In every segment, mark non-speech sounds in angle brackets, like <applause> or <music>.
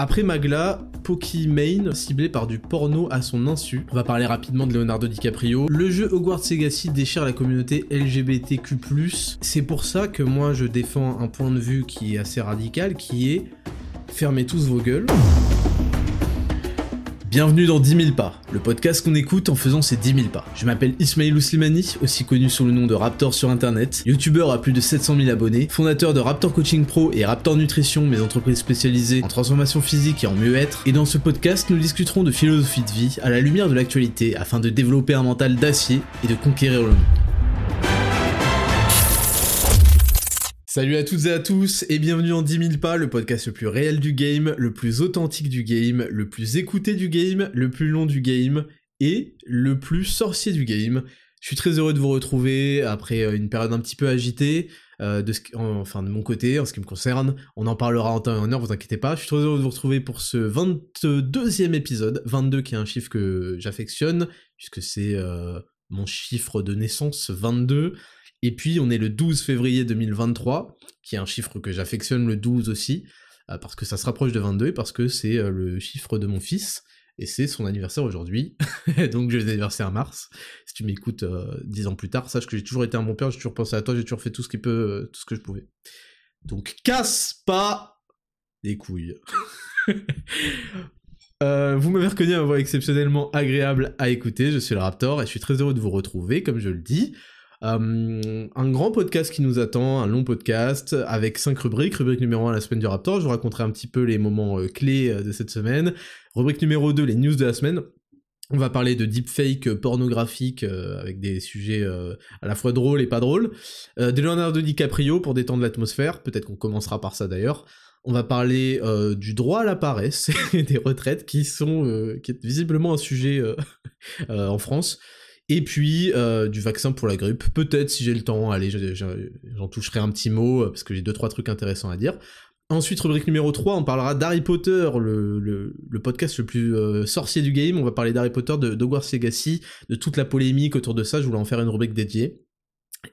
Après Magla, Pokimane, ciblé par du porno à son insu. On va parler rapidement de Leonardo DiCaprio. Le jeu Hogwarts Legacy déchire la communauté LGBTQ+. C'est pour ça que moi je défends un point de vue qui est assez radical, qui est fermez tous vos gueules. Bienvenue dans 10 000 pas, le podcast qu'on écoute en faisant ces 10 000 pas. Je m'appelle Ismail Slimani, aussi connu sous le nom de Raptor sur internet, youtubeur à plus de 700 000 abonnés, fondateur de Raptor Coaching Pro et Raptor Nutrition, mes entreprises spécialisées en transformation physique et en mieux-être. Et dans ce podcast, nous discuterons de philosophie de vie à la lumière de l'actualité afin de développer un mental d'acier et de conquérir le monde. Salut à toutes et à tous et bienvenue en 10 000 pas, le podcast le plus réel du game, le plus authentique du game, le plus écouté du game, le plus long du game et le plus sorcier du game. Je suis très heureux de vous retrouver après euh, une période un petit peu agitée, euh, enfin de mon côté, en ce qui me concerne. On en parlera en temps et en heure, vous inquiétez pas. Je suis très heureux de vous retrouver pour ce 22e épisode, 22 qui est un chiffre que j'affectionne, puisque c'est euh, mon chiffre de naissance, 22. Et puis on est le 12 février 2023, qui est un chiffre que j'affectionne le 12 aussi, euh, parce que ça se rapproche de 22 et parce que c'est euh, le chiffre de mon fils, et c'est son anniversaire aujourd'hui. <laughs> Donc j'ai anniversaire en mars. Si tu m'écoutes euh, dix ans plus tard, sache que j'ai toujours été un bon père, j'ai toujours pensé à toi, j'ai toujours fait tout ce qui peut, tout ce que je pouvais. Donc casse pas les couilles. <laughs> vous m'avez reconnu à ma voix exceptionnellement agréable à écouter, je suis le Raptor et je suis très heureux de vous retrouver, comme je le dis. Euh, un grand podcast qui nous attend, un long podcast avec cinq rubriques. Rubrique numéro 1, la semaine du Raptor, je vous raconterai un petit peu les moments euh, clés euh, de cette semaine. Rubrique numéro 2, les news de la semaine. On va parler de deepfake pornographique avec des sujets à la fois drôles et pas drôles. de Leonardo DiCaprio pour détendre l'atmosphère, peut-être qu'on commencera par ça d'ailleurs. On va parler du droit à la paresse <laughs> et des retraites qui sont visiblement un sujet <laughs> en France. Et puis euh, du vaccin pour la grippe. Peut-être si j'ai le temps, allez, j'en toucherai un petit mot euh, parce que j'ai deux trois trucs intéressants à dire. Ensuite, rubrique numéro 3, on parlera d'Harry Potter, le, podcast le plus euh, sorcier du game. On va parler d'Harry Potter, de Hogwarts Legacy, de toute la polémique autour de ça. Je voulais en faire une rubrique dédiée.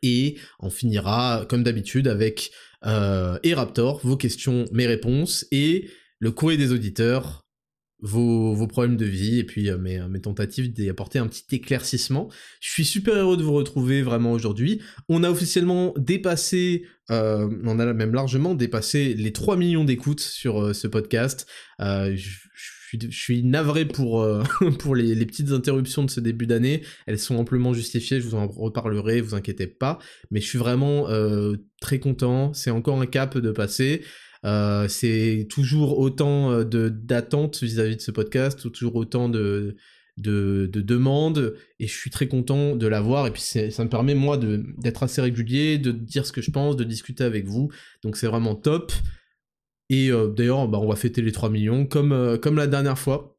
Et on finira, comme d'habitude, avec euh, et Raptor, vos questions, mes réponses, et le courrier des auditeurs, vos, problèmes de vie et puis euh, mes, tentatives d'apporter un petit éclaircissement. Je suis super heureux de vous retrouver vraiment aujourd'hui. On a officiellement dépassé, euh, on a même largement dépassé les 3 millions d'écoutes sur euh, ce podcast. je, suis navré pour, <laughs> pour les, les, petites interruptions de ce début d'année. Elles sont amplement justifiées, je vous en reparlerai, vous inquiétez pas. Mais je suis vraiment très content. C'est encore un cap de passer. Euh, c'est toujours autant euh, d'attentes vis-à-vis de ce podcast, toujours autant de, de, demandes, et je suis très content de l'avoir, et puis ça me permet, moi, d'être assez régulier, de dire ce que je pense, de discuter avec vous, donc c'est vraiment top. Et euh, d'ailleurs, bah, on va fêter les 3 millions, comme, comme la dernière fois.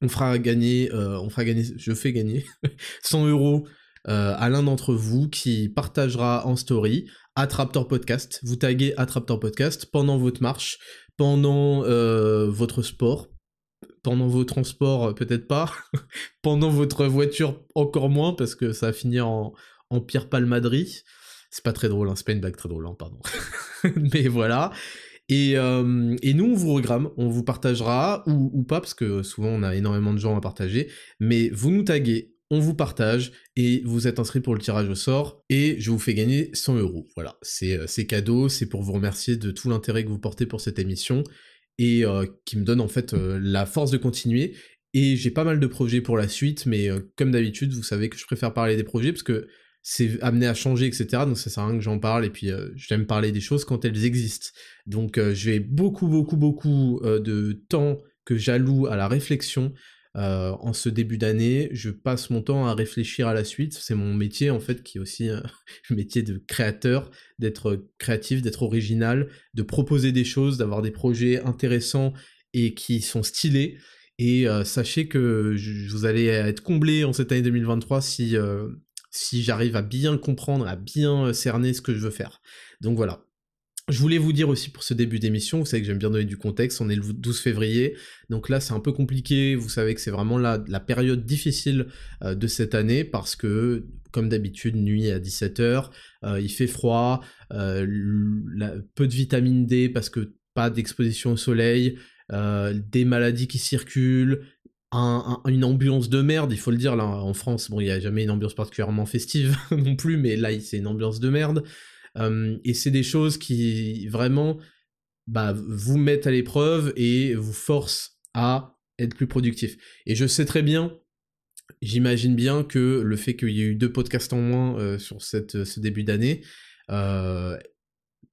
On fera gagner, on fera gagner, je fais gagner <laughs> 100 euros à l'un d'entre vous qui partagera en story Attraptor Podcast. Vous taguez Attraptor Podcast pendant votre marche, pendant euh, votre sport, pendant vos transports, euh, peut-être pas, <laughs> pendant votre voiture, encore moins, parce que ça va finir en, en pire palmaderie. C'est pas très drôle, hein, c'est pas une blague très drôle, hein, pardon. <laughs> Mais voilà. Et, euh, et, nous, on vous regramme, on vous partagera, ou, ou, pas, parce que souvent on a énormément de gens à partager, mais vous nous taguez on vous partage et vous êtes inscrit pour le tirage au sort et je vous fais gagner 100 euros. Voilà, c'est euh, cadeau, c'est pour vous remercier de tout l'intérêt que vous portez pour cette émission et euh, qui me donne en fait euh, la force de continuer. Et j'ai pas mal de projets pour la suite, mais comme d'habitude, vous savez que je préfère parler des projets parce que c'est amené à changer, etc. Donc ça sert à rien que j'en parle et puis j'aime parler des choses quand elles existent. Donc j'ai beaucoup, beaucoup, beaucoup de temps que j'alloue à la réflexion, euh, en ce début d'année, je passe mon temps à réfléchir à la suite. C'est mon métier en fait, qui est aussi un <laughs> métier de créateur, d'être créatif, d'être original, de proposer des choses, d'avoir des projets intéressants et qui sont stylés. Et euh, sachez que vous allez être comblé en cette année 2023 si, euh, si j'arrive à bien comprendre, à bien cerner ce que je veux faire. Donc voilà, je voulais vous dire aussi pour ce début d'émission, vous savez que j'aime bien donner du contexte, on est le 12 février, donc là c'est un peu compliqué, vous savez que c'est vraiment la, période difficile euh, de cette année parce que, comme d'habitude, nuit à 17h, euh, il fait froid, euh, peu de vitamine D parce que pas d'exposition au soleil, des maladies qui circulent, une ambiance de merde, il faut le dire, là, en France, bon, il n'y a jamais une ambiance particulièrement festive <laughs> non plus, mais là, c'est une ambiance de merde. Et c'est des choses qui, vraiment, bah, vous mettent à l'épreuve et vous forcent à être plus productif. Et je sais très bien, j'imagine bien que le fait qu'il y ait eu deux podcasts en moins sur cette, ce début d'année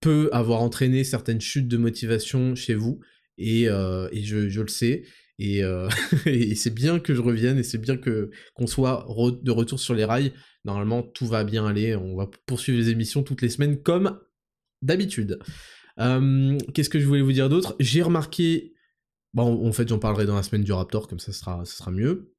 peut avoir entraîné certaines chutes de motivation chez vous, et, et je, je, le sais. Et, <laughs> et c'est bien que je revienne et c'est bien que qu'on soit de retour sur les rails. Normalement, tout va bien aller. On va poursuivre les émissions toutes les semaines comme d'habitude. Qu'est-ce que je voulais vous dire d'autre? J'ai remarqué, bon, en fait j'en parlerai dans la semaine du Raptor, comme ça sera, ça sera mieux.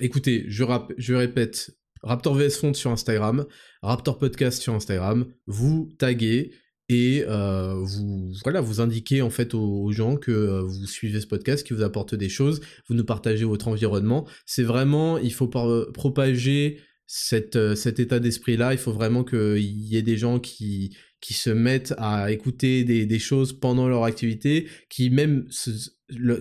Écoutez, je, je répète, Raptor VS Font sur Instagram, Raptor Podcast sur Instagram, vous taguez et euh, vous voilà vous indiquez en fait aux, gens que euh, vous suivez ce podcast qui vous apporte des choses vous nous partagez votre environnement c'est vraiment il faut propager euh, cet état d'esprit là il faut vraiment qu'il y ait des gens qui qui se mettent à écouter des, des choses pendant leur activité, qui même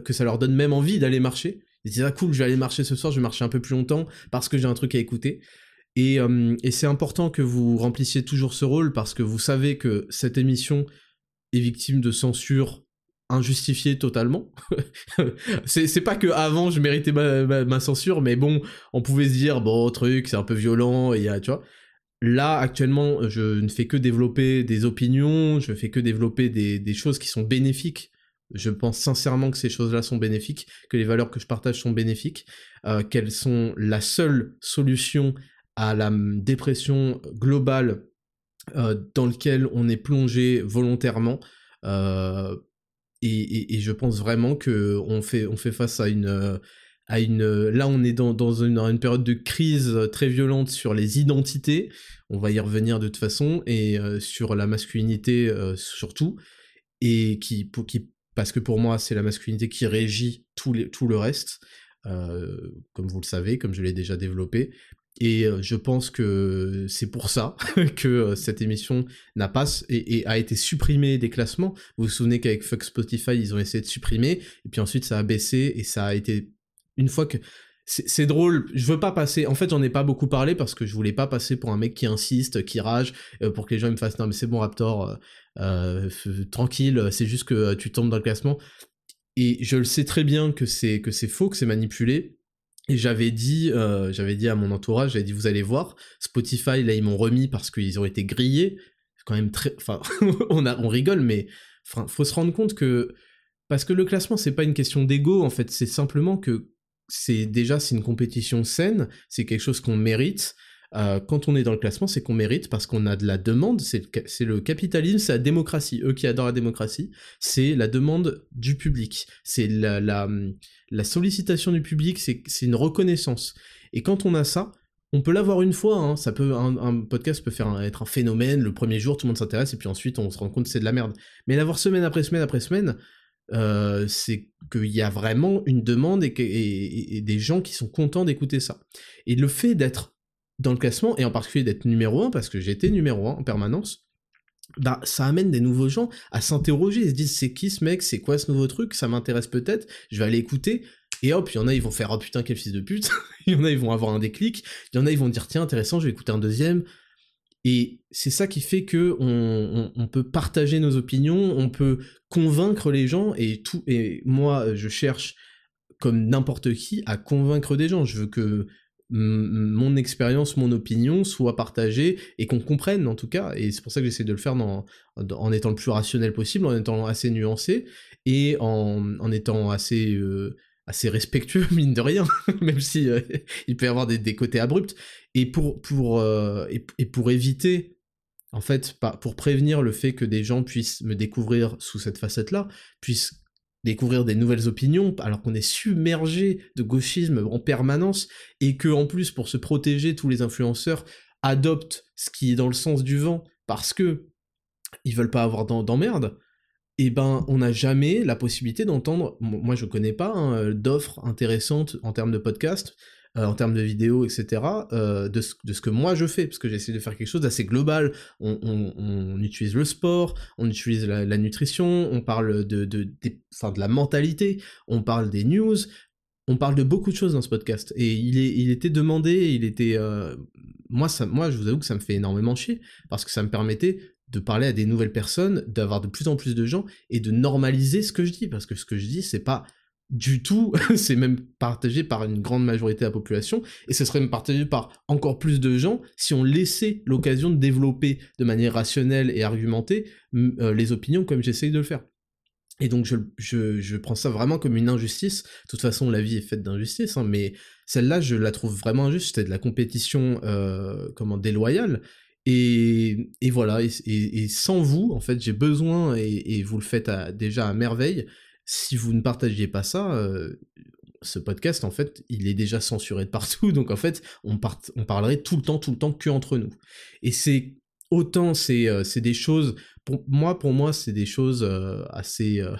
que ça leur donne même envie d'aller marcher. Ils disent ah cool, je vais aller marcher ce soir, je vais marcher un peu plus longtemps parce que j'ai un truc à écouter. Et, euh, et c'est important que vous remplissiez toujours ce rôle parce que vous savez que cette émission est victime de censure injustifiée totalement. <laughs> c'est pas que avant je méritais ma, censure, mais bon, on pouvait se dire bon truc, c'est un peu violent, et tu vois. Là, actuellement, je ne fais que développer des opinions, je fais que développer des, choses qui sont bénéfiques. Je pense sincèrement que ces choses-là sont bénéfiques, que les valeurs que je partage sont bénéfiques, euh, qu'elles sont la seule solution à la dépression globale euh, dans laquelle on est plongé volontairement. Euh, et, je pense vraiment que on fait, on fait face à une une... Là, on est dans, une, période de crise très violente sur les identités, on va y revenir de toute façon, et euh, sur la masculinité euh, surtout, et qui, qui, parce que pour moi, c'est la masculinité qui régit tout, tout le reste, euh, comme vous le savez, comme je l'ai déjà développé, et je pense que c'est pour ça <laughs> que cette émission n'a pas et, a été supprimée des classements. Vous vous souvenez qu'avec Fuck Spotify, ils ont essayé de supprimer, et puis ensuite ça a baissé et ça a été une fois que c'est drôle, je veux pas passer, en fait j'en ai pas beaucoup parlé parce que je voulais pas passer pour un mec qui insiste, qui rage, euh, pour que les gens me fassent non mais c'est bon Raptor, euh, euh, tranquille, c'est juste que tu tombes dans le classement. Et je le sais très bien que c'est faux, que c'est manipulé. Et j'avais dit, j'avais dit à mon entourage, j'avais dit vous allez voir, Spotify là ils m'ont remis parce qu'ils ont été grillés, quand même très, enfin <laughs> on rigole mais, faut se rendre compte que parce que le classement c'est pas une question d'ego en fait, c'est simplement que c'est déjà c'est une compétition saine, c'est quelque chose qu'on mérite. Euh, quand on est dans le classement, c'est qu'on mérite parce qu'on a de la demande, c'est le, capitalisme, c'est la démocratie. Eux qui adorent la démocratie, c'est la demande du public, c'est la, sollicitation du public, c'est une reconnaissance. Et quand on a ça, on peut l'avoir une fois, hein, ça peut, un, podcast peut faire être un phénomène, le premier jour tout le monde s'intéresse et puis ensuite on se rend compte que c'est de la merde. Mais l'avoir semaine après semaine après semaine, euh, c'est qu'il y a vraiment une demande et, des gens qui sont contents d'écouter ça. Et le fait d'être dans le classement, et en particulier d'être numéro 1, parce que j'étais numéro 1 en permanence, bah ça amène des nouveaux gens à s'interroger, ils se disent c'est qui ce mec, c'est quoi ce nouveau truc, ça m'intéresse peut-être, je vais aller écouter, et hop, il y en a, ils vont faire oh putain quel fils de pute, <laughs> il y en a, ils vont avoir un déclic, il y en a, ils vont dire tiens intéressant, je vais écouter un deuxième, et c'est ça qui fait que on, peut partager nos opinions, on peut convaincre les gens, et tout. Et moi, je cherche, comme n'importe qui, à convaincre des gens. Je veux que mon expérience, mon opinion soit partagée et qu'on comprenne en tout cas. Et c'est pour ça que j'essaie de le faire en étant le plus rationnel possible, en étant assez nuancé et en, étant assez euh, assez respectueux <laughs> mine de rien, <laughs> même si euh, il peut y avoir des, côtés abrupts. Et pour pour euh, et, pour éviter, en fait, pour prévenir le fait que des gens puissent me découvrir sous cette facette-là, puissent découvrir des nouvelles opinions, alors qu'on est submergé de gauchisme en permanence, et que en plus, pour se protéger, tous les influenceurs adoptent ce qui est dans le sens du vent parce que ils veulent pas avoir d'emmerde eh ben, on n'a jamais la possibilité d'entendre, moi je connais pas, hein, d'offres intéressantes en termes de podcast, en termes de vidéos, etc., de, ce, que moi je fais, parce que j'essaie de faire quelque chose d'assez global. On, utilise le sport, on utilise la, nutrition, on parle de, de, de la mentalité, on parle des news, on parle de beaucoup de choses dans ce podcast et il, est, il était demandé, il était euh, moi ça moi je vous avoue que ça me fait énormément chier parce que ça me permettait de parler à des nouvelles personnes, d'avoir de plus en plus de gens et de normaliser ce que je dis parce que ce que je dis c'est pas du tout, <laughs> c'est même partagé par une grande majorité de la population, et ce serait même partagé par encore plus de gens si on laissait l'occasion de développer de manière rationnelle et argumentée euh, les opinions comme j'essaye de le faire. Et donc je, je, je, prends ça vraiment comme une injustice. De toute façon, la vie est faite d'injustice, hein, mais celle-là, je la trouve vraiment injuste. C'était de la compétition, euh, comment, déloyale. Et, et voilà, et, et, sans vous, en fait, j'ai besoin, et, vous le faites déjà à merveille, si vous ne partagiez pas ça, euh, ce podcast, en fait, il est déjà censuré de partout, <laughs> donc en fait, on, parlerait tout le temps, tout le temps que entre nous. Et c'est autant c'est euh, des choses pour moi, pour moi, c'est des choses euh, assez. <laughs>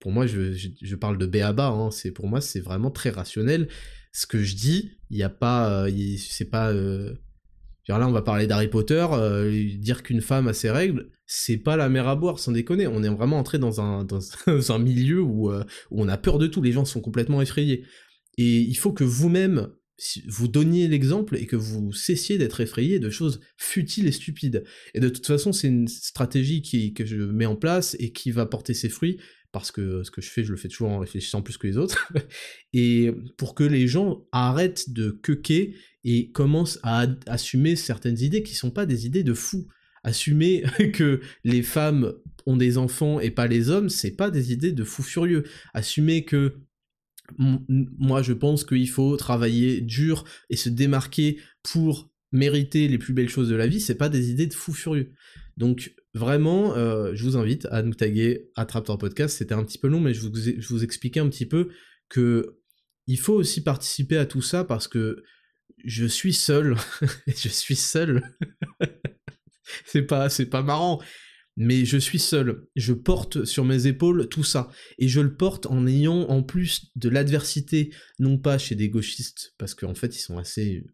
Pour moi, je, parle de béaba. Hein, c'est pour moi, c'est vraiment très rationnel. Ce que je dis, il n'y a pas, c'est pas. là, on va parler d'Harry Potter. dire qu'une femme a ses règles, c'est pas la mer à boire, sans déconner. On est vraiment entré dans un dans <laughs> un milieu où, où on a peur de tout. Les gens sont complètement effrayés. Et il faut que vous-même vous donniez l'exemple et que vous cessiez d'être effrayé de choses futiles et stupides. Et de toute façon, c'est une stratégie que je mets en place et qui va porter ses fruits, parce que ce que je fais, je le fais toujours en réfléchissant plus que les autres, <laughs> et pour que les gens arrêtent de quequer et commencent à assumer certaines idées qui sont pas des idées de fous. Assumer <laughs> que les femmes ont des enfants et pas les hommes, c'est pas des idées de fous furieux. Assumer que moi je pense qu'il faut travailler dur et se démarquer pour mériter les plus belles choses de la vie, c'est pas des idées de fou furieux. Donc vraiment, euh, je vous invite à nous taguer Attrape podcast. C'était un petit peu long, mais je vous, je expliquais un petit peu que il faut aussi participer à tout ça parce que je suis seul. <laughs> je suis seul. <laughs> <laughs> c'est pas, c'est pas marrant mais je suis seul. Je porte sur mes épaules tout ça. Et je le porte en ayant en plus de l'adversité, non pas chez des gauchistes, parce qu'en fait ils sont assez...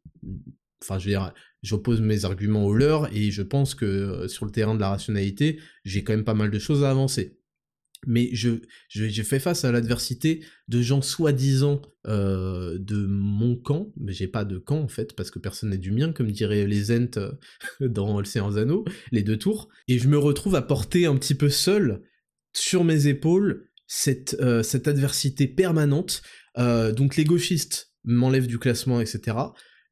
Enfin je veux dire, j'oppose mes arguments aux leurs, et je pense que euh, sur le terrain de la rationalité, j'ai quand même pas mal de choses à avancer mais je, je, fais face à l'adversité de gens soi-disant euh, de mon camp, mais j'ai pas de camp en fait, parce que personne n'est du mien, comme diraient les Ents euh, <laughs> dans Le Seigneur Anneaux, les deux tours, et je me retrouve à porter un petit peu seul sur mes épaules cette, euh, cette adversité permanente, donc les gauchistes m'enlèvent du classement, etc.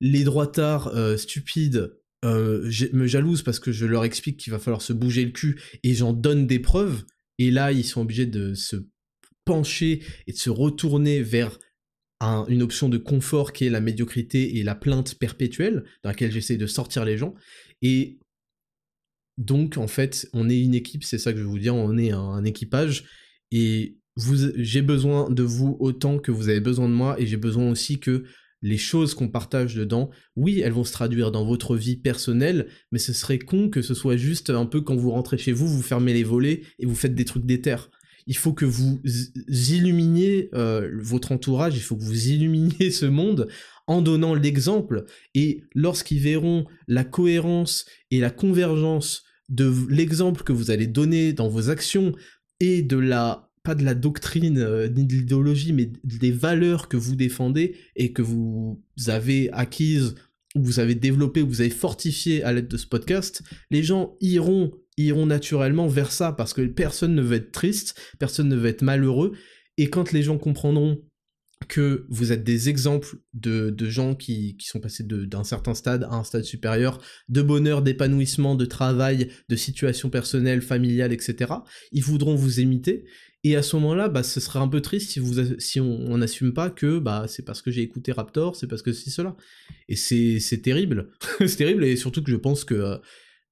Les droitards stupides me jalousent parce que je leur explique qu'il va falloir se bouger le cul et j'en donne des preuves, et là, ils sont obligés de se pencher et de se retourner vers une option de confort qui est la médiocrité et la plainte perpétuelle, dans laquelle j'essaie de sortir les gens. Et donc, en fait, on est une équipe, c'est ça que je veux vous dire, on est un, équipage, et j'ai besoin de vous autant que vous avez besoin de moi, et j'ai besoin aussi que les choses qu'on partage dedans, oui, elles vont se traduire dans votre vie personnelle, mais ce serait con que ce soit juste un peu quand vous rentrez chez vous, vous fermez les volets et vous faites des trucs d'éther. Il faut que vous illuminiez euh, votre entourage, il faut que vous illuminiez ce monde en donnant l'exemple, et lorsqu'ils verront la cohérence et la convergence de l'exemple que vous allez donner dans vos actions et de la pas de la doctrine euh, ni de l'idéologie, mais des valeurs que vous défendez et que vous avez acquises, ou vous avez développées, ou vous avez fortifiées à l'aide de ce podcast, les gens iront, iront naturellement vers ça parce que personne ne veut être triste, personne ne veut être malheureux. Et quand les gens comprendront que vous êtes des exemples de, gens qui, qui, sont passés d'un certain stade à un stade supérieur, de bonheur, d'épanouissement, de travail, de situation personnelle, familiale, etc., ils voudront vous imiter, et à ce moment-là, bah, ce serait un peu triste si, on n'assume pas que bah, c'est parce que j'ai écouté Raptor, c'est parce que c'est cela. Et c'est terrible. <laughs> c'est terrible, et surtout que je pense que. Euh,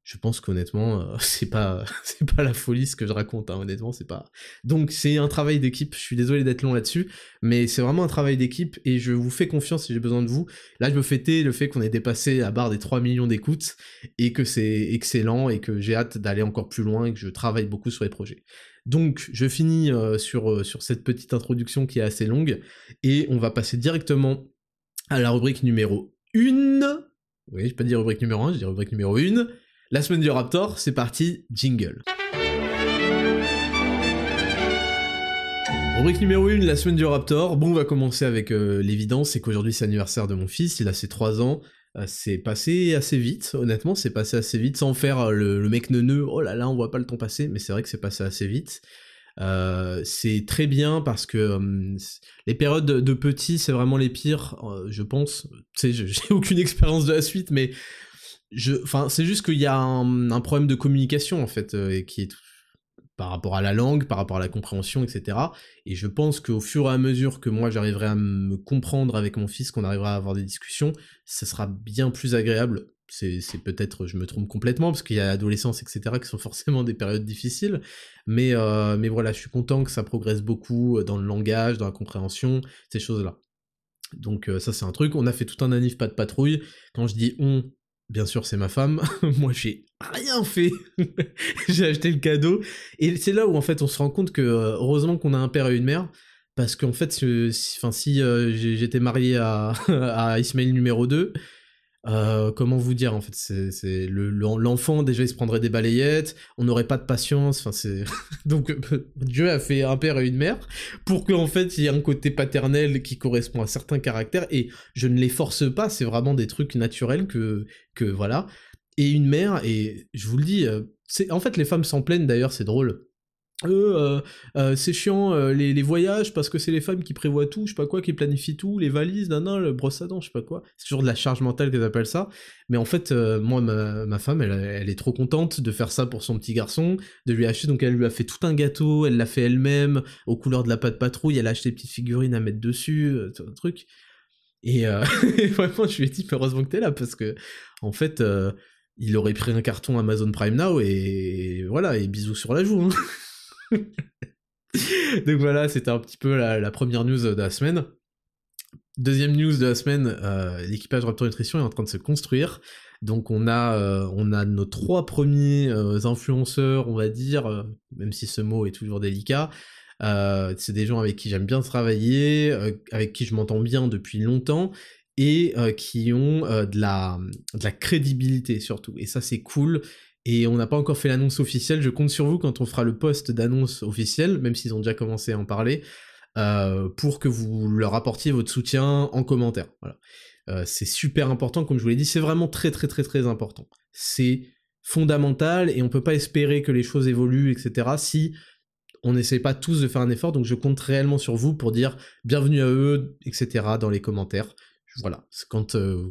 je pense qu'honnêtement, euh, <laughs> c'est pas, <laughs> pas la folie ce que je raconte, hein, honnêtement, c'est pas. Donc c'est un travail d'équipe, je suis désolé d'être long là-dessus, mais c'est vraiment un travail d'équipe et je vous fais confiance si j'ai besoin de vous. Là, je me fêtais le fait qu'on ait dépassé la barre des 3 millions d'écoutes et que c'est excellent et que j'ai hâte d'aller encore plus loin et que je travaille beaucoup sur les projets. Donc je finis euh, sur, euh, sur cette petite introduction qui est assez longue et on va passer directement à la rubrique numéro 1. Oui, je pas dire rubrique numéro 1, je dis rubrique numéro 1. La semaine du Raptor, c'est parti, jingle. Rubrique numéro 1, la semaine du Raptor. Bon, on va commencer avec euh, l'évidence, c'est qu'aujourd'hui c'est l'anniversaire de mon fils, il a ses 3 ans. Euh, c'est passé assez vite, honnêtement, c'est passé assez vite, sans faire euh, le, mec neuneux, oh là là, on voit pas le temps passer, mais c'est vrai que c'est passé assez vite. c'est très bien parce que les périodes de, petits, c'est vraiment les pires, je pense. Tu sais, <laughs> j'ai aucune expérience de la suite, mais c'est juste qu'il y a un, problème de communication en fait, qui est par rapport à la langue, par rapport à la compréhension, etc. Et je pense qu'au fur et à mesure que moi j'arriverai à me comprendre avec mon fils, qu'on arrivera à avoir des discussions, ça sera bien plus agréable. C'est peut-être, je me trompe complètement, parce qu'il y a l'adolescence, etc., qui sont <laughs> forcément des périodes difficiles. Mais, euh, mais voilà, je suis content que ça progresse beaucoup dans le langage, dans la compréhension, ces choses-là. Donc euh, ça c'est un truc, on a fait tout un anif pas de patrouille. Quand je dis on, bien sûr c'est ma femme, <laughs> moi j'ai rien fait, <laughs> j'ai acheté le cadeau, et c'est là où en fait on se rend compte que euh, heureusement qu'on a un père et une mère, parce qu'en fait, si, si euh, j'étais marié à, <laughs> à Ismaël numéro 2, euh, comment vous dire en fait c'est l'enfant déjà il se prendrait des balayettes on n'aurait pas de patience enfin c'est <laughs> donc Dieu a fait un père et une mère pour qu'en fait il y ait un côté paternel qui correspond à certains caractères. Et je ne les force pas c'est vraiment des trucs naturels que que voilà et une mère et je vous le dis euh, c'est en fait les femmes s'en plaignent d'ailleurs c'est drôle euh, euh, c'est chiant euh, les, voyages parce que c'est les femmes qui prévoient tout, je sais pas quoi, qui planifient tout, les valises, non, le brosse à dents, je sais pas quoi. C'est toujours de la charge mentale qu'elles appellent ça. Mais en fait, moi, ma, femme, elle, est trop contente de faire ça pour son petit garçon, de lui acheter. Donc elle lui a fait tout un gâteau, elle l'a fait elle-même, aux couleurs de la pâte patrouille, elle a acheté des petites figurines à mettre dessus, un truc. <laughs> Et, vraiment, je lui ai dit, heureusement que t'es là parce que, en fait, il aurait pris un carton Amazon Prime Now et voilà, et bisous sur la joue. Hein. <laughs> Donc voilà, c'était un petit peu la, première news de la semaine. Deuxième news de la semaine, euh, l'équipage Raptor Nutrition est en train de se construire. Donc on a, euh, nos trois premiers euh, influenceurs, on va dire, même si ce mot est toujours délicat. c'est des gens avec qui j'aime bien travailler, avec qui je m'entends bien depuis longtemps, et qui ont de, la, de la crédibilité surtout. Et ça c'est cool, et on n'a pas encore fait l'annonce officielle, je compte sur vous quand on fera le post d'annonce officielle, même s'ils ont déjà commencé à en parler, euh, pour que vous leur apportiez votre soutien en commentaire. Voilà. Euh, c'est super important, comme je vous l'ai dit, c'est vraiment très très très très important. C'est fondamental et on peut pas espérer que les choses évoluent, etc. si on n'essaie pas tous de faire un effort, donc je compte réellement sur vous pour dire bienvenue à eux, etc. dans les commentaires. Voilà, quand, euh,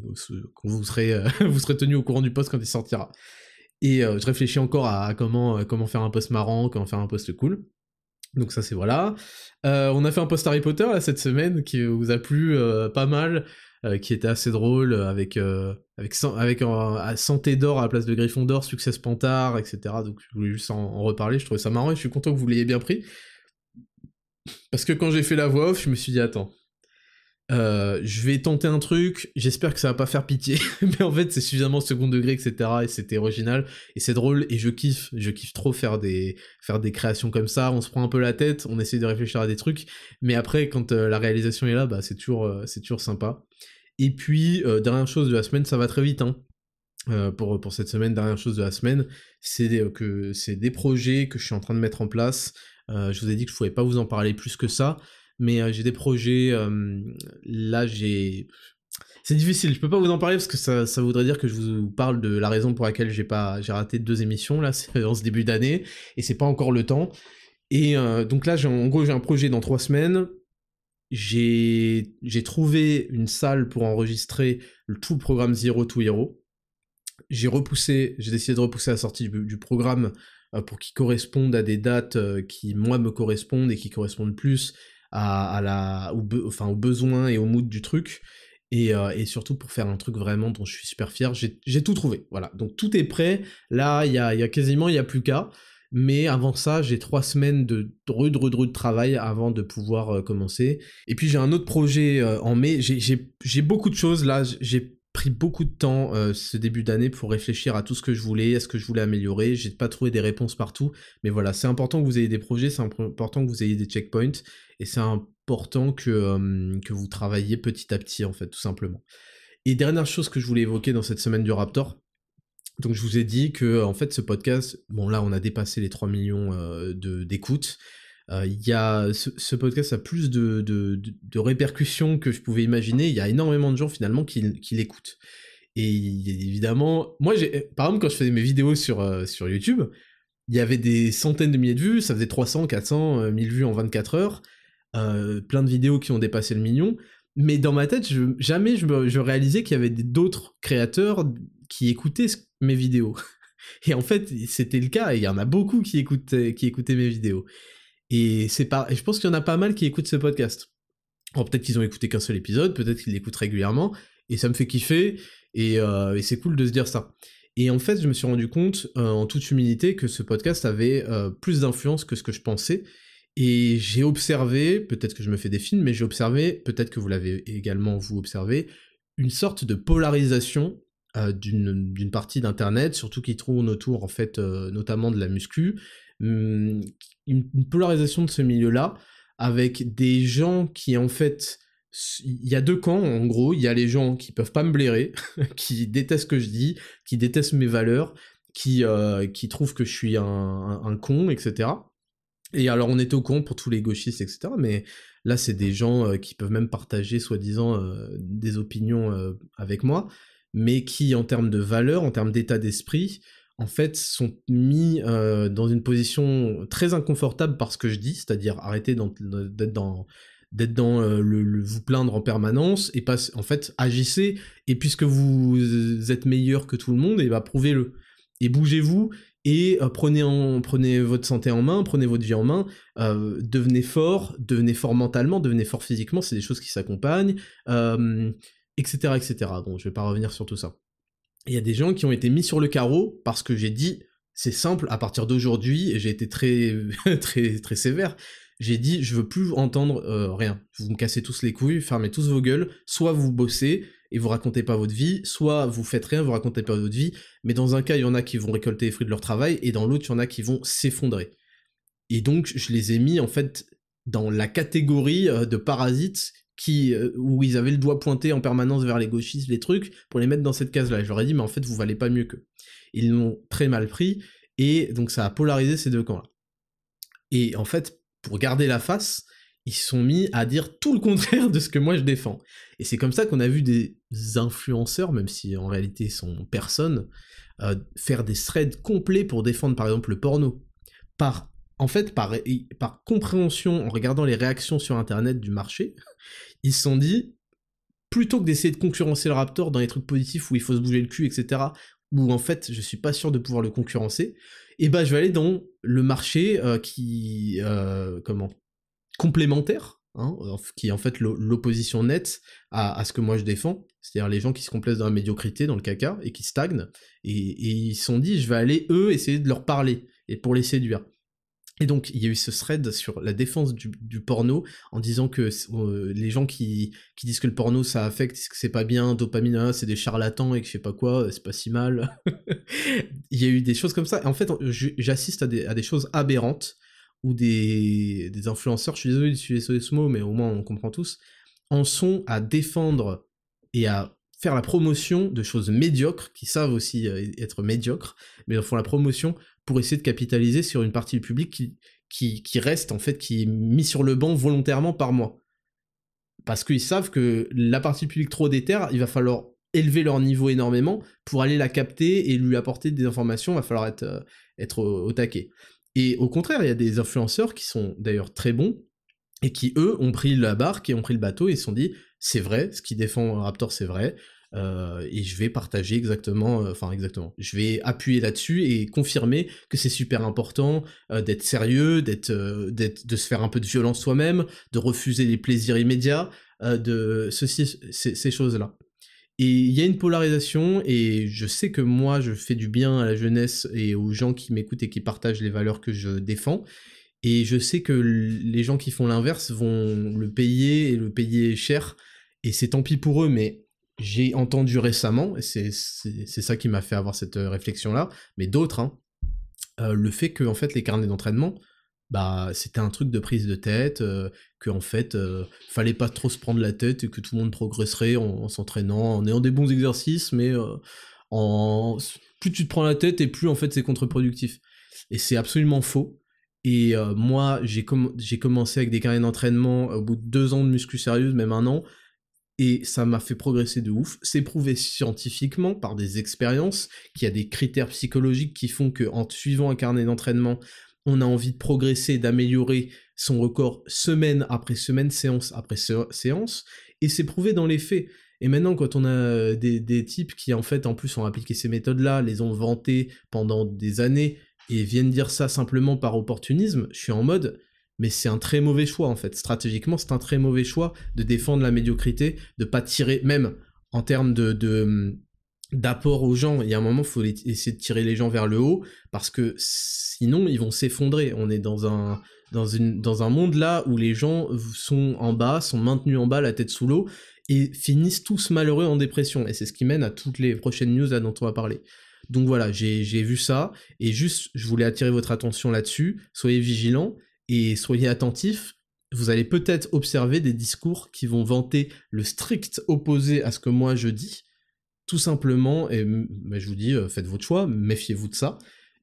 vous serez, <laughs> vous serez tenu au courant du post quand il sortira. Et euh, je réfléchis encore à, comment, euh, faire un post marrant, comment faire un post cool. Donc ça c'est voilà. Euh, on a fait un post Harry Potter cette semaine qui vous a plu pas mal, qui était assez drôle avec avec santé d'or à la place de Gryffondor, succès Pantard, etc. Donc je voulais juste en, reparler. Je trouvais ça marrant et je suis content que vous l'ayez bien pris parce que quand j'ai fait la voix off, je me suis dit attends, euh, je vais tenter un truc, j'espère que ça va pas faire pitié, <laughs> mais en fait c'est suffisamment second degré, etc. Et c'était original, et c'est drôle, et je kiffe, je kiffe trop faire des, créations comme ça, on se prend un peu la tête, on essaie de réfléchir à des trucs, mais après quand euh, la réalisation est là, bah c'est toujours, euh, toujours sympa. Et puis, dernière chose de la semaine, ça va très vite, hein. pour, cette semaine, dernière chose de la semaine, c'est des projets que je suis en train de mettre en place. je vous ai dit que je pouvais pas vous en parler plus que ça, mais euh, j'ai des projets. Euh, là, j'ai. C'est difficile, je peux pas vous en parler parce que ça, ça, voudrait dire que je vous parle de la raison pour laquelle j'ai pas j'ai raté deux émissions là <laughs> en ce début d'année et c'est pas encore le temps. Et euh, donc là, en gros, j'ai un projet dans trois semaines. J'ai trouvé une salle pour enregistrer le, tout le programme Zero to Hero. J'ai repoussé, j'ai décidé de repousser la sortie du, du programme pour qu'il corresponde à des dates qui moi me correspondent et qui correspondent plus à, la, enfin, aux besoins et au mood du truc. Et, euh, et, surtout pour faire un truc vraiment dont je suis super fier. J'ai tout trouvé, voilà. Donc tout est prêt. Là, il y a, y a, quasiment, il n'y a plus qu'à. Mais avant ça, j'ai trois semaines de rude, rude, rude travail avant de pouvoir euh, commencer. Et puis j'ai un autre projet euh, en mai. J'ai beaucoup de choses là. J'ai pris beaucoup de temps ce début d'année pour réfléchir à tout ce que je voulais, à ce que je voulais améliorer. J'ai pas trouvé des réponses partout. Mais voilà, c'est important que vous ayez des projets, c'est important que vous ayez des checkpoints. Et c'est important que, que vous travaillez petit à petit, en fait, tout simplement. Et dernière chose que je voulais évoquer dans cette semaine du Raptor, donc je vous ai dit que en fait ce podcast, bon là on a dépassé les 3 millions de d'écoutes. Il y a ce, podcast a plus de, de, répercussions que je pouvais imaginer. Il y a énormément de gens finalement qui, qui l'écoutent. Et évidemment, moi par exemple quand je faisais mes vidéos sur, sur YouTube, il y avait des centaines de milliers de vues, ça faisait 300, 400, 1000 vues en 24 heures, euh, plein de vidéos qui ont dépassé le million, mais dans ma tête, jamais je, je réalisais qu'il y avait d'autres créateurs qui écoutaient mes vidéos. <laughs> Et en fait, c'était le cas, il y en a beaucoup qui écoutaient, qui écoutaient mes vidéos. Et c'est pas, et je pense qu'il y en a pas mal qui écoutent ce podcast. Alors peut-être qu'ils ont écouté qu'un seul épisode, peut-être qu'ils l'écoutent régulièrement, et ça me fait kiffer, et, euh, et c'est cool de se dire ça. Et en fait, je me suis rendu compte, euh, en toute humilité, que ce podcast avait euh, plus d'influence que ce que je pensais. Et j'ai observé, peut-être que je me fais des films, mais j'ai observé, peut-être que vous l'avez également vous observé, une sorte de polarisation d'une partie d'Internet, surtout qui tourne autour, en fait, notamment de la muscu, une, une polarisation de ce milieu-là, avec des gens qui, en fait, il y a deux camps en gros, il y a les gens qui peuvent pas me blairer, <laughs> qui détestent ce que je dis, qui détestent mes valeurs, qui, euh, qui trouvent que je suis un, con, etc. Et alors on était au con pour tous les gauchistes, etc. Mais là c'est des gens euh, qui peuvent même partager soi-disant euh, des opinions avec moi, mais qui en termes de valeurs, en termes d'état d'esprit, en fait sont mis dans une position très inconfortable par ce que je dis, c'est-à-dire arrêter d'être dans euh, le, vous plaindre en permanence et pas en fait agissez. Et puisque vous êtes meilleur que tout le monde et bah prouvez-le. Et bougez-vous et euh, prenez en prenez votre santé en main prenez votre vie en main. Euh, devenez fort devenez fort mentalement devenez fort physiquement c'est des choses qui s'accompagnent etc etc bon je vais pas revenir sur tout ça il y a des gens qui ont été mis sur le carreau parce que j'ai dit c'est simple à partir d'aujourd'hui j'ai été très <laughs> très très sévère j'ai dit je veux plus entendre euh, rien. Vous me cassez tous les couilles, fermez tous vos gueules, soit vous bossez et vous racontez pas votre vie, soit vous faites rien, vous racontez pas votre vie, mais dans un cas, il y en a qui vont récolter les fruits de leur travail, et dans l'autre, il y en a qui vont s'effondrer. Et donc, je les ai mis, en fait, dans la catégorie euh, de parasites euh, où ils avaient le doigt pointé en permanence vers les gauchistes, les trucs, pour les mettre dans cette case-là. Je leur ai dit, mais en fait, vous valez pas mieux qu'eux. Ils l'ont très mal pris, et donc ça a polarisé ces deux camps-là. Et en fait, pour garder la face, ils sont mis à dire tout le contraire de ce que moi je défends. Et c'est comme ça qu'on a vu des influenceurs, même si en réalité ils sont personne, euh, faire des threads complets pour défendre par exemple le porno. Par, en fait, par, compréhension, en regardant les réactions sur internet du marché, ils se sont dit, plutôt que d'essayer de concurrencer le Raptor dans les trucs positifs où il faut se bouger le cul, etc., où en fait je suis pas sûr de pouvoir le concurrencer, et bah je vais aller dans le marché euh, qui euh, comment complémentaire, hein, qui est en fait l'opposition nette à, ce que moi je défends, c'est-à-dire les gens qui se complaisent dans la médiocrité, dans le caca et qui stagnent, et, ils se sont dit je vais aller eux essayer de leur parler et pour les séduire. Et donc, il y a eu ce thread sur la défense du, porno en disant que euh, les gens qui, qui, disent que le porno ça affecte, que c'est pas bien, dopamine, ah, c'est des charlatans et que je sais pas quoi, c'est pas si mal. <laughs> il y a eu des choses comme ça. Et en fait, j'assiste à des, à des choses aberrantes où des, des influenceurs, je suis désolé d'utiliser ce mot, mais au moins on comprend tous, en sont à défendre et à faire la promotion de choses médiocres, qui savent aussi euh, être médiocres, mais font la promotion pour essayer de capitaliser sur une partie du public qui, reste, en fait, qui est mis sur le banc volontairement par moi. Parce qu'ils savent que la partie publique trop déterre, il va falloir élever leur niveau énormément pour aller la capter et lui apporter des informations, il va falloir être, euh, être au, taquet. Et au contraire, il y a des influenceurs qui sont d'ailleurs très bons, et qui, eux, ont pris la barque et ont pris le bateau et se sont dit, c'est vrai, ce qui défend Raptor, c'est vrai, euh, et je vais partager exactement, euh, enfin exactement, je vais appuyer là-dessus et confirmer que c'est super important euh, d'être sérieux, d'être, de se faire un peu de violence soi-même, de refuser les plaisirs immédiats, de ceci, ces, choses-là. Et il y a une polarisation, et je sais que moi, je fais du bien à la jeunesse et aux gens qui m'écoutent et qui partagent les valeurs que je défends. Et je sais que les gens qui font l'inverse vont le payer et le payer cher. Et c'est tant pis pour eux, mais j'ai entendu récemment, et c'est ça qui m'a fait avoir cette euh, réflexion-là, mais d'autres, hein, euh, le fait que en fait les carnets d'entraînement bah c'était un truc de prise de tête, euh, que en fait fallait pas trop se prendre la tête et que tout le monde progresserait en, s'entraînant, en ayant des bons exercices, mais en plus tu te prends la tête et plus en fait c'est contre-productif. Et c'est absolument faux. Et moi j'ai commencé avec des carrières d'entraînement au bout de deux ans de muscu sérieuse, même un an, et ça m'a fait progresser de ouf. C'est prouvé scientifiquement par des expériences qu'il y a des critères psychologiques qui font que en suivant un carnet d'entraînement, on a envie de progresser, d'améliorer son record semaine après semaine, séance après séance, et c'est prouvé dans les faits. Et maintenant, quand on a des, types qui, en fait, en plus, ont appliqué ces méthodes-là, les ont vantées pendant des années, et viennent dire ça simplement par opportunisme, je suis en mode, mais c'est un très mauvais choix, en fait. Stratégiquement, c'est un très mauvais choix de défendre la médiocrité, de pas tirer, même en termes de, d'apport aux gens. Il y a un moment, il faut essayer de tirer les gens vers le haut, parce que sinon, ils vont s'effondrer. On est dans un, dans un monde là où les gens sont en bas, sont maintenus en bas, la tête sous l'eau, et finissent tous malheureux en dépression. Et c'est ce qui mène à toutes les prochaines news là dont on va parler. Donc voilà, j'ai vu ça, et juste, je voulais attirer votre attention là-dessus. Soyez vigilants, et soyez attentifs. Vous allez peut-être observer des discours qui vont vanter le strict opposé à ce que moi je dis, tout simplement, et je vous dis, euh, faites votre choix, méfiez-vous de ça,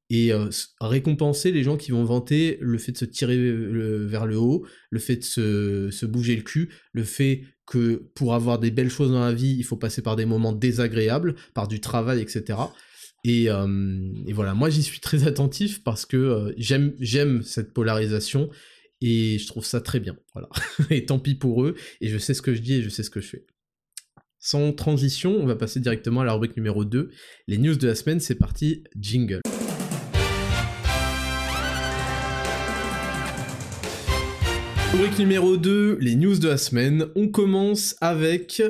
et euh, récompenser les gens qui vont vanter le fait de se tirer vers le haut, le fait de se, bouger le cul, le fait que pour avoir des belles choses dans la vie, il faut passer par des moments désagréables, par du travail, etc. Et, euh, et voilà, moi j'y suis très attentif parce que j'aime j'aime cette polarisation et je trouve ça très bien. Voilà. <laughs> et tant pis pour eux, et je sais ce que je dis et je sais ce que je fais. Sans transition, on va passer directement à la rubrique numéro 2. Les news de la semaine, c'est parti, jingle. Rubrique numéro 2, les news de la semaine. On commence avec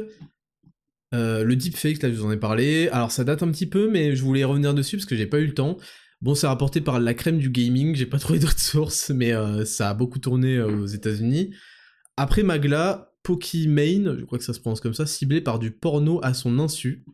euh, le deepfake, là je vous en ai parlé. Alors ça date un petit peu, mais je voulais revenir dessus parce que j'ai pas eu le temps. Bon, c'est rapporté par la crème du gaming, j'ai pas <laughs> trouvé d'autres sources, mais euh, ça a beaucoup tourné euh, aux États-Unis. Après Magla, Pokimane, je crois que ça se prononce comme ça, ciblé par du porno à son insu.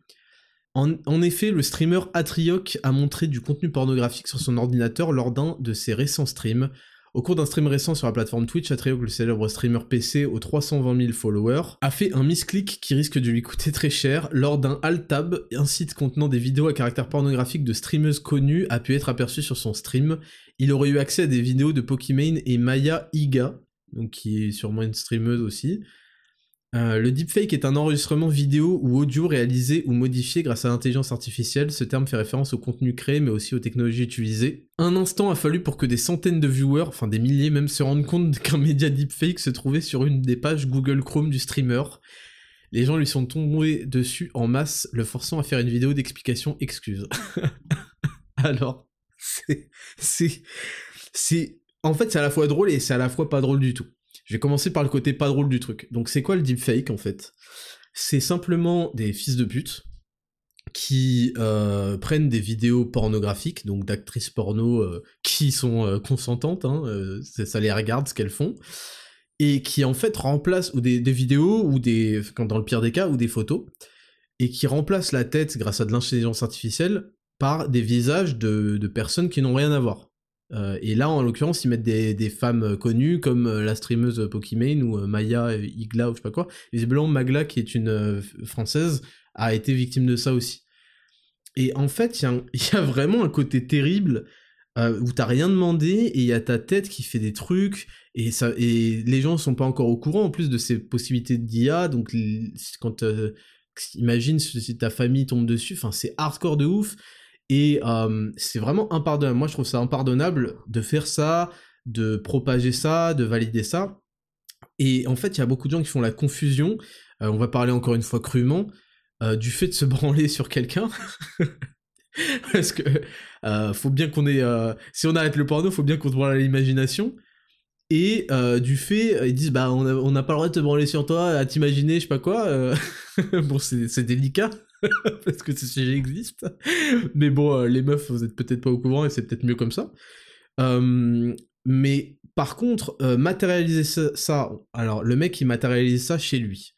En, effet, le streamer Atrioc a montré du contenu pornographique sur son ordinateur lors d'un de ses récents streams. Au cours d'un stream récent sur la plateforme Twitch, Atrioc, le célèbre streamer PC aux 320 000 followers, a fait un misclick qui risque de lui coûter très cher. Lors d'un alt-tab, un site contenant des vidéos à caractère pornographique de streameuses connues a pu être aperçu sur son stream. Il aurait eu accès à des vidéos de Pokimane et Maya Iga, donc qui est sûrement une streameuse aussi, euh, le deepfake est un enregistrement vidéo ou audio réalisé ou modifié grâce à l'intelligence artificielle. Ce terme fait référence au contenu créé mais aussi aux technologies utilisées. Un instant a fallu pour que des centaines de viewers, enfin des milliers même, se rendent compte <laughs> qu'un média deepfake se trouvait sur une des pages Google Chrome du streamer. Les gens lui sont tombés dessus en masse, le forçant à faire une vidéo d'explication excuse. <laughs> Alors, c'est... c'est... c'est... En fait, c'est à la fois drôle et c'est à la fois pas drôle du tout. Je vais commencer par le côté pas drôle du truc. Donc c'est quoi le deepfake en fait? C'est simplement des fils de pute qui euh, prennent des vidéos pornographiques, donc d'actrices porno euh, qui sont euh, consentantes, hein, ça les regarde ce qu'elles font, et qui en fait remplacent ou des, vidéos ou des, dans le pire des cas, ou des photos, et qui remplacent la tête grâce à de l'intelligence artificielle par des visages de personnes qui n'ont rien à voir. Euh, et là, en l'occurrence, ils mettent des, femmes euh, connues comme euh, la streameuse Pokimane ou Maya Igla ou je sais pas quoi. Visiblement, Magla, qui est une française, a été victime de ça aussi. Et en fait, il y, a <laughs> vraiment un côté terrible où t'as rien demandé et il y a ta tête qui fait des trucs et, et les gens sont pas encore au courant en plus de ces possibilités d'IA. Donc, quand imagine si ta famille tombe dessus, c'est hardcore de ouf. Et c'est vraiment impardonnable. Moi, je trouve ça impardonnable de faire ça, de propager ça, de valider ça. Et en fait, il y a beaucoup de gens qui font la confusion, on va parler encore une fois crûment, du fait de se <laughs> branler sur quelqu'un. <laughs> Parce que faut bien qu'on ait... si on arrête le porno, faut bien qu'on se branle à l'imagination. Et du fait, ils disent, bah on n'a pas le droit de te branler sur toi, à t'imaginer, je sais pas quoi. <laughs> bon, c'est délicat. <laughs> parce que ce sujet existe. Mais bon, euh, les meufs, vous êtes peut-être pas au courant et c'est peut-être mieux comme ça. mais par contre, euh, matérialiser ça, alors le mec il matérialise ça chez lui.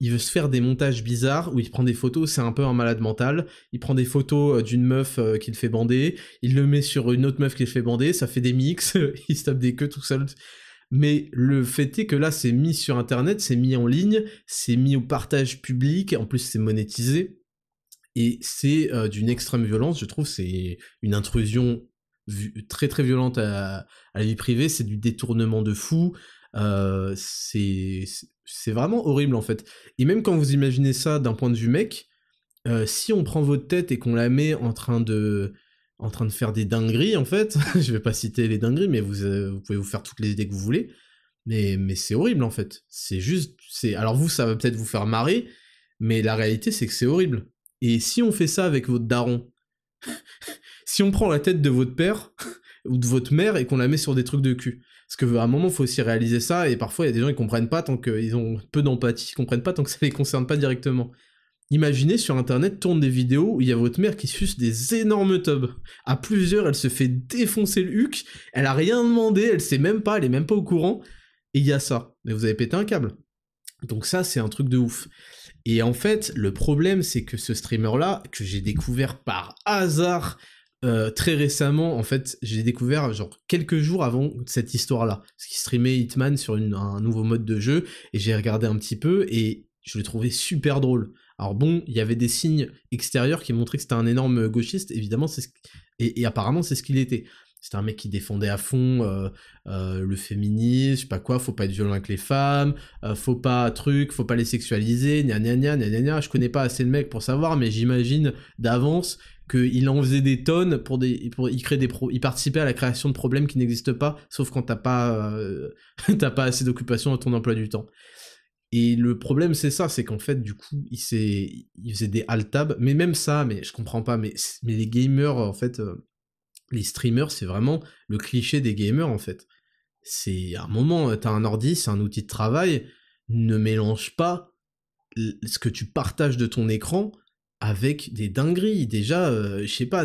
il veut se faire des montages bizarres où il prend des photos, c'est un peu un malade mental. Il prend des photos euh, d'une meuf qu'il fait bander, il le met sur une autre meuf qu'il fait bander, ça fait des mix, <laughs> il se tape des queues tout seul. Mais le fait est que là, c'est mis sur internet, c'est mis en ligne, c'est mis au partage public, en plus c'est monétisé. Et c'est euh, d'une extrême violence, je trouve, c'est une intrusion très très violente à, la vie privée, c'est du détournement de fou, euh, c'est vraiment horrible en fait. Et même quand vous imaginez ça d'un point de vue mec, euh, si on prend votre tête et qu'on la met en train de en train de faire des dingueries en fait, <laughs> je vais pas citer les dingueries, mais vous, pouvez vous faire toutes les idées que vous voulez, mais, mais c'est horrible en fait. C'est juste, alors vous ça va peut-être vous faire marrer, mais la réalité c'est que c'est horrible. Et si on fait ça avec votre daron, <laughs> si on prend la tête de votre père <laughs> ou de votre mère et qu'on la met sur des trucs de cul, parce qu'à un moment, il faut aussi réaliser ça, et parfois, il y a des gens qui comprennent pas tant qu'ils ont peu d'empathie, ils comprennent pas tant que ça les concerne pas directement. Imaginez sur internet tourne des vidéos où il y a votre mère qui suce des énormes tubs. À plusieurs, elle se fait défoncer le huc, elle a rien demandé, elle sait même pas, elle est même pas au courant, et il y a ça. Mais vous avez pété un câble. Donc ça, c'est un truc de ouf. Et en fait, le problème, c'est que ce streamer-là, que j'ai découvert par hasard euh, très récemment, en fait, j'ai découvert, genre, quelques jours avant cette histoire-là. Parce qu'il streamait Hitman sur un nouveau mode de jeu, et j'ai regardé un petit peu, et je l'ai trouvé super drôle. Alors bon, il y avait des signes extérieurs qui montraient que c'était un énorme gauchiste, évidemment, et, apparemment c'est ce qu'il était. C'était un mec qui défendait à fond euh, euh, le féminisme, je sais pas quoi, faut pas être violent avec les femmes, euh, faut pas truc, faut pas les sexualiser, gna gna gna gna gna Je connais pas assez le mec pour savoir, mais j'imagine d'avance qu'il en faisait des tonnes pour des, pour, il crée des il participait à la création de problèmes qui n'existent pas, sauf quand t'as pas, <laughs> pas assez d'occupation dans ton emploi du temps. Et le problème, c'est ça, c'est qu'en fait, du coup, il, il faisait des alt-tab, mais même ça, mais je comprends pas, mais, mais les gamers, en fait, les streamers, c'est vraiment le cliché des gamers en fait. C'est un moment, euh, t'as un ordi, c'est un outil de travail, ne mélange pas ce que tu partages de ton écran avec des dingueries. Déjà, euh, je sais pas,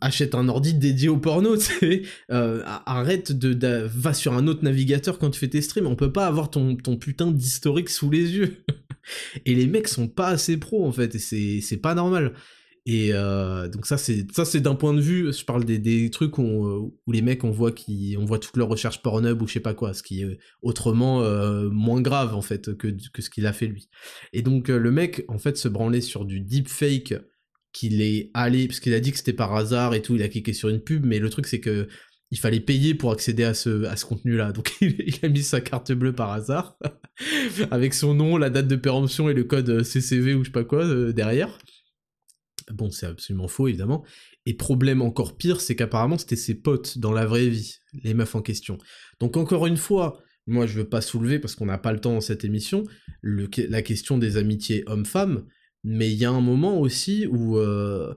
achète un ordi dédié au porno, <laughs> euh, arrête de, va sur un autre navigateur quand tu fais tes streams, on peut pas avoir ton, ton putain d'historique sous les yeux. <laughs> et les mecs sont pas assez pros en fait, et c'est pas normal. Et euh, donc ça c'est d'un point de vue, je parle des, trucs où, où, les mecs on voit qui on voit toutes leurs recherches Pornhub ou je sais pas quoi, ce qui est autrement euh, moins grave en fait que, ce qu'il a fait lui. Et donc euh, le mec en fait se branlait sur du deepfake qu'il est allé parce qu'il a dit que c'était par hasard et tout, il a cliqué sur une pub, mais le truc c'est que il fallait payer pour accéder à ce contenu-là. Donc <laughs> il, a mis sa carte bleue par hasard, <laughs> avec son nom, la date de péremption et le code CCV ou je sais pas quoi derrière. Bon, c'est absolument faux, évidemment. Et problème encore pire, c'est qu'apparemment, c'était ses potes dans la vraie vie, les meufs en question. Donc encore une fois, moi, je veux pas soulever, parce qu'on n'a pas le temps dans cette émission, la question des amitiés hommes-femmes, mais il y a un moment aussi où... Euh,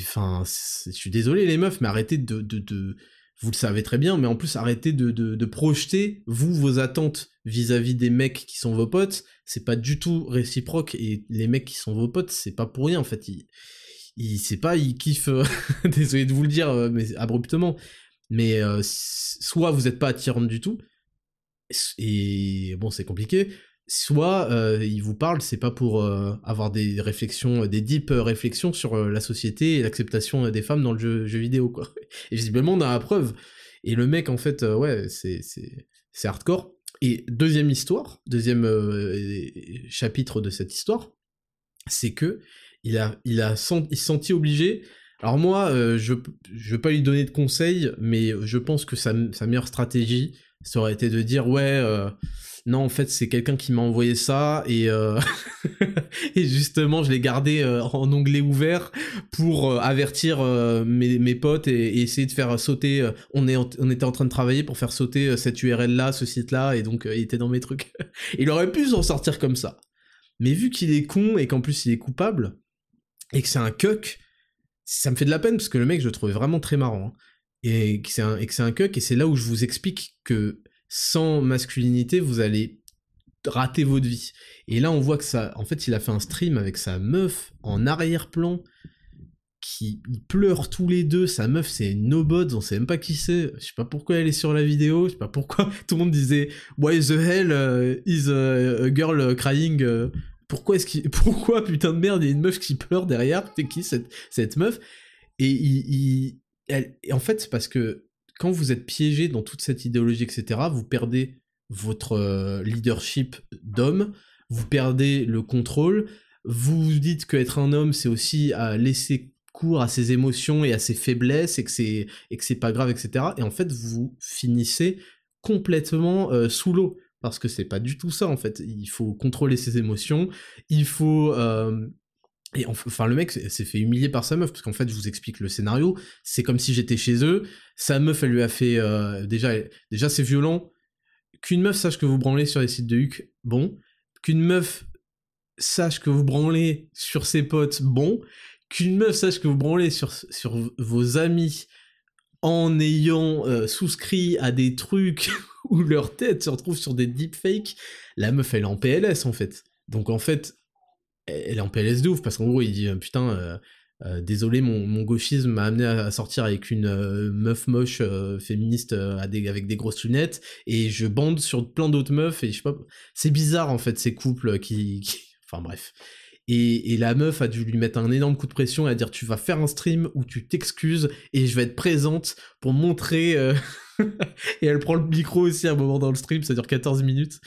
enfin, je suis désolé les meufs, mais arrêtez de, de vous le savez très bien, mais en plus arrêtez de, de, projeter, vous, vos attentes vis-à-vis des mecs qui sont vos potes, c'est pas du tout réciproque, et les mecs qui sont vos potes, c'est pas pour rien, en fait, ils, c'est pas, ils kiffent, euh, <laughs> désolé de vous le dire, euh, mais abruptement, mais euh, soit vous êtes pas attirant du tout, et bon, c'est compliqué, soit euh, il vous parle, c'est pas pour euh, avoir des réflexions, des deep réflexions sur euh, la société et l'acceptation des femmes dans le jeu, vidéo, quoi. <laughs> Et visiblement, on a la preuve. Et le mec, en fait, ouais, c'est, hardcore. Et deuxième histoire, deuxième chapitre de cette histoire, c'est que il a, il a senti obligé. Alors moi, je, je veux pas lui donner de conseils, mais je pense que sa, sa meilleure stratégie, ça aurait été de dire, ouais, non en fait c'est quelqu'un qui m'a envoyé ça et, euh, <laughs> justement je l'ai gardé euh, en onglet ouvert pour euh, avertir mes, mes, potes et, essayer de faire sauter on, est on était en train de travailler pour faire sauter cette URL là ce site là et donc il était dans mes trucs <laughs> il aurait pu s'en sortir comme ça mais vu qu'il est con et qu'en plus il est coupable et que c'est un cuck ça me fait de la peine parce que le mec je le trouvais vraiment très marrant hein. et que c'est un, et que c'est un cuck et c'est là où je vous explique que sans masculinité, vous allez rater votre vie. Et là, on voit que ça, en fait, il a fait un stream avec sa meuf en arrière-plan, qui pleurent tous les deux. Sa meuf, c'est Nobods, on sait même pas qui c'est. Je sais pas pourquoi elle est sur la vidéo. Je sais pas pourquoi <laughs> tout le monde disait Why the hell uh, is a, girl crying uh, Pourquoi est-ce qu'il, <laughs> pourquoi putain de merde, il y a une meuf qui pleure derrière? C'est qui cette, cette meuf? Et il, elle, en fait, c'est parce que quand vous êtes piégé dans toute cette idéologie, etc., vous perdez votre euh, leadership d'homme, vous perdez le contrôle, vous vous dites qu'être un homme, c'est aussi à laisser cours à ses émotions et à ses faiblesses et que c'est et que c'est pas grave, etc. Et en fait, vous finissez complètement euh, sous l'eau parce que c'est pas du tout ça en fait. Il faut contrôler ses émotions, il faut euh, et enfin, le mec s'est fait humilier par sa meuf, parce qu'en fait, je vous explique le scénario, c'est comme si j'étais chez eux, sa meuf, elle lui a fait... Euh, déjà, déjà c'est violent, qu'une meuf sache que vous branlez sur les sites de Huc, bon, qu'une meuf sache que vous branlez sur ses potes, bon, qu'une meuf sache que vous branlez sur, sur vos amis en ayant euh, souscrit à des trucs <laughs> où leur tête se retrouve sur des deepfakes, la meuf, elle est en PLS, en fait. Donc, en fait, elle est en PLS de ouf parce qu'en gros il dit putain euh, euh, désolé mon, gauchisme m'a amené à, sortir avec une euh, meuf moche féministe avec des grosses lunettes et je bande sur plein d'autres meufs et je sais pas c'est bizarre en fait ces couples qui, <laughs> enfin bref. Et, la meuf a dû lui mettre un énorme coup de pression et à dire tu vas faire un stream où tu t'excuses et je vais être présente pour montrer <laughs> et elle prend le micro aussi à un moment dans le stream ça dure 14 minutes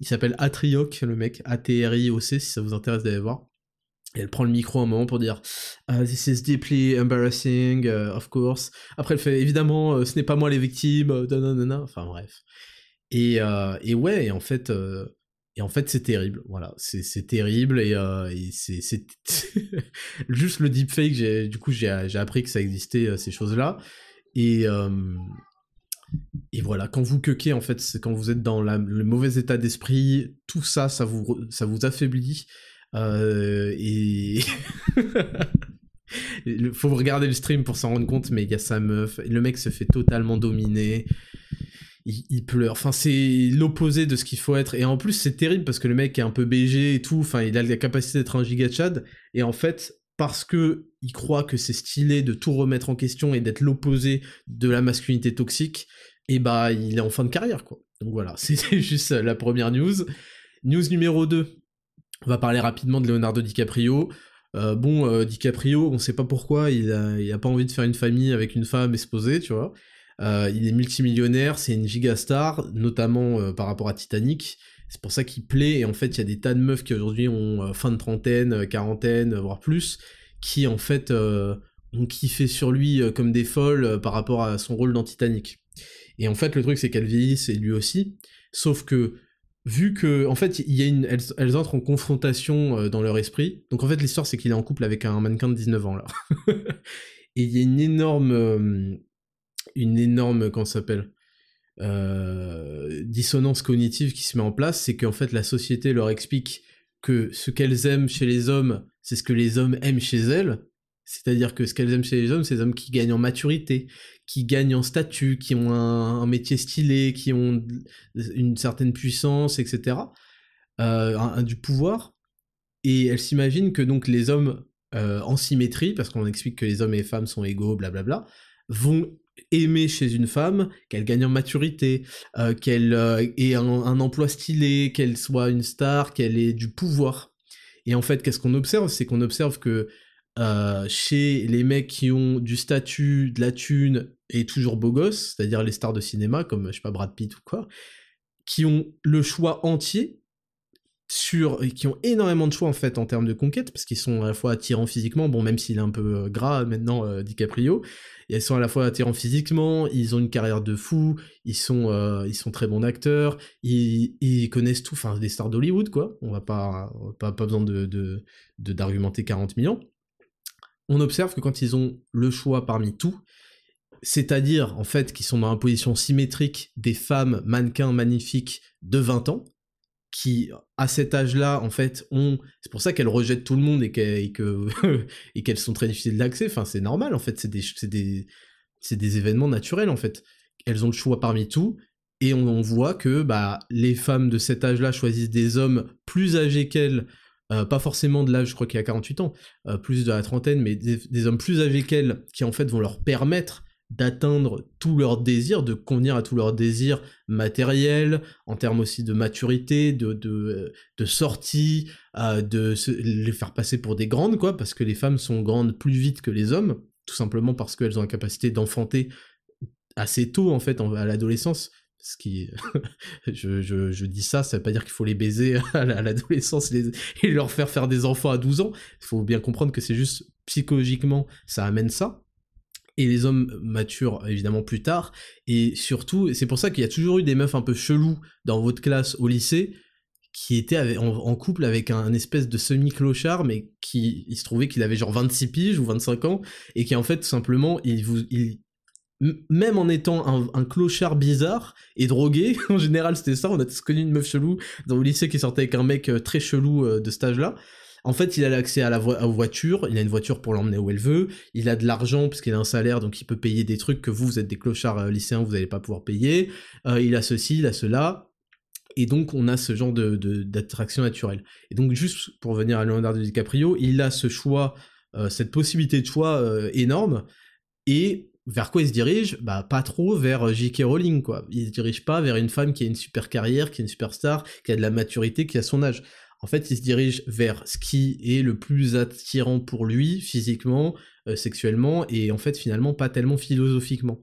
il s'appelle Atrioc, le mec, A-T-R-I-O-C, si ça vous intéresse d'aller voir. Et elle prend le micro un moment pour dire uh, This is deeply embarrassing, uh, of course. Après, elle fait évidemment, uh, ce n'est pas moi les victimes, nanana. Enfin bref. Et, et ouais, et en fait, en fait, c'est terrible. Voilà, c'est terrible et, et c'est <laughs> juste le deepfake. Du coup, j'ai appris que ça existait ces choses-là. Et et voilà, quand vous cuequez, en fait, c'est quand vous êtes dans le mauvais état d'esprit, tout ça, ça vous, ça vous affaiblit. Euh, et. <laughs> Il faut regarder le stream pour s'en rendre compte, mais il y a sa meuf, le mec se fait totalement dominer, il, pleure, enfin c'est l'opposé de ce qu'il faut être, et en plus c'est terrible parce que le mec est un peu BG et tout, enfin il a la capacité d'être un giga chad, et en fait parce que il croit que c'est stylé de tout remettre en question et d'être l'opposé de la masculinité toxique, et bah il est en fin de carrière quoi. Donc voilà, <laughs> c'est juste la première news. News numéro 2, on va parler rapidement de Leonardo DiCaprio. Euh, bon, euh, DiCaprio, on sait pas pourquoi, il a, pas envie de faire une famille avec une femme exposée, tu vois. Euh, il est multimillionnaire, c'est une gigastar, notamment par rapport à Titanic. C'est pour ça qu'il plaît, et en fait, il y a des tas de meufs qui aujourd'hui ont fin de trentaine, quarantaine, voire plus, qui en fait ont kiffé sur lui comme des folles par rapport à son rôle dans Titanic. Et en fait, le truc, c'est qu'elles vieillissent et lui aussi. Sauf que, vu que, en fait, y a une, elles, entrent en confrontation euh, dans leur esprit. Donc en fait, l'histoire, c'est qu'il est en couple avec un mannequin de 19 ans, là. <laughs> et il y a une énorme, euh, une énorme, comment ça s'appelle? Euh, dissonance cognitive qui se met en place, c'est qu'en fait la société leur explique que ce qu'elles aiment chez les hommes, c'est ce que les hommes aiment chez elles, c'est-à-dire que ce qu'elles aiment chez les hommes, c'est les hommes qui gagnent en maturité, qui gagnent en statut, qui ont un, métier stylé, qui ont une certaine puissance, etc. Euh, du pouvoir. Et elles s'imaginent que donc les hommes euh, en symétrie, parce qu'on explique que les hommes et les femmes sont égaux, blablabla, vont aimer chez une femme qu'elle gagne en maturité, euh, qu'elle ait un, emploi stylé, qu'elle soit une star, qu'elle ait du pouvoir. Et en fait, qu'est-ce qu'on observe? C'est qu'on observe que chez les mecs qui ont du statut, de la thune et toujours beau gosse, c'est-à-dire les stars de cinéma comme, je sais pas, Brad Pitt ou quoi, qui ont le choix entier sur qui ont énormément de choix en fait en termes de conquête parce qu'ils sont à la fois attirants physiquement bon même s'il est un peu euh, gras maintenant euh, DiCaprio ils sont à la fois attirants physiquement ils ont une carrière de fou ils sont euh, ils sont très bons acteurs ils, connaissent tout enfin des stars d'Hollywood quoi. On va pas pas, pas besoin de d'argumenter de, 40 millions. On observe que quand ils ont le choix parmi tout, c'est-à-dire en fait qu'ils sont dans la position symétrique des femmes mannequins magnifiques de 20 ans, qui à cet âge-là en fait ont, c'est pour ça qu'elles rejettent tout le monde et qu'elles <laughs> sont très difficiles d'accès. Enfin c'est normal en fait, c'est des, des, événements naturels en fait. Elles ont le choix parmi tout et on, voit que bah les femmes de cet âge-là choisissent des hommes plus âgés qu'elles pas forcément de l'âge, je crois qu'il a 48 ans, plus de la trentaine, mais des, hommes plus âgés qu'elle, qui en fait vont leur permettre d'atteindre tous leurs désirs, de convenir à tous leurs désirs matériels, en termes aussi de maturité, de, de, de sortie, de les faire passer pour des grandes, quoi, parce que les femmes sont grandes plus vite que les hommes, tout simplement parce qu'elles ont la capacité d'enfanter assez tôt, en fait, à l'adolescence. Ce qui, <laughs> je, je, je, dis ça, ça veut pas dire qu'il faut les baiser <laughs> à l'adolescence et leur faire faire des enfants à 12 ans. Il faut bien comprendre que c'est juste psychologiquement, ça amène ça et les hommes maturent évidemment plus tard. Et surtout, c'est pour ça qu'il y a toujours eu des meufs un peu chelous dans votre classe au lycée qui étaient en, couple avec un, espèce de semi-clochard, mais qui il se trouvait qu'il avait genre 26 piges ou 25 ans, et qui en fait tout simplement, il vous, il, même en étant un, clochard bizarre et drogué, <laughs> en général c'était ça, on a tous connu une meuf chelou dans le lycée qui sortait avec un mec euh, très chelou euh, de stage là, en fait, il a l'accès à la voiture, il a une voiture pour l'emmener où elle veut, il a de l'argent parce qu'il a un salaire, donc il peut payer des trucs que vous, vous êtes des clochards euh, lycéens, vous n'allez pas pouvoir payer. Euh, il a ceci, il a cela. Et donc, on a ce genre de, d'attraction naturelle. Et donc, juste pour venir à Leonardo DiCaprio, il a ce choix, euh, cette possibilité de choix énorme. Et vers quoi il se dirige? Bah pas trop vers J.K. Rowling quoi. Il se dirige pas vers une femme qui a une super carrière, qui est une superstar, qui a de la maturité, qui a son âge en fait, il se dirige vers ce qui est le plus attirant pour lui, physiquement, euh, sexuellement, et en fait, finalement, pas tellement philosophiquement.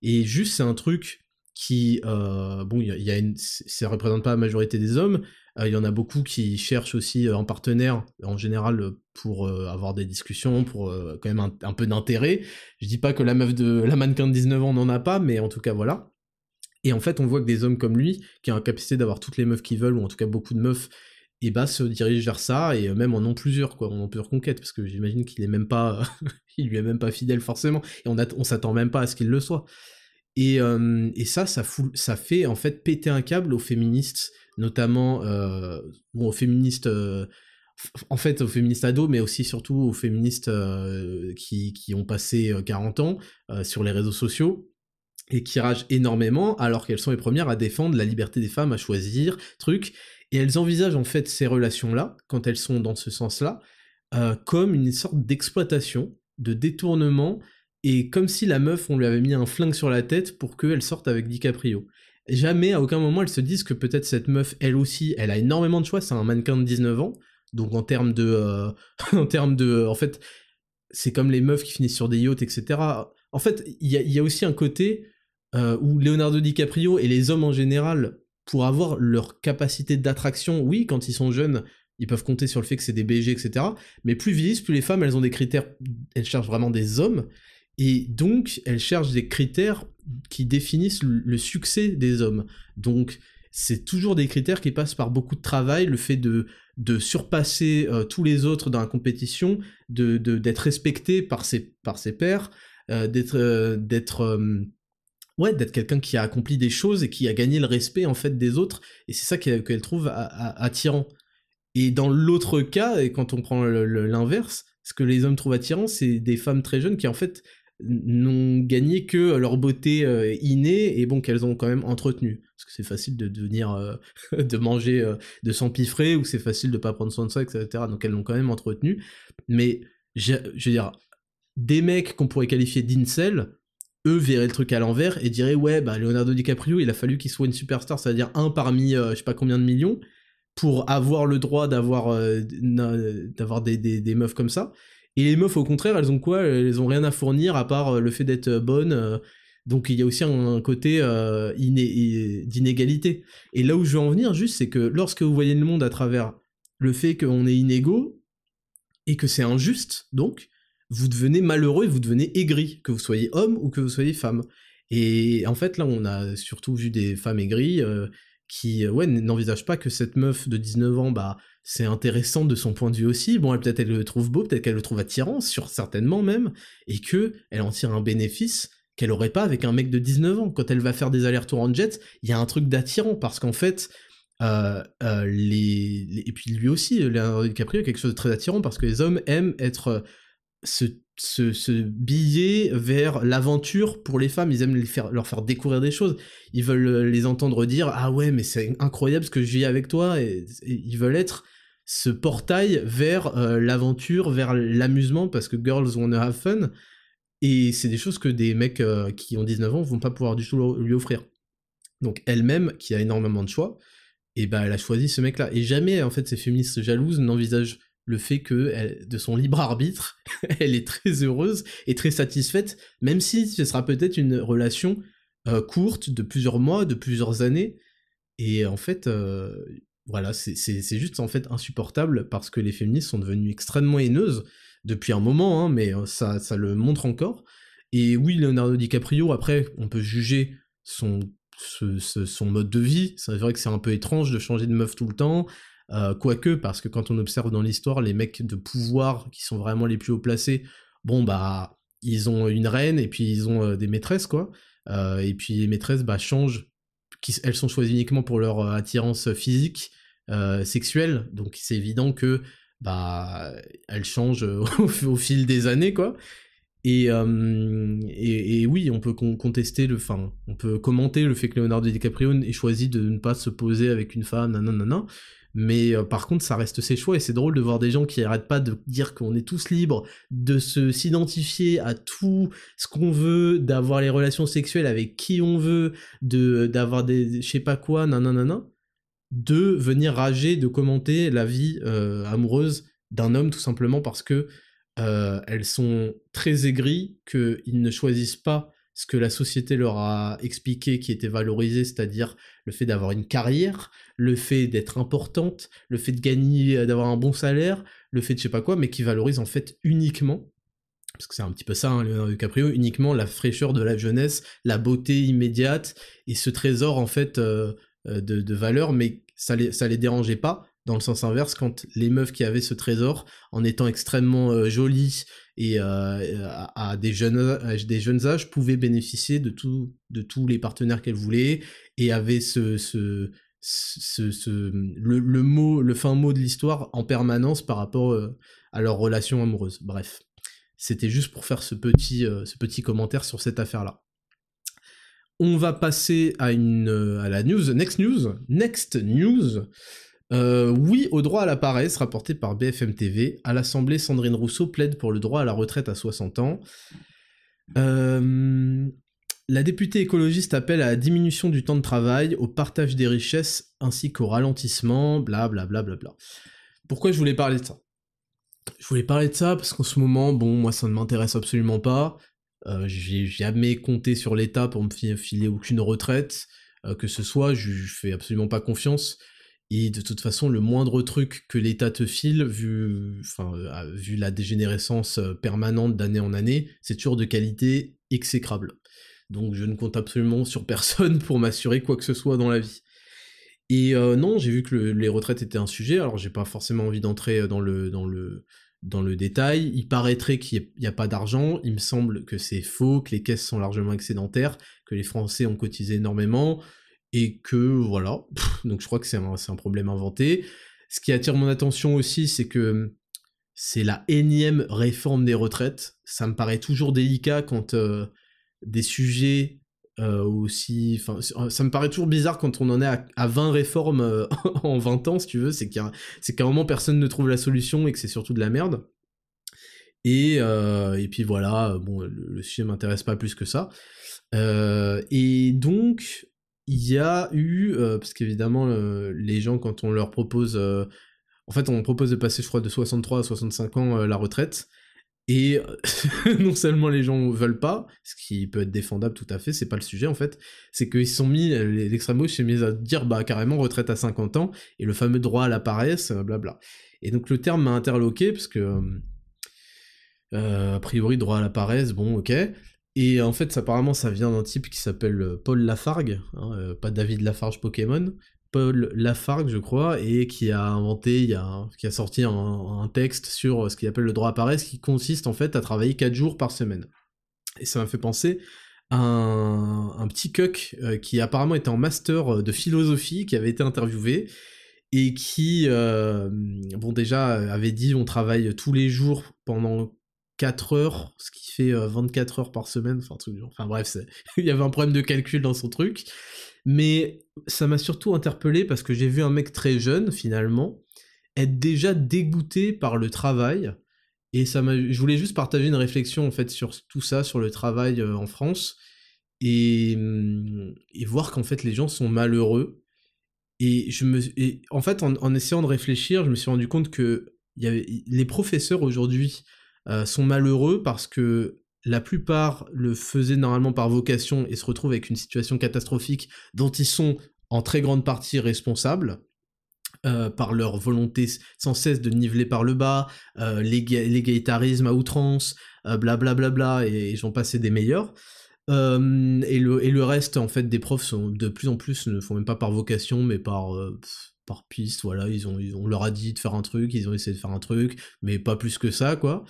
Et juste, c'est un truc qui, euh, bon, il y, a ça représente pas la majorité des hommes. Euh, il y en a beaucoup qui cherchent aussi un partenaire, en général, pour avoir des discussions, pour quand même un, peu d'intérêt. Je dis pas que la meuf de la mannequin de 19 ans n'en a pas, mais en tout cas, voilà. Et en fait, on voit que des hommes comme lui, qui ont la capacité d'avoir toutes les meufs qu'ils veulent, ou en tout cas beaucoup de meufs, et bah se dirige vers ça et même en ont plusieurs quoi, en ont plusieurs conquêtes parce que j'imagine qu'il est même pas, <laughs> il lui est même pas fidèle forcément. Et on, on s'attend même pas à ce qu'il le soit. Et, et ça, ça, ça fait en fait péter un câble aux féministes, notamment euh, aux féministes, euh, en fait aux féministes ados, mais aussi surtout aux féministes euh, qui, qui, ont passé 40 ans sur les réseaux sociaux et qui ragent énormément alors qu'elles sont les premières à défendre la liberté des femmes à choisir, truc, et elles envisagent en fait ces relations-là, quand elles sont dans ce sens-là, euh, comme une sorte d'exploitation, de détournement, et comme si la meuf, on lui avait mis un flingue sur la tête pour qu'elle sorte avec DiCaprio. Jamais, à aucun moment, elles se disent que peut-être cette meuf, elle aussi, elle a énormément de choix, c'est un mannequin de 19 ans, donc en termes de... Euh, <laughs> en termes de... En fait, c'est comme les meufs qui finissent sur des yachts, etc. En fait, il y, a, aussi un côté euh, où Leonardo DiCaprio et les hommes en général pour avoir leur capacité d'attraction, oui, quand ils sont jeunes, ils peuvent compter sur le fait que c'est des BG, etc. Mais plus vieillissent, plus les femmes, elles ont des critères, elles cherchent vraiment des hommes, et donc elles cherchent des critères qui définissent le succès des hommes. Donc c'est toujours des critères qui passent par beaucoup de travail, le fait de, de surpasser euh, tous les autres dans la compétition, de d'être respecté par ses, par ses pairs, euh, d'être euh, d'être ouais, d'être quelqu'un qui a accompli des choses et qui a gagné le respect en fait des autres, et c'est ça qu'elle trouve attirant. Et dans l'autre cas, et quand on prend l'inverse, ce que les hommes trouvent attirant, c'est des femmes très jeunes qui en fait n'ont gagné que leur beauté euh, innée et bon qu'elles ont quand même entretenu parce que c'est facile de devenir euh, <laughs> de manger euh, de s'empiffrer ou c'est facile de pas prendre soin de ça etc donc elles l'ont quand même entretenu mais je veux dire des mecs qu'on pourrait qualifier d'incel eux verraient le truc à l'envers et diraient ouais bah Leonardo DiCaprio il a fallu qu'il soit une superstar c'est-à-dire un parmi euh, je sais pas combien de millions pour avoir le droit d'avoir euh, d'avoir des, des, meufs comme ça. Et les meufs au contraire elles ont quoi? Elles ont rien à fournir à part euh, le fait d'être bonnes donc il y a aussi un, côté d'inégalité. Et là où je veux en venir juste c'est que lorsque vous voyez le monde à travers le fait qu'on est inégaux et que c'est injuste donc vous devenez malheureux et vous devenez aigri, que vous soyez homme ou que vous soyez femme. Et en fait, là, on a surtout vu des femmes aigries euh, qui euh, ouais, n'envisagent pas que cette meuf de 19 ans, bah, c'est intéressant de son point de vue aussi. Bon, peut-être elle le trouve beau, peut-être qu'elle le trouve attirant, sur certainement même, et que elle en tire un bénéfice qu'elle aurait pas avec un mec de 19 ans. Quand elle va faire des allers-retours en jet, il y a un truc d'attirant parce qu'en fait, euh, les, et puis lui aussi, Leonardo DiCaprio, quelque chose de très attirant parce que les hommes aiment être ce, billet vers l'aventure pour les femmes. Ils aiment les faire, leur faire découvrir des choses. Ils veulent les entendre dire Ah ouais, mais c'est incroyable ce que je vis avec toi. Et, ils veulent être ce portail vers l'aventure, vers l'amusement, parce que girls wanna have fun, et c'est des choses que des mecs qui ont 19 ans vont pas pouvoir du tout lui offrir. Donc elle-même, qui a énormément de choix, et ben elle a choisi ce mec-là. Et jamais, en fait, ces féministes jalouses n'envisagent le fait que, de son libre arbitre, <laughs> elle est très heureuse et très satisfaite, même si ce sera peut-être une relation euh, courte, de plusieurs mois, de plusieurs années. Et en fait, euh, voilà, c'est juste en fait insupportable parce que les féministes sont devenues extrêmement haineuses depuis un moment, hein, mais euh, ça, ça le montre encore. Et oui, Leonardo DiCaprio, après, on peut juger son son mode de vie. C'est vrai que c'est un peu étrange de changer de meuf tout le temps. Euh, quoique, parce que quand on observe dans l'histoire, les mecs de pouvoir qui sont vraiment les plus haut placés, bon bah, ils ont une reine et puis ils ont euh, des maîtresses, quoi. Euh, et puis les maîtresses, bah, changent. elles sont choisies uniquement pour leur attirance physique, sexuelle. Donc c'est évident que bah, elles changent <laughs> au, fil des années, quoi. Euh, et, et, oui, on peut contester le, enfin, on peut commenter le fait que Leonardo DiCaprio ait choisi de ne pas se poser avec une femme, nanana, mais euh, par contre, ça reste ses choix et c'est drôle de voir des gens qui arrêtent pas de dire qu'on est tous libres de se s'identifier à tout ce qu'on veut, d'avoir les relations sexuelles avec qui on veut, de d'avoir des, je sais pas quoi, nanana, de venir rager, de commenter la vie euh, amoureuse d'un homme tout simplement parce que euh, elles sont très aigries qu'ils ne choisissent pas ce que la société leur a expliqué qui était valorisé, c'est-à-dire le fait d'avoir une carrière, le fait d'être importante, le fait de gagner, d'avoir un bon salaire, le fait de je sais pas quoi, mais qui valorise en fait uniquement, parce que c'est un petit peu ça, hein, Leonardo DiCaprio, uniquement la fraîcheur de la jeunesse, la beauté immédiate, et ce trésor en fait euh, euh, de, valeur, mais ça les, les dérangeait pas, dans le sens inverse, quand les meufs qui avaient ce trésor, en étant extrêmement euh, jolies et euh, à, des, jeunes, âges, pouvaient bénéficier de, tous les partenaires qu'elles voulaient et avaient ce, ce, le, mot, le fin mot de l'histoire en permanence par rapport euh, à leur relation amoureuse. Bref, c'était juste pour faire ce petit, ce petit commentaire sur cette affaire-là. On va passer à, une, à la news, next news, next news. Euh, oui au droit à la paresse, rapporté par BFM TV. À l'Assemblée, Sandrine Rousseau plaide pour le droit à la retraite à 60 ans. Euh, la députée écologiste appelle à la diminution du temps de travail, au partage des richesses ainsi qu'au ralentissement, bla bla bla bla. Pourquoi je voulais parler de ça? Je voulais parler de ça parce qu'en ce moment, bon, moi ça ne m'intéresse absolument pas. Euh, j'ai jamais compté sur l'État pour me filer aucune retraite. que ce soit, je, je fais absolument pas confiance. Et de toute façon, le moindre truc que l'État te file, vu, euh, la dégénérescence euh, permanente d'année en année, c'est toujours de qualité exécrable. Donc je ne compte absolument sur personne <laughs> pour m'assurer quoi que ce soit dans la vie. Et euh, non, j'ai vu que les retraites étaient un sujet, alors j'ai pas forcément envie d'entrer dans le, dans, le, dans le détail. Il paraîtrait qu'il n'y a, pas d'argent, il me semble que c'est faux, que les caisses sont largement excédentaires, que les Français ont cotisé énormément, et que voilà, donc je crois que c'est un, un, problème inventé. Ce qui attire mon attention aussi, c'est que c'est la énième réforme des retraites. Ça me paraît toujours délicat quand euh, des sujets euh, aussi... Enfin, ça me paraît toujours bizarre quand on en est à, 20 réformes euh, <laughs> en 20 ans, si tu veux. C'est qu'à un moment, personne ne trouve la solution et que c'est surtout de la merde. Et, et puis voilà, bon, le, le sujet m'intéresse pas plus que ça. et donc, il y a eu, euh, parce qu'évidemment, euh, les gens, quand on leur propose, euh, en fait, on propose de passer, je crois, de 63 à 65 ans la retraite, et <laughs> non seulement les gens veulent pas, ce qui peut être défendable tout à fait, c'est pas le sujet en fait, c'est qu'ils sont mis, l'extrême gauche s'est mis à dire bah carrément retraite à 50 ans, et le fameux droit à la paresse, blabla. Et donc le terme m'a interloqué, parce que a priori droit à la paresse, bon ok, et en fait, apparemment, ça vient d'un type qui s'appelle euh, Paul Lafargue, hein, euh, pas David Lafarge Pokémon, Paul Lafargue, je crois, et qui a inventé, qui a sorti un, texte sur ce qu'il appelle le droit à paresse, qui consiste en fait à travailler 4 jours par semaine. Et ça m'a fait penser à un, petit cuck euh, qui apparemment était en master de philosophie, qui avait été interviewé, et qui, bon déjà, avait dit on travaille tous les jours pendant 4 heures, ce qui fait 24 euh, heures par semaine, enfin, enfin bref, <laughs> il y avait un problème de calcul dans son truc, mais ça m'a surtout interpellé parce que j'ai vu un mec très jeune, finalement, être déjà dégoûté par le travail. Et ça je voulais juste partager une réflexion en fait sur tout ça, sur le travail en France, et, mmh, et voir qu'en fait les gens sont malheureux. Et je me, et en fait, en, essayant de réfléchir, je me suis rendu compte que les professeurs aujourd'hui sont malheureux parce que la plupart le faisaient normalement par vocation et se retrouvent avec une situation catastrophique dont ils sont en très grande partie responsables. Euh, par leur volonté sans cesse de niveler par le bas, euh, l'égalitarisme à outrance, blablabla, euh, bla bla bla, et j'en passais des meilleurs. Euh, et, le, et le reste, en fait, des profs sont de plus en plus ne font même pas par vocation, mais par, par piste, voilà, ils ont, ils, on leur a dit de faire un truc, ils ont essayé de faire un truc, mais pas plus que ça, quoi.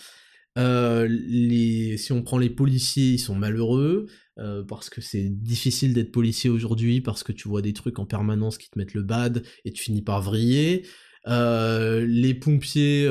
Euh, si on prend les policiers, ils sont malheureux, euh, parce que c'est difficile d'être policier aujourd'hui, parce que tu vois des trucs en permanence qui te mettent le bad, et tu finis par vriller. Euh, les pompiers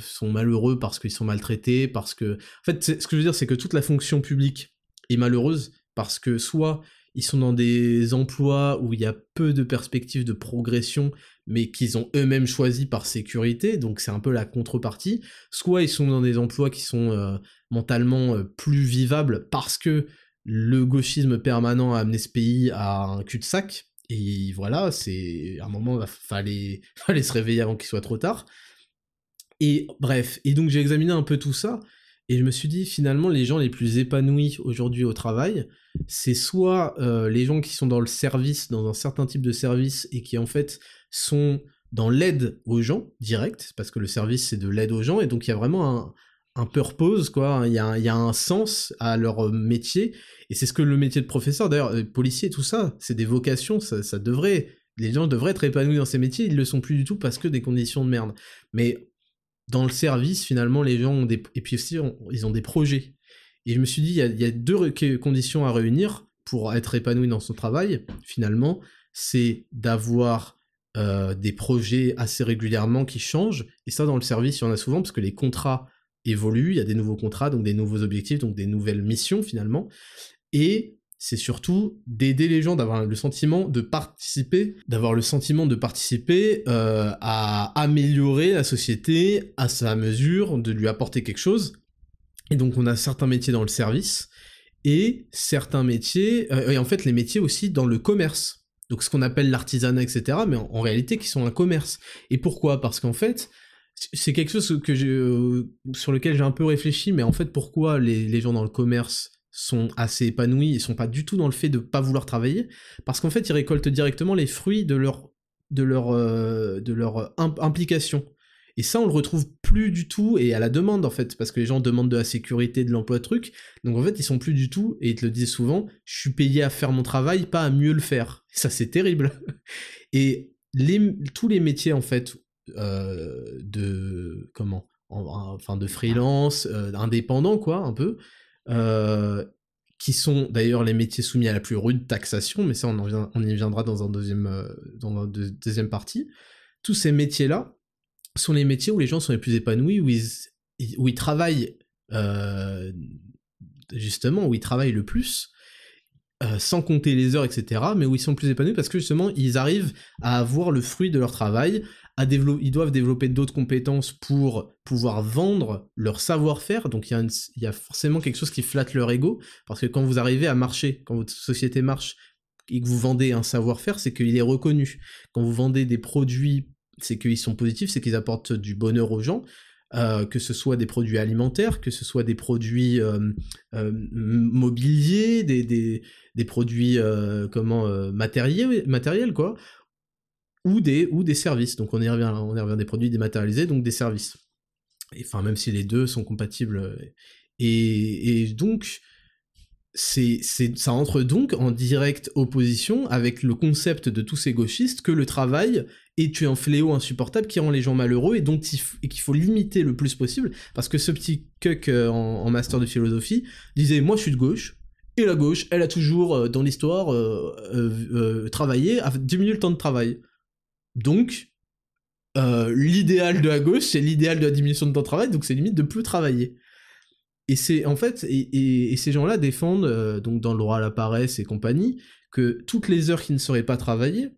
sont malheureux parce qu'ils sont maltraités, parce que... En fait, ce que je veux dire, c'est que toute la fonction publique est malheureuse, parce que soit ils sont dans des emplois où il y a peu de perspectives de progression, mais qu'ils ont eux-mêmes choisi par sécurité, donc c'est un peu la contrepartie. Soit ils sont dans des emplois qui sont euh, mentalement euh, plus vivables parce que le gauchisme permanent a amené ce pays à un cul-de-sac, et voilà, c'est un moment, il fallait, <laughs> fallait se réveiller avant qu'il soit trop tard. Et bref, et donc j'ai examiné un peu tout ça, et je me suis dit, finalement, les gens les plus épanouis aujourd'hui au travail, c'est soit euh, les gens qui sont dans le service, dans un certain type de service, et qui en fait sont dans l'aide aux gens, direct, parce que le service c'est de l'aide aux gens, et donc il y a vraiment un, un purpose, quoi, il y, a, y, a, un sens à leur métier, et c'est ce que le métier de professeur, d'ailleurs, euh, policier, tout ça, c'est des vocations, ça devrait, les gens devraient être épanouis dans ces métiers, ils le sont plus du tout parce que des conditions de merde. Mais dans le service, finalement, les gens ont des... Et puis aussi, ils ont des projets. Et je me suis dit, il y a, deux conditions à réunir pour être épanoui dans son travail, finalement. C'est d'avoir euh, des projets assez régulièrement qui changent. Et ça, dans le service, il y en a souvent, parce que les contrats évoluent, il y a des nouveaux contrats, donc des nouveaux objectifs, donc des nouvelles missions, finalement. Et c'est surtout d'aider les gens, d'avoir le sentiment de participer, d'avoir le sentiment de participer euh, à améliorer la société à sa mesure, de lui apporter quelque chose. Et donc on a certains métiers dans le service et certains métiers, euh, et en fait les métiers aussi dans le commerce. Donc ce qu'on appelle l'artisanat, etc. Mais en, réalité qui sont un commerce. Et pourquoi? Parce qu'en fait, c'est quelque chose que euh, sur lequel j'ai un peu réfléchi, mais en fait pourquoi les gens dans le commerce sont assez épanouis, ils sont pas du tout dans le fait de pas vouloir travailler, parce qu'en fait ils récoltent directement les fruits de leur de leur euh, de leur implication. Et ça on le retrouve plus du tout et à la demande en fait, parce que les gens demandent de la sécurité, de l'emploi de trucs, donc en fait ils sont plus du tout et ils te le disent souvent, je suis payé à faire mon travail, pas à mieux le faire. ça c'est terrible. <laughs> Et tous les métiers en fait euh, de comment enfin de freelance, euh, indépendant quoi un peu, euh, qui sont d'ailleurs les métiers soumis à la plus rude taxation, mais ça on, y viendra dans un deuxième, dans la deuxième partie. Tous ces métiers-là sont les métiers où les gens sont les plus épanouis, où ils, où ils travaillent euh, justement, où ils travaillent le plus, sans compter les heures, etc., mais où ils sont plus épanouis parce que justement ils arrivent à avoir le fruit de leur travail, ils doivent développer d'autres compétences pour pouvoir vendre leur savoir-faire. Donc il y, a forcément quelque chose qui flatte leur ego, parce que quand vous arrivez à marcher, quand votre société marche et que vous vendez un savoir-faire, c'est qu'il est reconnu. Quand vous vendez des produits, c'est qu'ils sont positifs, c'est qu'ils apportent du bonheur aux gens. Euh, que ce soit des produits alimentaires, que ce soit des produits euh, euh, mobiliers, des, produits comment matériels, matériels quoi, ou des, ou des services. Donc on y revient, on y revient des produits dématérialisés, donc des services. enfin, même si les deux sont compatibles. Euh, et, donc, c'est, ça entre donc en directe opposition avec le concept de tous ces gauchistes que le travail est un fléau insupportable qui rend les gens malheureux et qu'il faut limiter le plus possible parce que ce petit cuck euh, en, master de philosophie disait moi je suis de gauche et la gauche elle a toujours euh, dans l'histoire travaillé à diminuer le temps de travail donc, euh, l'idéal de la gauche, c'est l'idéal de la diminution de temps de travail, donc c'est limite de plus travailler. Et c'est en fait, et, ces gens-là défendent, euh, donc dans le droit à la paresse et compagnie, que toutes les heures qui ne seraient pas travaillées,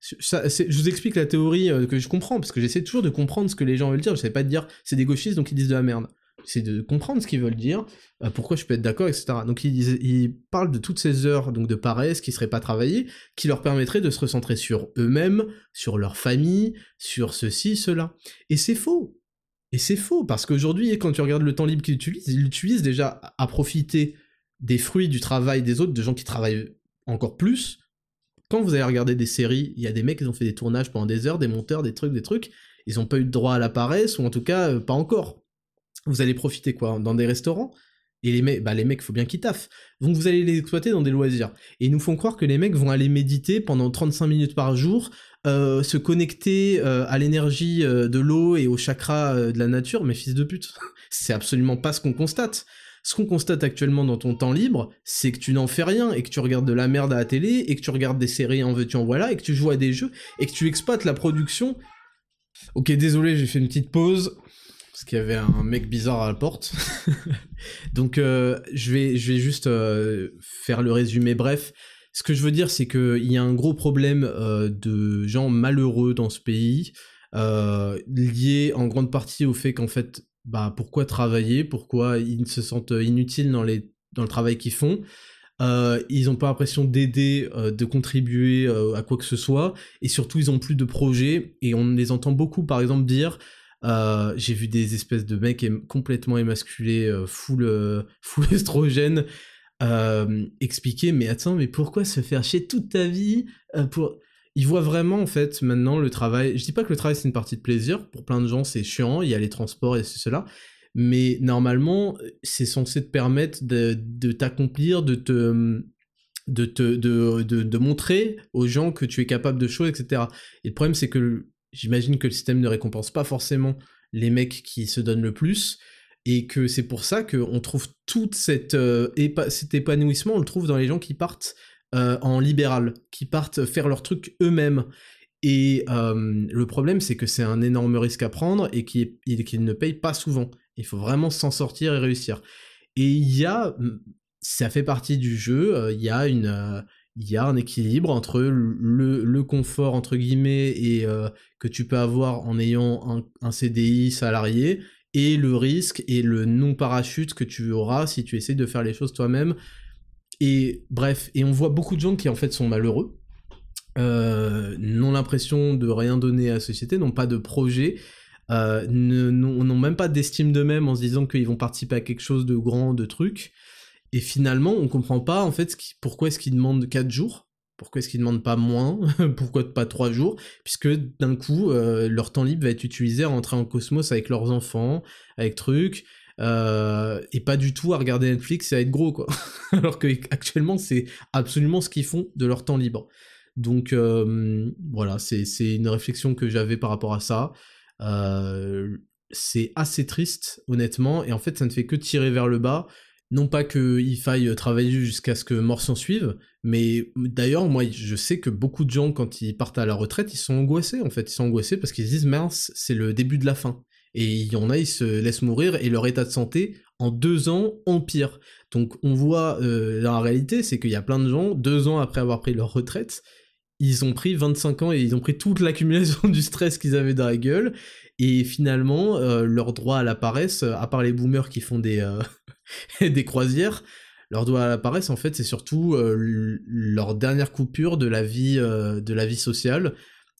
je vous explique la théorie euh, que je comprends, parce que j'essaie toujours de comprendre ce que les gens veulent dire. Je sais pas dire c'est des gauchistes donc ils disent de la merde. C'est de comprendre ce qu'ils veulent dire, euh, pourquoi je peux être d'accord, etc. Donc ils, ils, parlent de toutes ces heures donc de paresse qui seraient pas travaillées, qui leur permettraient de se recentrer sur eux-mêmes, sur leur famille, sur ceci, cela. Et c'est faux. Et c'est faux, parce qu'aujourd'hui, quand tu regardes le temps libre qu'ils utilisent, ils l'utilisent déjà à profiter des fruits du travail des autres, de gens qui travaillent encore plus, quand vous allez regarder des séries, il y a des mecs qui ont fait des tournages pendant des heures, des monteurs, des trucs, des trucs, ils n'ont pas eu de droit à la paresse, ou en tout cas, euh, pas encore. Vous allez profiter quoi Dans des restaurants et les mecs, bah les mecs, faut bien qu'ils taffent. Donc vous allez les exploiter dans des loisirs. Et ils nous font croire que les mecs vont aller méditer pendant 35 minutes par jour, euh, se connecter euh, à l'énergie de l'eau et au chakra de la nature, mais fils de pute. <laughs> C'est absolument pas ce qu'on constate. Ce qu'on constate actuellement dans ton temps libre, c'est que tu n'en fais rien et que tu regardes de la merde à la télé et que tu regardes des séries en veux-tu en voilà et que tu joues à des jeux et que tu exploites la production. Ok, désolé, j'ai fait une petite pause parce qu'il y avait un mec bizarre à la porte. <laughs> Donc euh, je vais juste euh, faire le résumé bref. Ce que je veux dire, c'est qu'il y a un gros problème euh, de gens malheureux dans ce pays, lié en grande partie au fait qu'en fait bah pourquoi travailler, pourquoi ils se sentent inutiles dans, les, dans le travail qu'ils font. Euh, ils n'ont pas l'impression d'aider, euh, de contribuer euh, à quoi que ce soit, et surtout ils ont plus de projets, et on les entend beaucoup par exemple dire, j'ai vu des espèces de mecs complètement émasculés, full, <laughs> full estrogène, expliquer, mais attends, mais pourquoi se faire chier toute ta vie pour il voit vraiment en fait maintenant le travail. Je dis pas que le travail c'est une partie de plaisir. Pour plein de gens c'est chiant. Il y a les transports et cela. Mais normalement c'est censé te permettre de, t'accomplir, de te de, te, de, de, montrer aux gens que tu es capable de choses, etc. Et le problème c'est que j'imagine que le système ne récompense pas forcément les mecs qui se donnent le plus et que c'est pour ça qu'on trouve tout cette, euh, cet épanouissement, on le trouve dans les gens qui partent euh, en libéral, qui partent faire leur truc eux-mêmes. Et euh, le problème, c'est que c'est un énorme risque à prendre et qu'ils ne payent pas souvent. Il faut vraiment s'en sortir et réussir. Et il y a, ça fait partie du jeu, il y a une, il y a un équilibre entre le, le confort entre guillemets et que tu peux avoir en ayant un, un, CDI salarié et le risque et le non parachute que tu auras si tu essaies de faire les choses toi-même et bref, et on voit beaucoup de gens qui en fait sont malheureux, euh, n'ont l'impression de rien donner à la société, n'ont pas de projet, euh, n'ont même pas d'estime d'eux-mêmes en se disant qu'ils vont participer à quelque chose de grand, de truc. Et finalement, on comprend pas en fait pourquoi est-ce qu'ils demandent 4 jours, pourquoi est-ce qu'ils demandent pas moins, <laughs> pourquoi pas 3 jours, puisque d'un coup, euh, leur temps libre va être utilisé à rentrer en cosmos avec leurs enfants, avec trucs, euh, et pas du tout à regarder Netflix et à être gros quoi. <laughs> Alors que actuellement c'est absolument ce qu'ils font de leur temps libre. Donc voilà, c'est une réflexion que j'avais par rapport à ça. Euh, c'est assez triste honnêtement et en fait ça ne fait que tirer vers le bas. Non pas qu'il faille travailler jusqu'à ce que mort s'en suive, mais d'ailleurs moi je sais que beaucoup de gens quand ils partent à la retraite ils sont angoissés en fait, ils sont angoissés parce qu'ils disent mince c'est le début de la fin. Et il y en a, ils se laissent mourir et leur état de santé, en deux ans, empire. Donc on voit, euh, la réalité, c'est qu'il y a plein de gens, deux ans après avoir pris leur retraite, ils ont pris 25 ans et ils ont pris toute l'accumulation <laughs> du stress qu'ils avaient dans la gueule. Et finalement, euh, leur droit à la paresse, à part les boomers qui font des, euh, <laughs> des croisières, leur droit à la paresse, en fait, c'est surtout leur dernière coupure de la vie, de la vie sociale.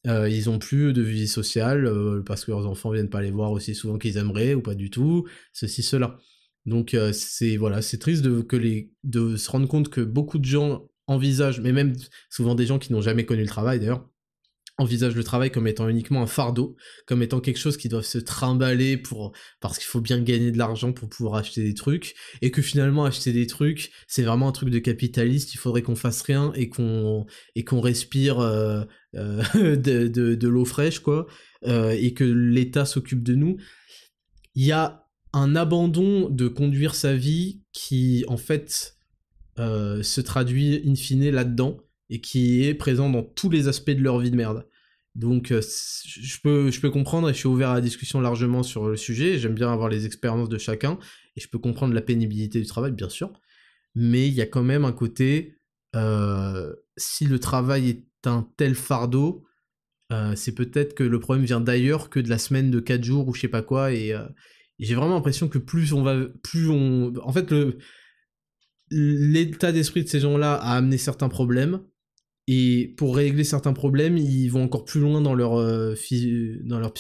Euh, ils ont plus de vie sociale euh, parce que leurs enfants viennent pas les voir aussi souvent qu'ils aimeraient ou pas du tout, ceci cela. Donc euh, c'est voilà, c'est triste de que les de se rendre compte que beaucoup de gens envisagent, mais même souvent des gens qui n'ont jamais connu le travail d'ailleurs, envisagent le travail comme étant uniquement un fardeau, comme étant quelque chose qui doit se trimballer pour parce qu'il faut bien gagner de l'argent pour pouvoir acheter des trucs et que finalement acheter des trucs c'est vraiment un truc de capitaliste il faudrait qu'on fasse rien et qu'on et qu'on respire euh, euh, <laughs> de, de, l'eau fraîche quoi euh, et que l'État s'occupe de nous il y a un abandon de conduire sa vie qui en fait se traduit in fine là-dedans et qui est présent dans tous les aspects de leur vie de merde. Donc euh, je peux, je peux comprendre et je suis ouvert à la discussion largement sur le sujet, j'aime bien avoir les expériences de chacun, et je peux comprendre la pénibilité du travail, bien sûr, mais il y a quand même un côté, euh, si le travail est un tel fardeau, c'est peut-être que le problème vient d'ailleurs que de la semaine de 4 jours ou je sais pas quoi, et, j'ai vraiment l'impression que plus on va, plus on, en fait l'état d'esprit de ces gens-là a amené certains problèmes, et pour régler certains problèmes, ils vont encore plus loin dans leur, dans leur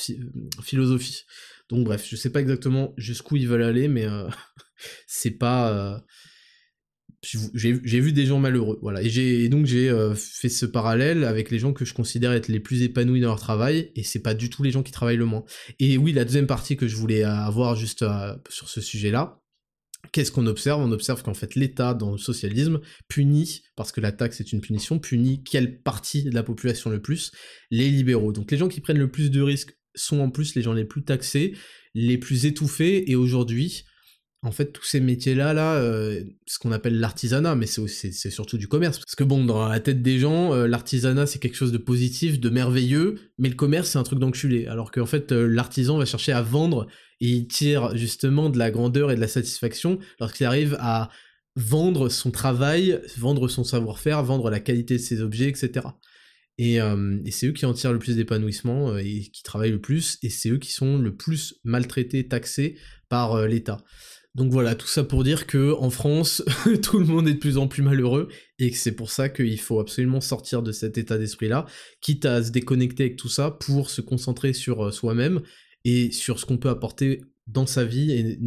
philosophie. Donc bref, je sais pas exactement jusqu'où ils veulent aller, mais <laughs> c'est pas j'ai vu des gens malheureux, voilà. Et, j'ai donc j'ai euh, fait ce parallèle avec les gens que je considère être les plus épanouis dans leur travail, et c'est pas du tout les gens qui travaillent le moins. Et oui, la deuxième partie que je voulais avoir juste euh, sur ce sujet-là, qu'est-ce qu'on observe? On observe qu'en fait l'État dans le socialisme punit, parce que la taxe est une punition, punit quelle partie de la population le plus? Les libéraux. Donc les gens qui prennent le plus de risques sont en plus les gens les plus taxés, les plus étouffés, et aujourd'hui, en fait, tous ces métiers-là, là, euh, ce qu'on appelle l'artisanat, mais c'est surtout du commerce. Parce que bon, dans la tête des gens, euh, l'artisanat c'est quelque chose de positif, de merveilleux, mais le commerce c'est un truc d'enculé. Alors qu'en fait, euh, l'artisan va chercher à vendre et il tire justement de la grandeur et de la satisfaction lorsqu'il arrive à vendre son travail, vendre son savoir-faire, vendre la qualité de ses objets, etc. Et, et c'est eux qui en tirent le plus d'épanouissement et qui travaillent le plus, et c'est eux qui sont le plus maltraités, taxés par l'État. Donc voilà, tout ça pour dire que en France, <laughs> tout le monde est de plus en plus malheureux et que c'est pour ça qu'il faut absolument sortir de cet état d'esprit-là, quitte à se déconnecter avec tout ça pour se concentrer sur euh, soi-même et sur ce qu'on peut apporter dans sa vie et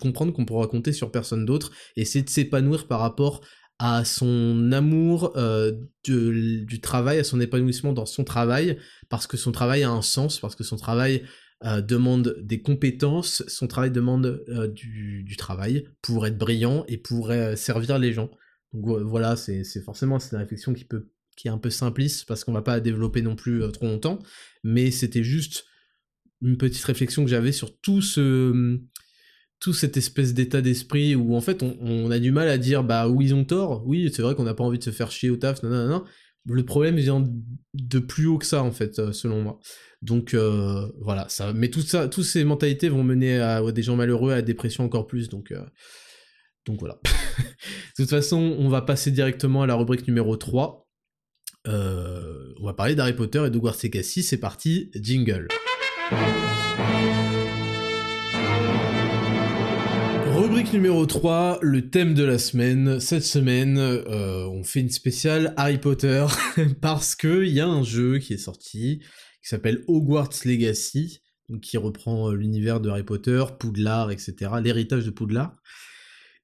comprendre qu'on pourra compter sur personne d'autre et essayer de s'épanouir par rapport à son amour euh, du travail, à son épanouissement dans son travail, parce que son travail a un sens, parce que son travail euh, demande des compétences, son travail demande euh, du, travail pour être brillant et pour servir les gens. Donc voilà, c'est forcément une réflexion qui peut qui est un peu simpliste parce qu'on va pas développer non plus trop longtemps, mais c'était juste une petite réflexion que j'avais sur tout ce tout cette espèce d'état d'esprit où en fait on, a du mal à dire bah où ils ont tort, oui c'est vrai qu'on n'a pas envie de se faire chier au taf, non non non, le problème vient de plus haut que ça en fait selon moi. Donc euh, voilà, ça, mais tout ça, toutes ces mentalités vont mener à, des gens malheureux à la dépression encore plus. Donc, euh, donc voilà. <laughs> de toute façon, on va passer directement à la rubrique numéro 3. Euh, on va parler d'Harry Potter et de Legacy. C'est parti, jingle. Rubrique numéro 3, le thème de la semaine. Cette semaine, on fait une spéciale Harry Potter <laughs> parce qu'il y a un jeu qui est sorti qui s'appelle Hogwarts Legacy, qui reprend euh, l'univers de Harry Potter, Poudlard, etc., l'héritage de Poudlard.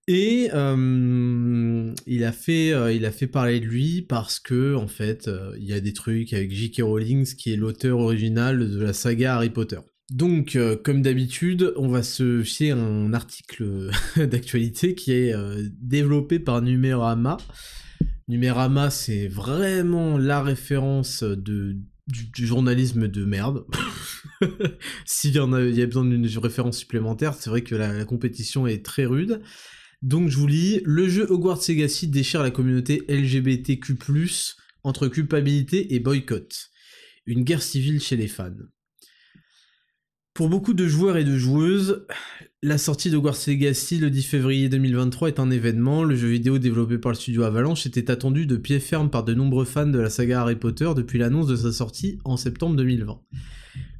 Et euh, il, a fait, euh, parler de lui parce que, en fait, il y a des trucs avec J.K. Rowling, qui est l'auteur original de la saga Harry Potter. Donc, comme d'habitude, on va se fier à un article <laughs> d'actualité qui est développé par Numérama. Numérama, c'est vraiment la référence du, journalisme de merde. <laughs> S'il y a, y a besoin d'une référence supplémentaire, c'est vrai que la, compétition est très rude. Donc je vous lis, le jeu Hogwarts Legacy déchire la communauté LGBTQ+, entre culpabilité et boycott. Une guerre civile chez les fans. Pour beaucoup de joueurs et de joueuses, la sortie de Legacy le 10 février 2023 est un événement. Le jeu vidéo développé par le studio Avalanche était attendu de pied ferme par de nombreux fans de la saga Harry Potter depuis l'annonce de sa sortie en septembre 2020.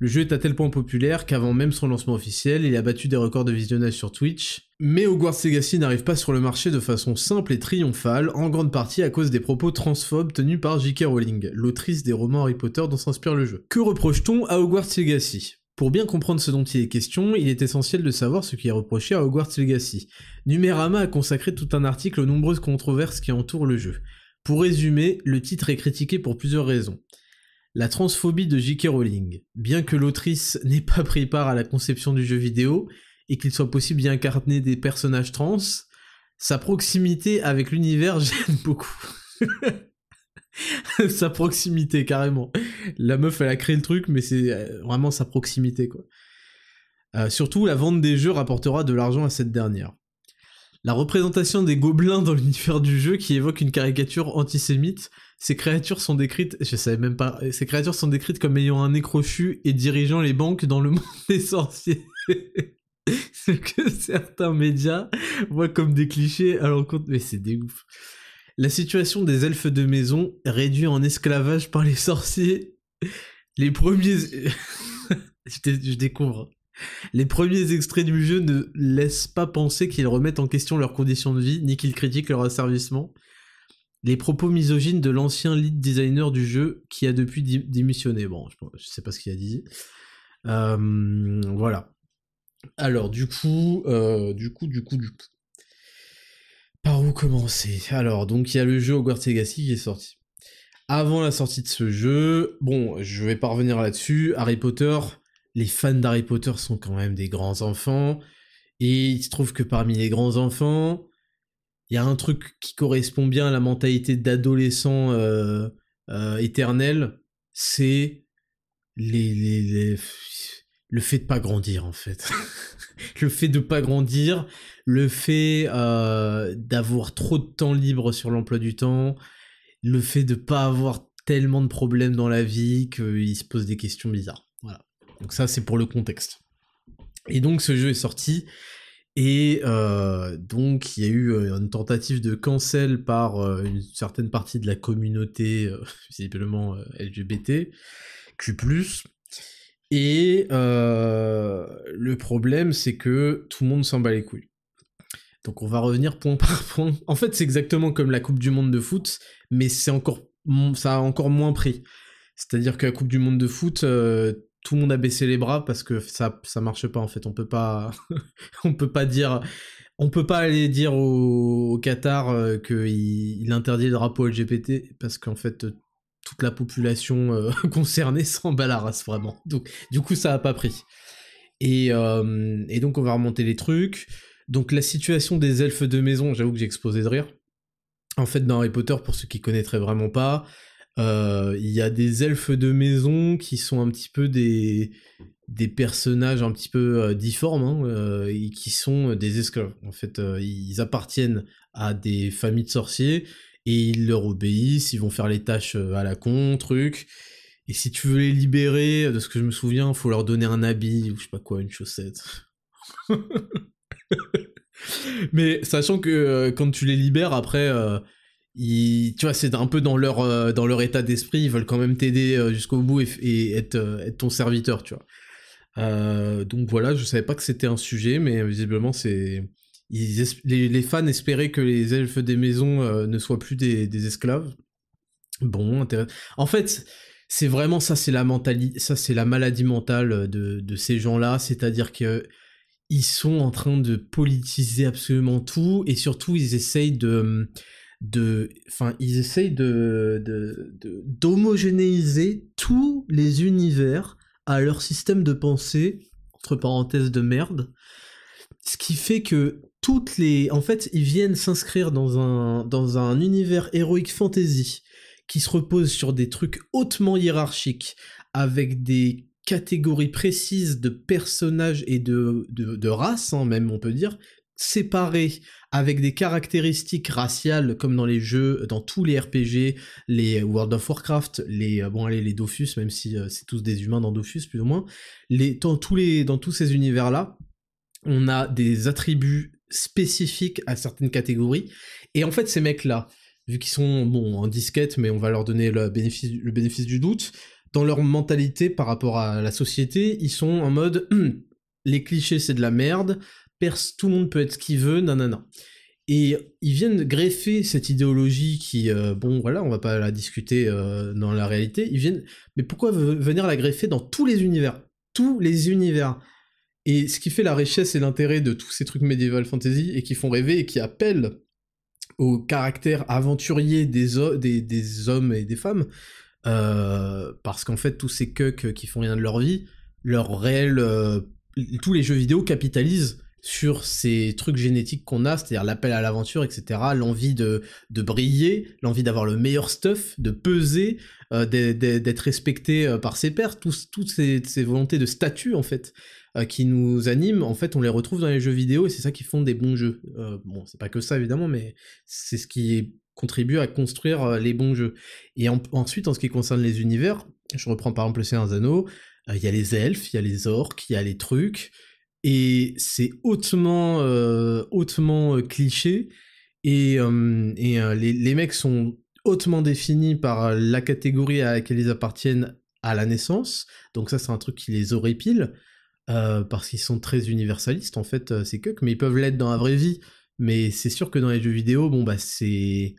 Le jeu est à tel point populaire qu'avant même son lancement officiel, il a battu des records de visionnage sur Twitch. Mais Hogwarts Legacy n'arrive pas sur le marché de façon simple et triomphale, en grande partie à cause des propos transphobes tenus par J.K. Rowling, l'autrice des romans Harry Potter dont s'inspire le jeu. Que reproche-t-on à Hogwarts Legacy? Pour bien comprendre ce dont il est question, il est essentiel de savoir ce qui est reproché à Hogwarts Legacy. Numérama a consacré tout un article aux nombreuses controverses qui entourent le jeu. Pour résumer, le titre est critiqué pour plusieurs raisons. La transphobie de J.K. Rowling. Bien que l'autrice n'ait pas pris part à la conception du jeu vidéo, et qu'il soit possible d'y incarner des personnages trans, sa proximité avec l'univers <laughs> gêne beaucoup. <laughs> sa proximité, carrément. La meuf, elle a créé le truc, mais c'est euh, vraiment sa proximité, quoi. Euh, surtout, la vente des jeux rapportera de l'argent à cette dernière. La représentation des gobelins dans l'univers du jeu qui évoque une caricature antisémite, ces créatures sont décrites, je savais même pas, ces créatures sont décrites comme ayant un nez crochu et dirigeant les banques dans le monde <laughs> des sorciers. Ce que certains médias voient comme des clichés à l'encontre, mais c'est des ouf. La situation des elfes de maison, réduits en esclavage par les sorciers, les premiers... <laughs> je découvre. Les premiers extraits du jeu ne laissent pas penser qu'ils remettent en question leurs conditions de vie, ni qu'ils critiquent leur asservissement. Les propos misogynes de l'ancien lead designer du jeu qui a depuis démissionné. Bon, je, sais pas ce qu'il a dit. Euh, voilà. Alors, du coup, euh, du coup, du coup, du coup. Par où commencer? Alors, donc il y a le jeu Hogwarts Legacy qui est sorti. Avant la sortie de ce jeu, bon, je vais pas revenir là-dessus, Harry Potter, les fans d'Harry Potter sont quand même des grands enfants, et il se trouve que parmi les grands enfants, il y a un truc qui correspond bien à la mentalité d'adolescent euh, euh, éternel, c'est le fait de pas grandir en fait. <laughs> le fait de pas grandir, le fait euh, d'avoir trop de temps libre sur l'emploi du temps, le fait de pas avoir tellement de problèmes dans la vie qu'il se pose des questions bizarres. Voilà. Donc ça c'est pour le contexte. Et donc ce jeu est sorti et euh, donc il y a eu euh, une tentative de cancel par euh, une certaine partie de la communauté <laughs> visiblement LGBT, Q+. Et le problème c'est que tout le monde s'en bat les couilles. Donc on va revenir point <laughs> par point. En fait, c'est exactement comme la Coupe du Monde de foot, mais c'est encore, ça a encore moins pris. C'est-à-dire que la Coupe du Monde de foot, tout le monde a baissé les bras parce que ça, ça marche pas en fait. On peut pas, <laughs> peut pas dire, aller dire au, Qatar euh, qu'il il interdit le drapeau LGBT parce qu'en fait toute la population euh, <laughs> concernée s'en bat la race vraiment. Du coup ça a pas pris. Et, donc on va remonter les trucs. Donc la situation des elfes de maison, j'avoue que j'ai exposé de rire. En fait, dans Harry Potter, pour ceux qui connaîtraient vraiment pas, euh, il y a des elfes de maison qui sont un petit peu des, des personnages un petit peu euh, difformes hein, euh, et qui sont des esclaves. En fait, ils appartiennent à des familles de sorciers et ils leur obéissent, ils vont faire les tâches à la con, truc. Et si tu veux les libérer, de ce que je me souviens, faut leur donner un habit ou je sais pas quoi, une chaussette. <laughs> Mais sachant que euh, quand tu les libères, après, euh, tu vois, c'est un peu dans leur, euh, dans leur état d'esprit, ils veulent quand même t'aider jusqu'au bout et, être, être, ton serviteur, tu vois. donc voilà, je savais pas que c'était un sujet, mais visiblement, c'est. Les, fans espéraient que les elfes des maisons ne soient plus des, esclaves. Bon, intéressant. En fait, c'est vraiment ça, c'est la mentalité, ça c'est la maladie mentale de, de ces gens-là, c'est-à-dire que ils sont en train de politiser absolument tout et surtout ils essayent de de enfin ils essayent d'homogénéiser tous les univers à leur système de pensée entre parenthèses de merde. Ce qui fait que toutes les en fait ils viennent s'inscrire dans un univers héroïque fantasy qui se repose sur des trucs hautement hiérarchiques avec des catégories précises de personnages et de, de, races, hein, même on peut dire, séparés avec des caractéristiques raciales comme dans les jeux, dans tous les RPG, les World of Warcraft, les euh, bon allez les Dofus, même si euh, c'est tous des humains dans Dofus plus ou moins, les, dans tous les dans tous ces univers là, on a des attributs spécifiques à certaines catégories. Et en fait ces mecs là, vu qu'ils sont bon en disquette, mais on va leur donner le bénéfice le bénéfice du doute, dans leur mentalité par rapport à la société, ils sont en mode <clears throat> les clichés c'est de la merde, tout le monde peut être ce qu'il veut, nanana. Et ils viennent greffer cette idéologie qui, euh, bon voilà, on va pas la discuter euh, dans la réalité, ils viennent, mais pourquoi venir la greffer dans tous les univers? Tous les univers. Et ce qui fait la richesse et l'intérêt de tous ces trucs médiéval fantasy et qui font rêver et qui appellent au caractère aventurier des, hommes et des femmes, euh, parce qu'en fait tous ces cucks qui font rien de leur vie, leur réel, tous les jeux vidéo capitalisent sur ces trucs génétiques qu'on a, c'est-à-dire l'appel à l'aventure, etc., l'envie de, de briller, l'envie d'avoir le meilleur stuff, de peser, euh, d'être respecté par ses pairs, toutes ces, ces, volontés de statut en fait qui nous animent, en fait on les retrouve dans les jeux vidéo et c'est ça qui font des bons jeux. bon, c'est pas que ça évidemment, mais c'est ce qui contribue à construire euh, les bons jeux. Et ensuite, en ce qui concerne les univers, je reprends par exemple le Seigneur euh, il y a les elfes, il y a les orques, il y a les trucs, et c'est hautement, euh, hautement cliché, et, et les, les, mecs sont hautement définis par la catégorie à laquelle ils appartiennent à la naissance, donc ça c'est un truc qui les horripile, euh, parce qu'ils sont très universalistes. En fait, euh, c'est que, mais ils peuvent l'être dans la vraie vie, mais c'est sûr que dans les jeux vidéo, bon bah c'est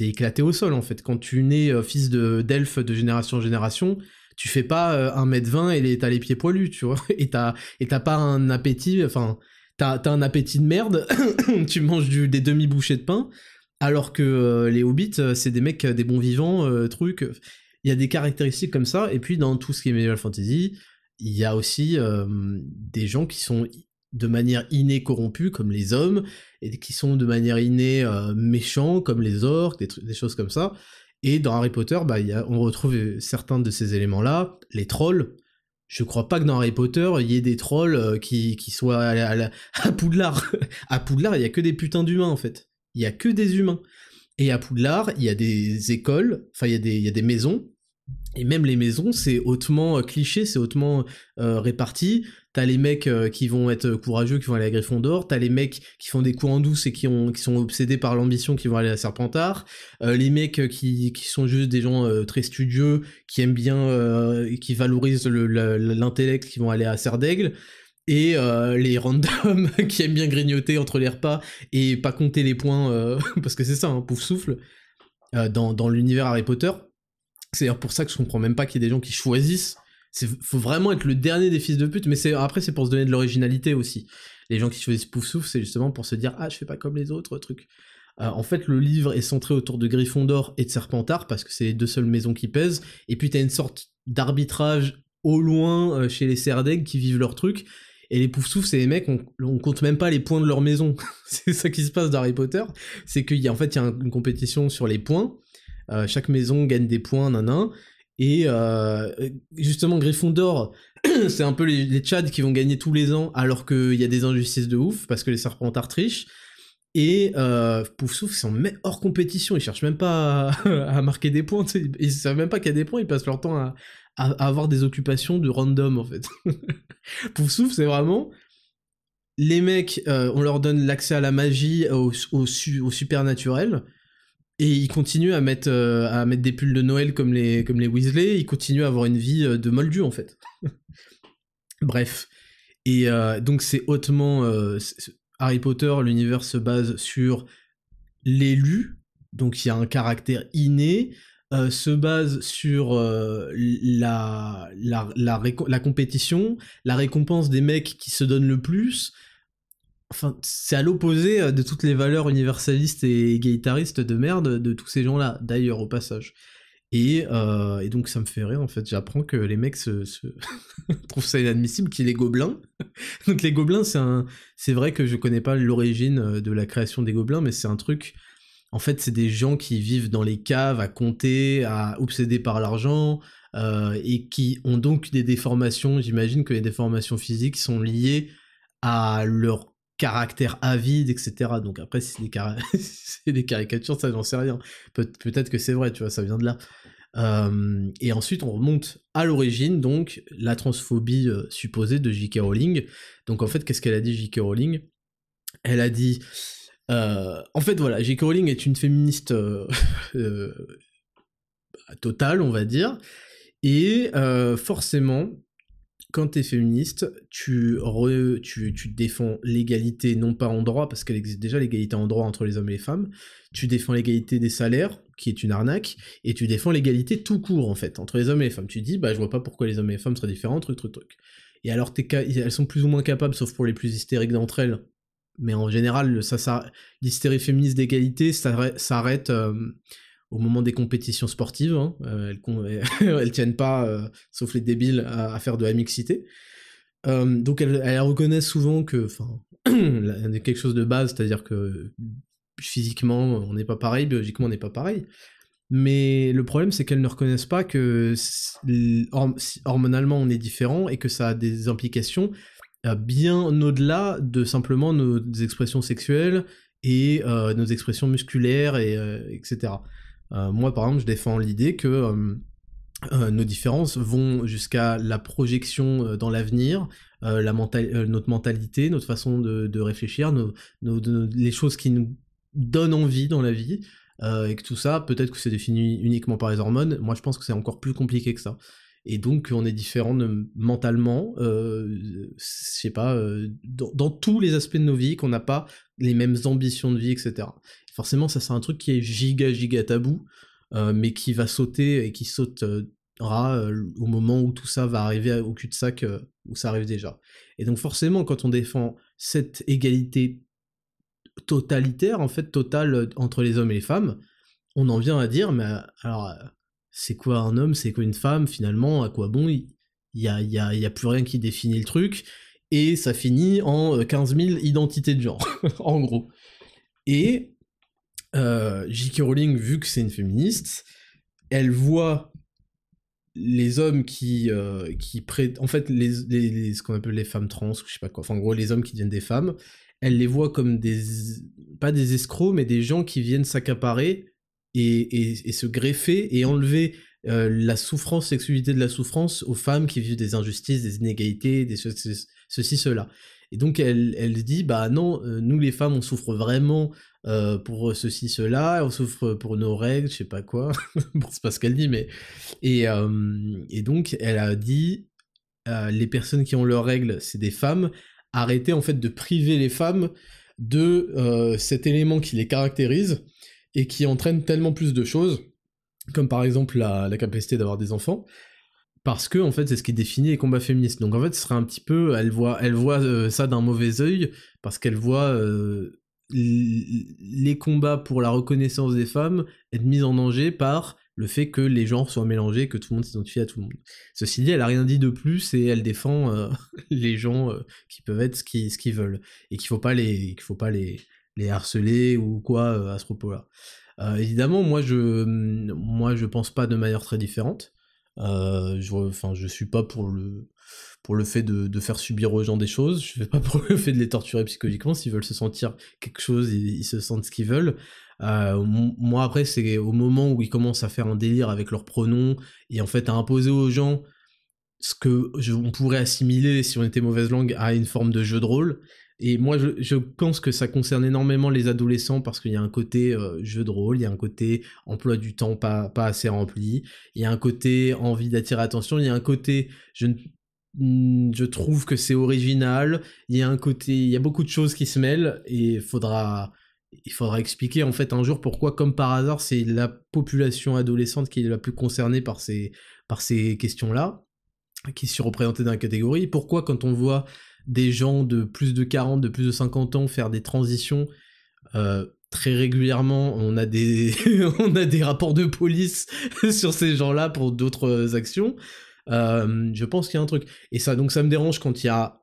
éclaté au sol en fait. Quand tu nais euh, fils de de génération en génération, tu fais pas 1m20 et t'as les pieds poilus, tu vois, <laughs> et t'as pas un appétit, enfin t'as un appétit de merde, <coughs> tu manges des demi-bouchées de pain, alors que les hobbits, c'est des mecs, des bons vivants, trucs. Il y a des caractéristiques comme ça, et puis dans tout ce qui est medieval fantasy, il y a aussi des gens qui sont de manière innée corrompus, comme les hommes, et qui sont de manière innée méchants, comme les orques, des, choses comme ça. Et dans Harry Potter, bah, on retrouve certains de ces éléments-là, les trolls. Je crois pas que dans Harry Potter, il y ait des trolls qui, soient à, <laughs> à Poudlard. à Poudlard, il y a que des putains d'humains, en fait. Il y a que des humains. Et à Poudlard, il y a des écoles, enfin il y, y a des maisons, et même les maisons, c'est hautement euh, cliché, c'est hautement euh, réparti. T'as les mecs euh, qui vont être courageux, qui vont aller à Gryffondor. T'as les mecs qui font des coups en douce et qui, ont, qui sont obsédés par l'ambition, qui vont aller à Serpentard. les mecs qui, sont juste des gens très studieux, qui aiment bien, qui valorisent l'intellect, qui vont aller à Serdaigle et euh, les randoms <laughs> qui aiment bien grignoter entre les repas et pas compter les points, <laughs> parce que c'est ça, un hein, pouf souffle, dans l'univers Harry Potter. C'est d'ailleurs pour ça que je comprends même pas qu'il y ait des gens qui choisissent. Il faut vraiment être le dernier des fils de pute, mais c'est après c'est pour se donner de l'originalité aussi. Les gens qui choisissent pouf souffle, c'est justement pour se dire ah je fais pas comme les autres trucs. en fait, le livre est centré autour de Gryffondor et de Serpentard parce que c'est les deux seules maisons qui pèsent. Et puis t'as une sorte d'arbitrage au loin chez les Serdeg qui vivent leur truc et les poufs c'est les mecs, on, compte même pas les points de leur maison. <laughs> c'est ça qui se passe dans Harry Potter. C'est qu'il y a en fait il y a une compétition sur les points. Euh, chaque maison gagne des points, nan Et euh, justement, Gryffondor, <clears throat> c'est un peu les, les Tchads qui vont gagner tous les ans, alors qu'il y a des injustices de ouf, parce que les Serpentards trichent. Et euh, Poufsouffle, ils sont hors compétition, ils cherchent même pas <laughs> à, marquer des points, ils savent même pas qu'il y a des points, ils passent leur temps à, avoir des occupations de random en fait. <laughs> Poufsouffle, c'est vraiment les mecs, euh, on leur donne l'accès à la magie, au, au, au, supernaturel, et ils continuent à mettre, euh, à des pulls de Noël comme les, comme les Weasley, ils continuent à avoir une vie euh, de moldu en fait. <laughs> Bref. Et donc c'est hautement... Harry Potter, l'univers se base sur l'élu, donc il y a un caractère inné, euh, se base sur euh, la, la, la, compétition, la récompense des mecs qui se donnent le plus. Enfin, c'est à l'opposé euh, de toutes les valeurs universalistes et égalitaristes de merde de tous ces gens-là, d'ailleurs, au passage. Et, et, donc ça me fait rire en fait, j'apprends que les mecs se, <laughs> trouvent ça inadmissible qu'il y ait gobelins. <laughs> donc les gobelins, c'est un... c'est vrai que je connais pas l'origine de la création des gobelins, mais c'est un truc en fait, c'est des gens qui vivent dans les caves à compter, à obsédés par l'argent, euh, et qui ont donc des déformations. J'imagine que les déformations physiques sont liées à leur caractère avide, etc. Donc après, <laughs> c'est des, caricatures, ça j'en sais rien. Peut- être que c'est vrai, tu vois, ça vient de là. Euh, et ensuite, on remonte à l'origine, donc la transphobie euh, supposée de J.K. Rowling. Donc en fait, qu'est-ce qu'elle a dit J.K. Rowling? Elle a dit euh, en fait, voilà, J.K. Rowling est une féministe euh, <laughs> totale, on va dire, et forcément, quand t'es féministe, tu, tu, tu défends l'égalité, non pas en droit, parce qu'elle existe déjà l'égalité en droit entre les hommes et les femmes, tu défends l'égalité des salaires, qui est une arnaque, et tu défends l'égalité tout court, en fait, entre les hommes et les femmes. Tu dis, bah, je vois pas pourquoi les hommes et les femmes seraient différents, truc, truc, truc. Et alors, elles sont plus ou moins capables, sauf pour les plus hystériques d'entre elles, mais en général, ça l'hystérie féministe d'égalité s'arrête euh, au moment des compétitions sportives. Hein. Euh, elles, <laughs> tiennent pas, euh, sauf les débiles, à, faire de la mixité. donc elles, reconnaissent souvent que, enfin, <clears throat> quelque chose de base, c'est-à-dire que physiquement on n'est pas pareil, biologiquement on n'est pas pareil. Mais le problème, c'est qu'elles ne reconnaissent pas que hormonalement on est différent et que ça a des implications euh, bien au-delà de simplement nos expressions sexuelles et euh, nos expressions musculaires, et, euh, etc. moi, par exemple, je défends l'idée que nos différences vont jusqu'à la projection dans l'avenir, notre mentalité, notre façon de, réfléchir, les choses qui nous donnent envie dans la vie, et que tout ça, peut-être que c'est défini uniquement par les hormones, moi je pense que c'est encore plus compliqué que ça. et donc on est différent mentalement, euh, je sais pas, euh, dans, tous les aspects de nos vies, qu'on n'a pas les mêmes ambitions de vie, etc. Forcément, ça c'est un truc qui est giga giga tabou, euh, mais qui va sauter et qui sautera au moment où tout ça va arriver au cul-de-sac, où ça arrive déjà. Et donc forcément, quand on défend cette égalité totalitaire, en fait, totale entre les hommes et les femmes, on en vient à dire, mais alors c'est quoi un homme, c'est quoi une femme, finalement, à quoi bon, il y a, y, a, y a, plus rien qui définit le truc, et ça finit en 15 euh, 000 identités de genre, <laughs> en gros. Et euh, J.K. Rowling, vu que c'est une féministe, elle voit les hommes qui, euh, qui pré... en fait, les, ce qu'on appelle les femmes trans, je sais pas quoi, enfin, en gros, les hommes qui deviennent des femmes, elle les voit comme des, pas des escrocs, mais des gens qui viennent s'accaparer et, se greffer et enlever euh, la souffrance, l'exclusivité de la souffrance aux femmes qui vivent des injustices, des inégalités, des ceci, cela. Et donc elle, dit, bah non, euh, nous les femmes, on souffre vraiment euh, pour ceci, cela, on souffre pour nos règles, je sais pas quoi, <laughs> bon, c'est pas ce qu'elle dit, mais... Et, et donc elle a dit, les personnes qui ont leurs règles, c'est des femmes, arrêtez en fait de priver les femmes de cet élément qui les caractérise, et qui entraîne tellement plus de choses, comme par exemple la, capacité d'avoir des enfants, parce que en fait c'est ce qui définit les combats féministes. Donc en fait ce serait un petit peu, elle voit, elle voit euh, ça d'un mauvais œil parce qu'elle voit euh, les combats pour la reconnaissance des femmes être mis en danger par le fait que les genres soient mélangés, que tout le monde s'identifie à tout le monde. Ceci dit, elle a rien dit de plus et elle défend euh, <laughs> les gens qui peuvent être ce qu'ils ce veulent et qu'il faut pas les qu'il faut pas les les harceler ou quoi à ce propos-là. Évidemment, moi je, moi je pense pas de manière très différente. Euh, je, enfin, je suis pas pour le, pour le fait de, faire subir aux gens des choses. Je suis pas <laughs> pour le fait de les torturer psychologiquement. S'ils veulent se sentir quelque chose, ils, se sentent ce qu'ils veulent. moi après, c'est au moment où ils commencent à faire un délire avec leurs pronoms et en fait à imposer aux gens ce que on pourrait assimiler si on était mauvaise langue à une forme de jeu de rôle. Et moi, je, pense que ça concerne énormément les adolescents parce qu'il y a un côté euh, jeu de rôle, il y a un côté emploi du temps pas, pas assez rempli, il y a un côté envie d'attirer attention, il y a un côté je, mm, je trouve que c'est original, il y a un côté, il y a beaucoup de choses qui se mêlent et il faudra, il faudra expliquer en fait un jour pourquoi, comme par hasard, c'est la population adolescente qui est la plus concernée par ces, par ces questions-là, qui est surreprésentée dans la catégorie. Pourquoi quand on voit des gens de plus de 40, de plus de 50 ans faire des transitions euh, très régulièrement. On a des, <laughs> on a des rapports de police <laughs> sur ces gens-là pour d'autres actions. Euh, je pense qu'il y a un truc. Et ça, donc ça me dérange quand il y a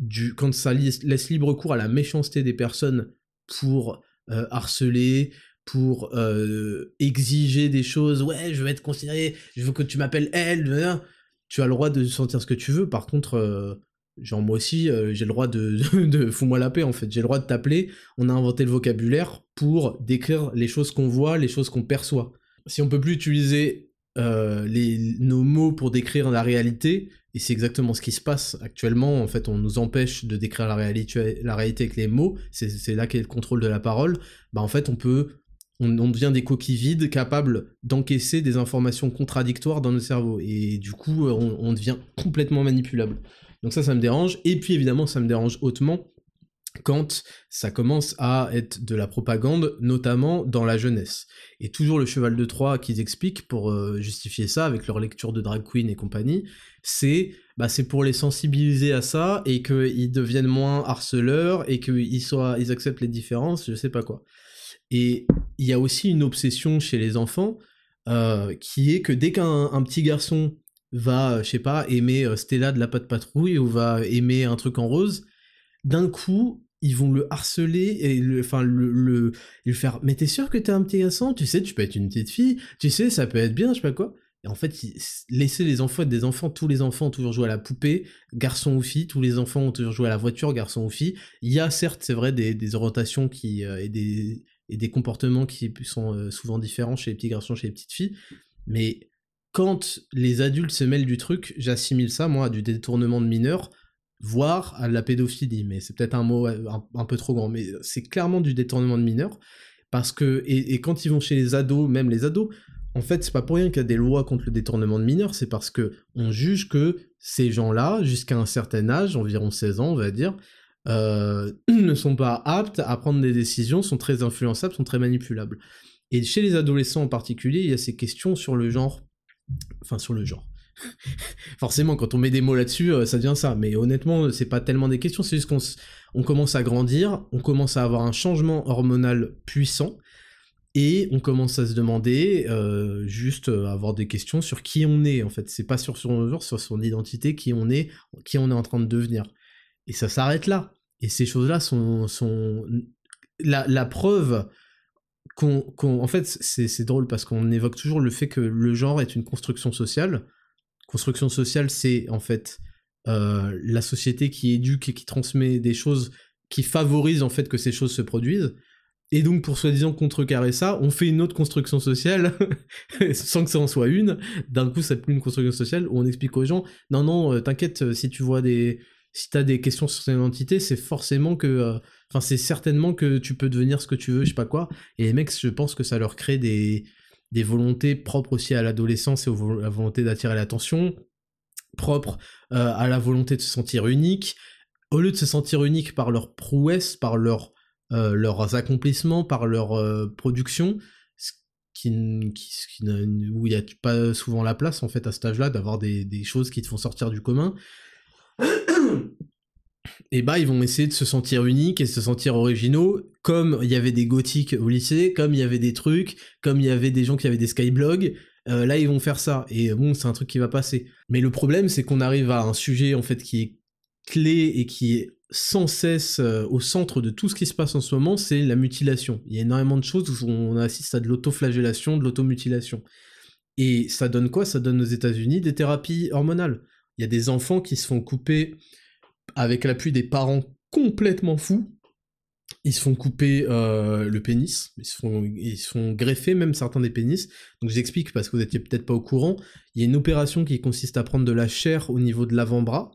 du, quand ça laisse libre cours à la méchanceté des personnes pour euh, harceler, pour exiger des choses. Ouais, je veux être considéré, je veux que tu m'appelles elle. Tu as le droit de sentir ce que tu veux. Par contre, Genre moi aussi, euh, j'ai le droit de, <laughs> de, fous-moi la paix en fait, j'ai le droit de t'appeler, on a inventé le vocabulaire pour décrire les choses qu'on voit, les choses qu'on perçoit. Si on peut plus utiliser euh, les, nos mots pour décrire la réalité, et c'est exactement ce qui se passe actuellement, en fait on nous empêche de décrire la réalité, la réalité avec les mots, c'est là qu'est le contrôle de la parole, bah en fait on peut on, devient des coquilles vides capables d'encaisser des informations contradictoires dans notre cerveau. Et du coup, on devient complètement manipulable. Donc ça, ça me dérange. Et puis évidemment, ça me dérange hautement quand ça commence à être de la propagande, notamment dans la jeunesse. Et toujours le cheval de Troie qu'ils expliquent pour euh, justifier ça avec leur lecture de Drag Queen et compagnie, c'est bah, c'est pour les sensibiliser à ça et qu'ils deviennent moins harceleurs et qu'ils soient ils acceptent les différences, je sais pas quoi. Et il y a aussi une obsession chez les enfants euh, qui est que dès qu'un petit garçon va, euh, je sais pas, aimer euh, Stella de la patte patrouille ou va aimer un truc en rose, d'un coup, ils vont le harceler et le, enfin le, le, le faire. Mais t'es sûr que t'es un petit garçon? Tu sais, tu peux être une petite fille. Tu sais, ça peut être bien, je sais pas quoi. Et en fait, laisser les enfants être des enfants. Tous les enfants ont toujours joué à la poupée, garçon ou fille. Tous les enfants ont toujours joué à la voiture, garçon ou fille. Il y a certes, c'est vrai, des, orientations qui euh, et des et des comportements qui sont souvent différents chez les petits garçons, chez les petites filles. Mais quand les adultes se mêlent du truc, j'assimile ça, moi, à du détournement de mineurs, voire à la pédophilie. Mais c'est peut-être un mot un, peu trop grand, mais c'est clairement du détournement de mineurs. Parce que, et, quand ils vont chez les ados, même les ados, en fait, c'est pas pour rien qu'il y a des lois contre le détournement de mineurs, c'est parce que on juge que ces gens-là, jusqu'à un certain âge, environ 16 ans, on va dire, euh, <clears throat> ne sont pas aptes à prendre des décisions, sont très influençables, sont très manipulables. Et chez les adolescents en particulier, il y a ces questions sur le genre, enfin sur le genre. <laughs> Forcément, quand on met des mots là-dessus, euh, ça devient ça. Mais honnêtement, c'est pas tellement des questions, c'est juste qu'on on commence à grandir, on commence à avoir un changement hormonal puissant, et on commence à se demander, euh, juste à avoir des questions sur qui on est, en fait. C'est pas sur son genre, sur son identité, qui on est, qui on est en train de devenir. Et ça s'arrête là. Et ces choses-là sont, sont... La, preuve qu'on... en fait, c'est drôle parce qu'on évoque toujours le fait que le genre est une construction sociale. Construction sociale, c'est en fait euh, la société qui éduque et qui transmet des choses qui favorisent en fait que ces choses se produisent. Et donc, pour soi-disant contrecarrer ça, on fait une autre construction sociale, <laughs> sans que ça en soit une. D'un coup, ça plus une construction sociale où on explique aux gens, non, non, euh, t'inquiète, euh, si tu vois des... Si t'as des questions sur ton identité, c'est forcément que... Euh, enfin, c'est certainement que tu peux devenir ce que tu veux, je sais pas quoi. Et les mecs, je pense que ça leur crée des, volontés propres aussi à l'adolescence et à la volonté d'attirer l'attention, propres à la volonté de se sentir unique. Au lieu de se sentir unique par leur prouesse, par leur euh, leurs accomplissements, par leur euh, production, qui, où il n'y a pas souvent la place en fait à cet âge-là d'avoir des, choses qui te font sortir du commun. Et bah ils vont essayer de se sentir uniques et se sentir originaux, comme il y avait des gothiques au lycée, comme il y avait des trucs, comme il y avait des gens qui avaient des skyblogs, euh, là ils vont faire ça, et bon c'est un truc qui va passer. Mais le problème c'est qu'on arrive à un sujet en fait qui est clé et qui est sans cesse euh, au centre de tout ce qui se passe en ce moment, c'est la mutilation. Il y a énormément de choses où on assiste à de l'autoflagellation, de l'automutilation. Et ça donne quoi? Ça donne aux États-Unis des thérapies hormonales. Il y a des enfants qui se font couper avec l'appui des parents complètement fous. Ils se font couper euh, le pénis, ils se, font, greffer même certains des pénis. Donc j'explique parce que vous étiez peut-être pas au courant. Il y a une opération qui consiste à prendre de la chair au niveau de l'avant-bras,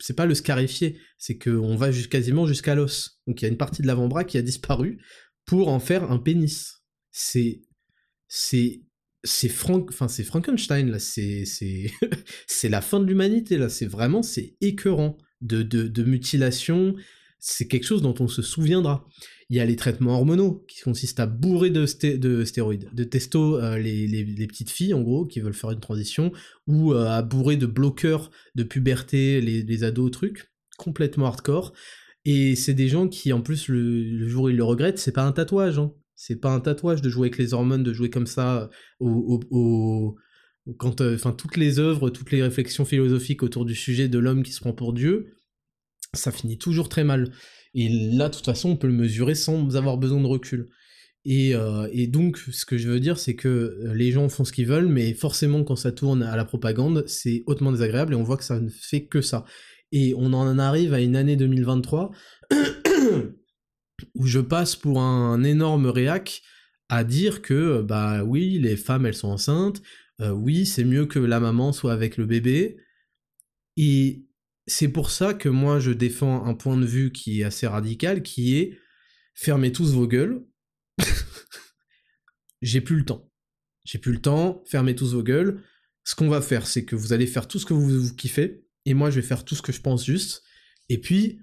c'est pas le scarifier, c'est qu'on va quasiment jusqu'à l'os. Donc il y a une partie de l'avant-bras qui a disparu pour en faire un pénis. C'est c'est Frank enfin Frankenstein là, c'est <laughs> c'est la fin de l'humanité là, c'est vraiment c'est écœurant de, de, mutilation, c'est quelque chose dont on se souviendra. Il y a les traitements hormonaux qui consistent à bourrer de, de stéroïdes, de testo euh, les, petites filles en gros qui veulent faire une transition, ou euh, à bourrer de bloqueurs de puberté les, ados trucs, complètement hardcore. Et c'est des gens qui en plus le, jour où ils le regrettent, c'est pas un tatouage, hein. C'est pas un tatouage de jouer avec les hormones, de jouer comme ça au, quand euh, enfin toutes les œuvres, toutes les réflexions philosophiques autour du sujet de l'homme qui se prend pour Dieu, ça finit toujours très mal. Et là, de toute façon, on peut le mesurer sans avoir besoin de recul. Et, euh, donc, ce que je veux dire, c'est que euh, les gens font ce qu'ils veulent, mais forcément, quand ça tourne à la propagande, c'est hautement désagréable et on voit que ça ne fait que ça. Et on en arrive à une année 2023 où je passe pour un énorme réac à dire que, bah oui, les femmes, elles sont enceintes, euh, oui, c'est mieux que la maman soit avec le bébé. Et c'est pour ça que moi je défends un point de vue qui est assez radical, qui est fermez tous vos gueules. <laughs> J'ai plus le temps. J'ai plus le temps, fermez tous vos gueules. Ce qu'on va faire, c'est que vous allez faire tout ce que vous, vous kiffez, et moi je vais faire tout ce que je pense juste. Et puis,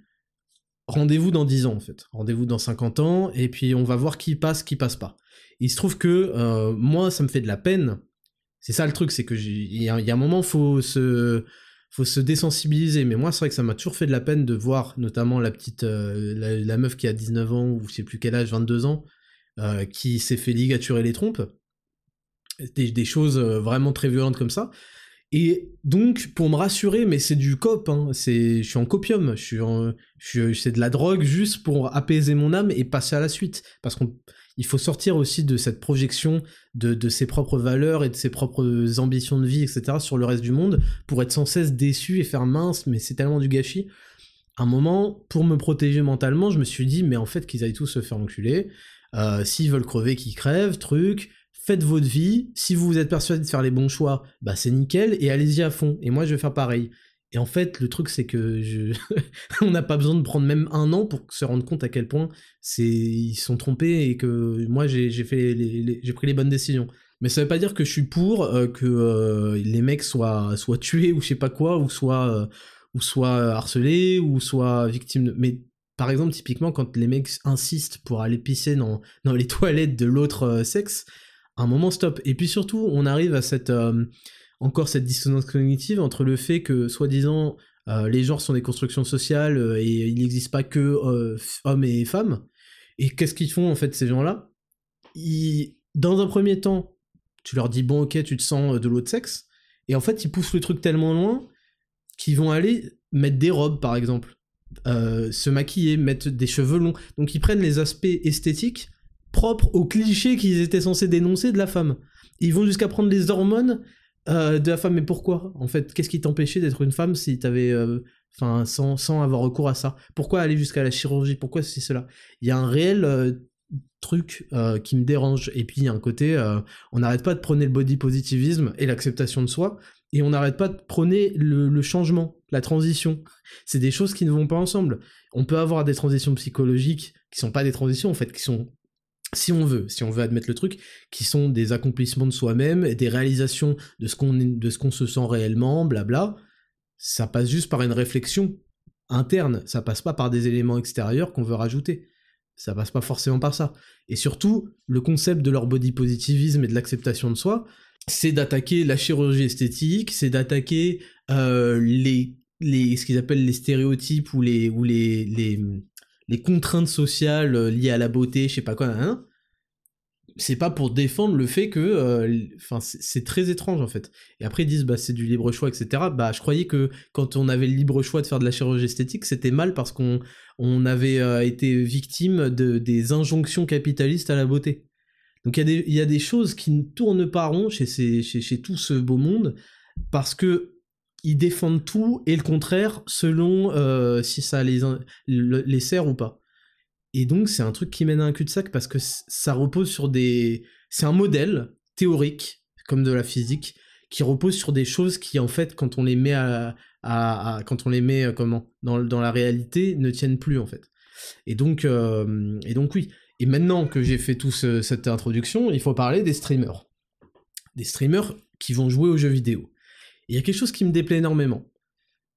rendez-vous dans 10 ans en fait. Rendez-vous dans 50 ans, et puis on va voir qui passe, qui passe pas. Il se trouve que euh, moi, ça me fait de la peine. C'est ça le truc, c'est que il y, a un moment, faut se faut se désensibiliser. Mais moi, c'est vrai que ça m'a toujours fait de la peine de voir, notamment la petite, euh, la, meuf qui a 19 ans, ou je sais plus quel âge, 22 ans, euh, qui s'est fait ligaturer les trompes. Des, choses vraiment très violentes comme ça. Et donc, pour me rassurer, mais c'est du cop, hein, je suis en copium, c'est de la drogue juste pour apaiser mon âme et passer à la suite. Parce qu'on il faut sortir aussi de cette projection de, ses propres valeurs et de ses propres ambitions de vie, etc., sur le reste du monde, pour être sans cesse déçu et faire mince, mais c'est tellement du gâchis. un moment, pour me protéger mentalement, je me suis dit, mais en fait, qu'ils aillent tous se faire enculer. Euh, s'ils veulent crever, qu'ils crèvent, truc. Faites votre vie. Si vous êtes persuadé de faire les bons choix, bah c'est nickel, et allez-y à fond. Et moi, je vais faire pareil. Et en fait, le truc, c'est que <laughs> on n'a pas besoin de prendre même un an pour se rendre compte à quel point c'est ils sont trompés et que moi j'ai fait j'ai pris les bonnes décisions. Mais ça veut pas dire que je suis pour euh, que euh, les mecs soient, soient tués ou je sais pas quoi, ou soient, euh, ou soient harcelés, ou soient victimes de... Mais par exemple, typiquement, quand les mecs insistent pour aller pisser dans, dans les <laughs> toilettes de l'autre sexe, un moment stop. Et puis surtout, on arrive à cette... encore cette dissonance cognitive entre le fait que, soi-disant, les genres sont des constructions sociales et il n'existe pas que hommes et femmes. Et qu'est-ce qu'ils font en fait ces gens-là? Dans un premier temps, tu leur dis bon ok tu te sens euh, de l'autre sexe et en fait ils poussent le truc tellement loin qu'ils vont aller mettre des robes par exemple euh, se maquiller mettre des cheveux longs donc ils prennent les aspects esthétiques propres aux clichés qu'ils étaient censés dénoncer de la femme ils vont jusqu'à prendre les hormones euh, de la femme mais pourquoi en fait? Qu'est-ce qui t'empêchait d'être une femme si t'avais enfin sans, sans, avoir recours à ça? Pourquoi aller jusqu'à la chirurgie? Pourquoi c'est cela? Il y a un réel truc euh, qui me dérange. Et puis il y a un côté, euh, on n'arrête pas de prôner le body positivisme et l'acceptation de soi, et on n'arrête pas de prôner le, changement, la transition. C'est des choses qui ne vont pas ensemble. On peut avoir des transitions psychologiques qui sont pas des transitions en fait, qui sont si on veut, si on veut admettre le truc, qui sont des accomplissements de soi-même, des réalisations de ce qu'on de ce qu'on se sent réellement, blabla, ça passe juste par une réflexion interne, ça passe pas par des éléments extérieurs qu'on veut rajouter ça passe pas forcément par ça. Et surtout, le concept de leur body positivisme et de l'acceptation de soi, c'est d'attaquer la chirurgie esthétique, c'est d'attaquer euh, les, ce qu'ils appellent les stéréotypes ou les, ou les, les, les contraintes sociales liées à la beauté, je sais pas quoi, hein, c'est pas pour défendre le fait que euh, enfin c'est très étrange en fait. Et après ils disent bah c'est du libre choix etc bah je croyais que quand on avait le libre choix de faire de la chirurgie esthétique c'était mal parce qu'on on avait euh, été victime de des injonctions capitalistes à la beauté. Donc il y, y, a des choses qui ne tournent pas rond chez, ces, chez tout ce beau monde parce que ils défendent tout et le contraire selon euh, si ça les, les sert ou pas et donc, c'est un truc qui mène à un cul-de-sac parce que ça repose sur des. C'est un modèle théorique, comme de la physique, qui repose sur des choses qui, en fait, quand on les met à. quand on les met, euh, comment dans, dans, la réalité, ne tiennent plus, en fait. Et donc, euh, et donc oui. Et maintenant que j'ai fait toute cette introduction, il faut parler des streamers. Des streamers qui vont jouer aux jeux vidéo. Il y a quelque chose qui me déplaît énormément.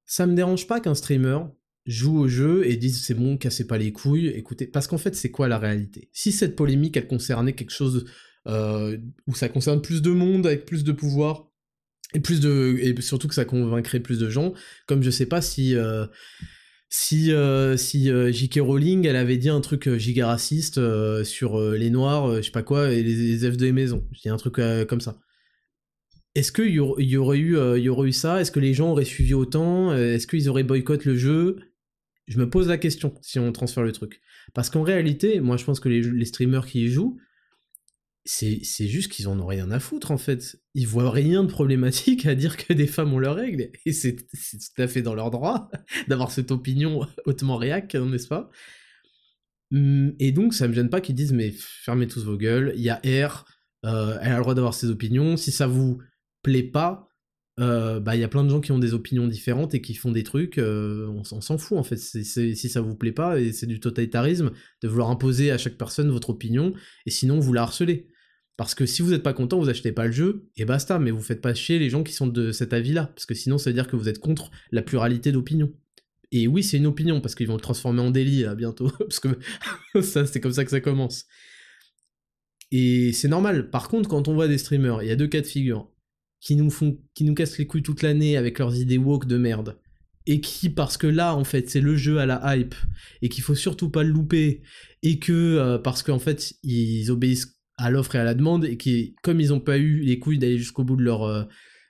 Ça me dérange pas qu'un streamer jouent au jeu et disent c'est bon, cassez pas les couilles, écoutez. Parce qu'en fait, c'est quoi la réalité? Si cette polémique, elle concernait quelque chose euh, où ça concerne plus de monde, avec plus de pouvoir, et plus de. et surtout que ça convaincrait plus de gens, comme je sais pas si. Euh, si euh, si J.K. Rowling elle avait dit un truc giga raciste sur les noirs je sais pas quoi et les, les F de les maisons je dis un truc comme ça est-ce qu'il y, aurait eu aurait eu ça? Est-ce que les gens auraient suivi autant? Est-ce qu'ils auraient boycotté le jeu? Je me pose la question si on transfère le truc. Parce qu'en réalité, moi je pense que les, streamers qui y jouent, c'est juste qu'ils en ont rien à foutre en fait. Ils voient rien de problématique à dire que des femmes ont leurs règles. Et c'est tout à fait dans leur droit <laughs> d'avoir cette opinion hautement réac, n'est-ce pas? Hum, Et donc ça me gêne pas qu'ils disent mais fermez tous vos gueules, il y a R, euh, elle a le droit d'avoir ses opinions, si ça vous plaît pas, euh, bah il y a plein de gens qui ont des opinions différentes et qui font des trucs, euh, on, s'en fout en fait. si ça vous plaît pas, et c'est du totalitarisme de vouloir imposer à chaque personne votre opinion, et sinon vous la harcelez. Parce que si vous n'êtes pas content, vous achetez pas le jeu, et basta, mais vous faites pas chier les gens qui sont de cet avis-là, parce que sinon ça veut dire que vous êtes contre la pluralité d'opinions. Et oui, c'est une opinion, parce qu'ils vont le transformer en délit bientôt, <laughs> parce que <laughs> ça, c'est comme ça que ça commence. Et c'est normal. Par contre, quand on voit des streamers, il y a deux cas de figure qui nous font, cassent les couilles toute l'année avec leurs idées woke de merde, et qui, parce que là, en fait, c'est le jeu à la hype, et qu'il faut surtout pas le louper, et que, euh, parce qu'en fait, ils obéissent à l'offre et à la demande, et qui, comme ils ont pas eu les couilles d'aller jusqu'au bout de leur... Euh,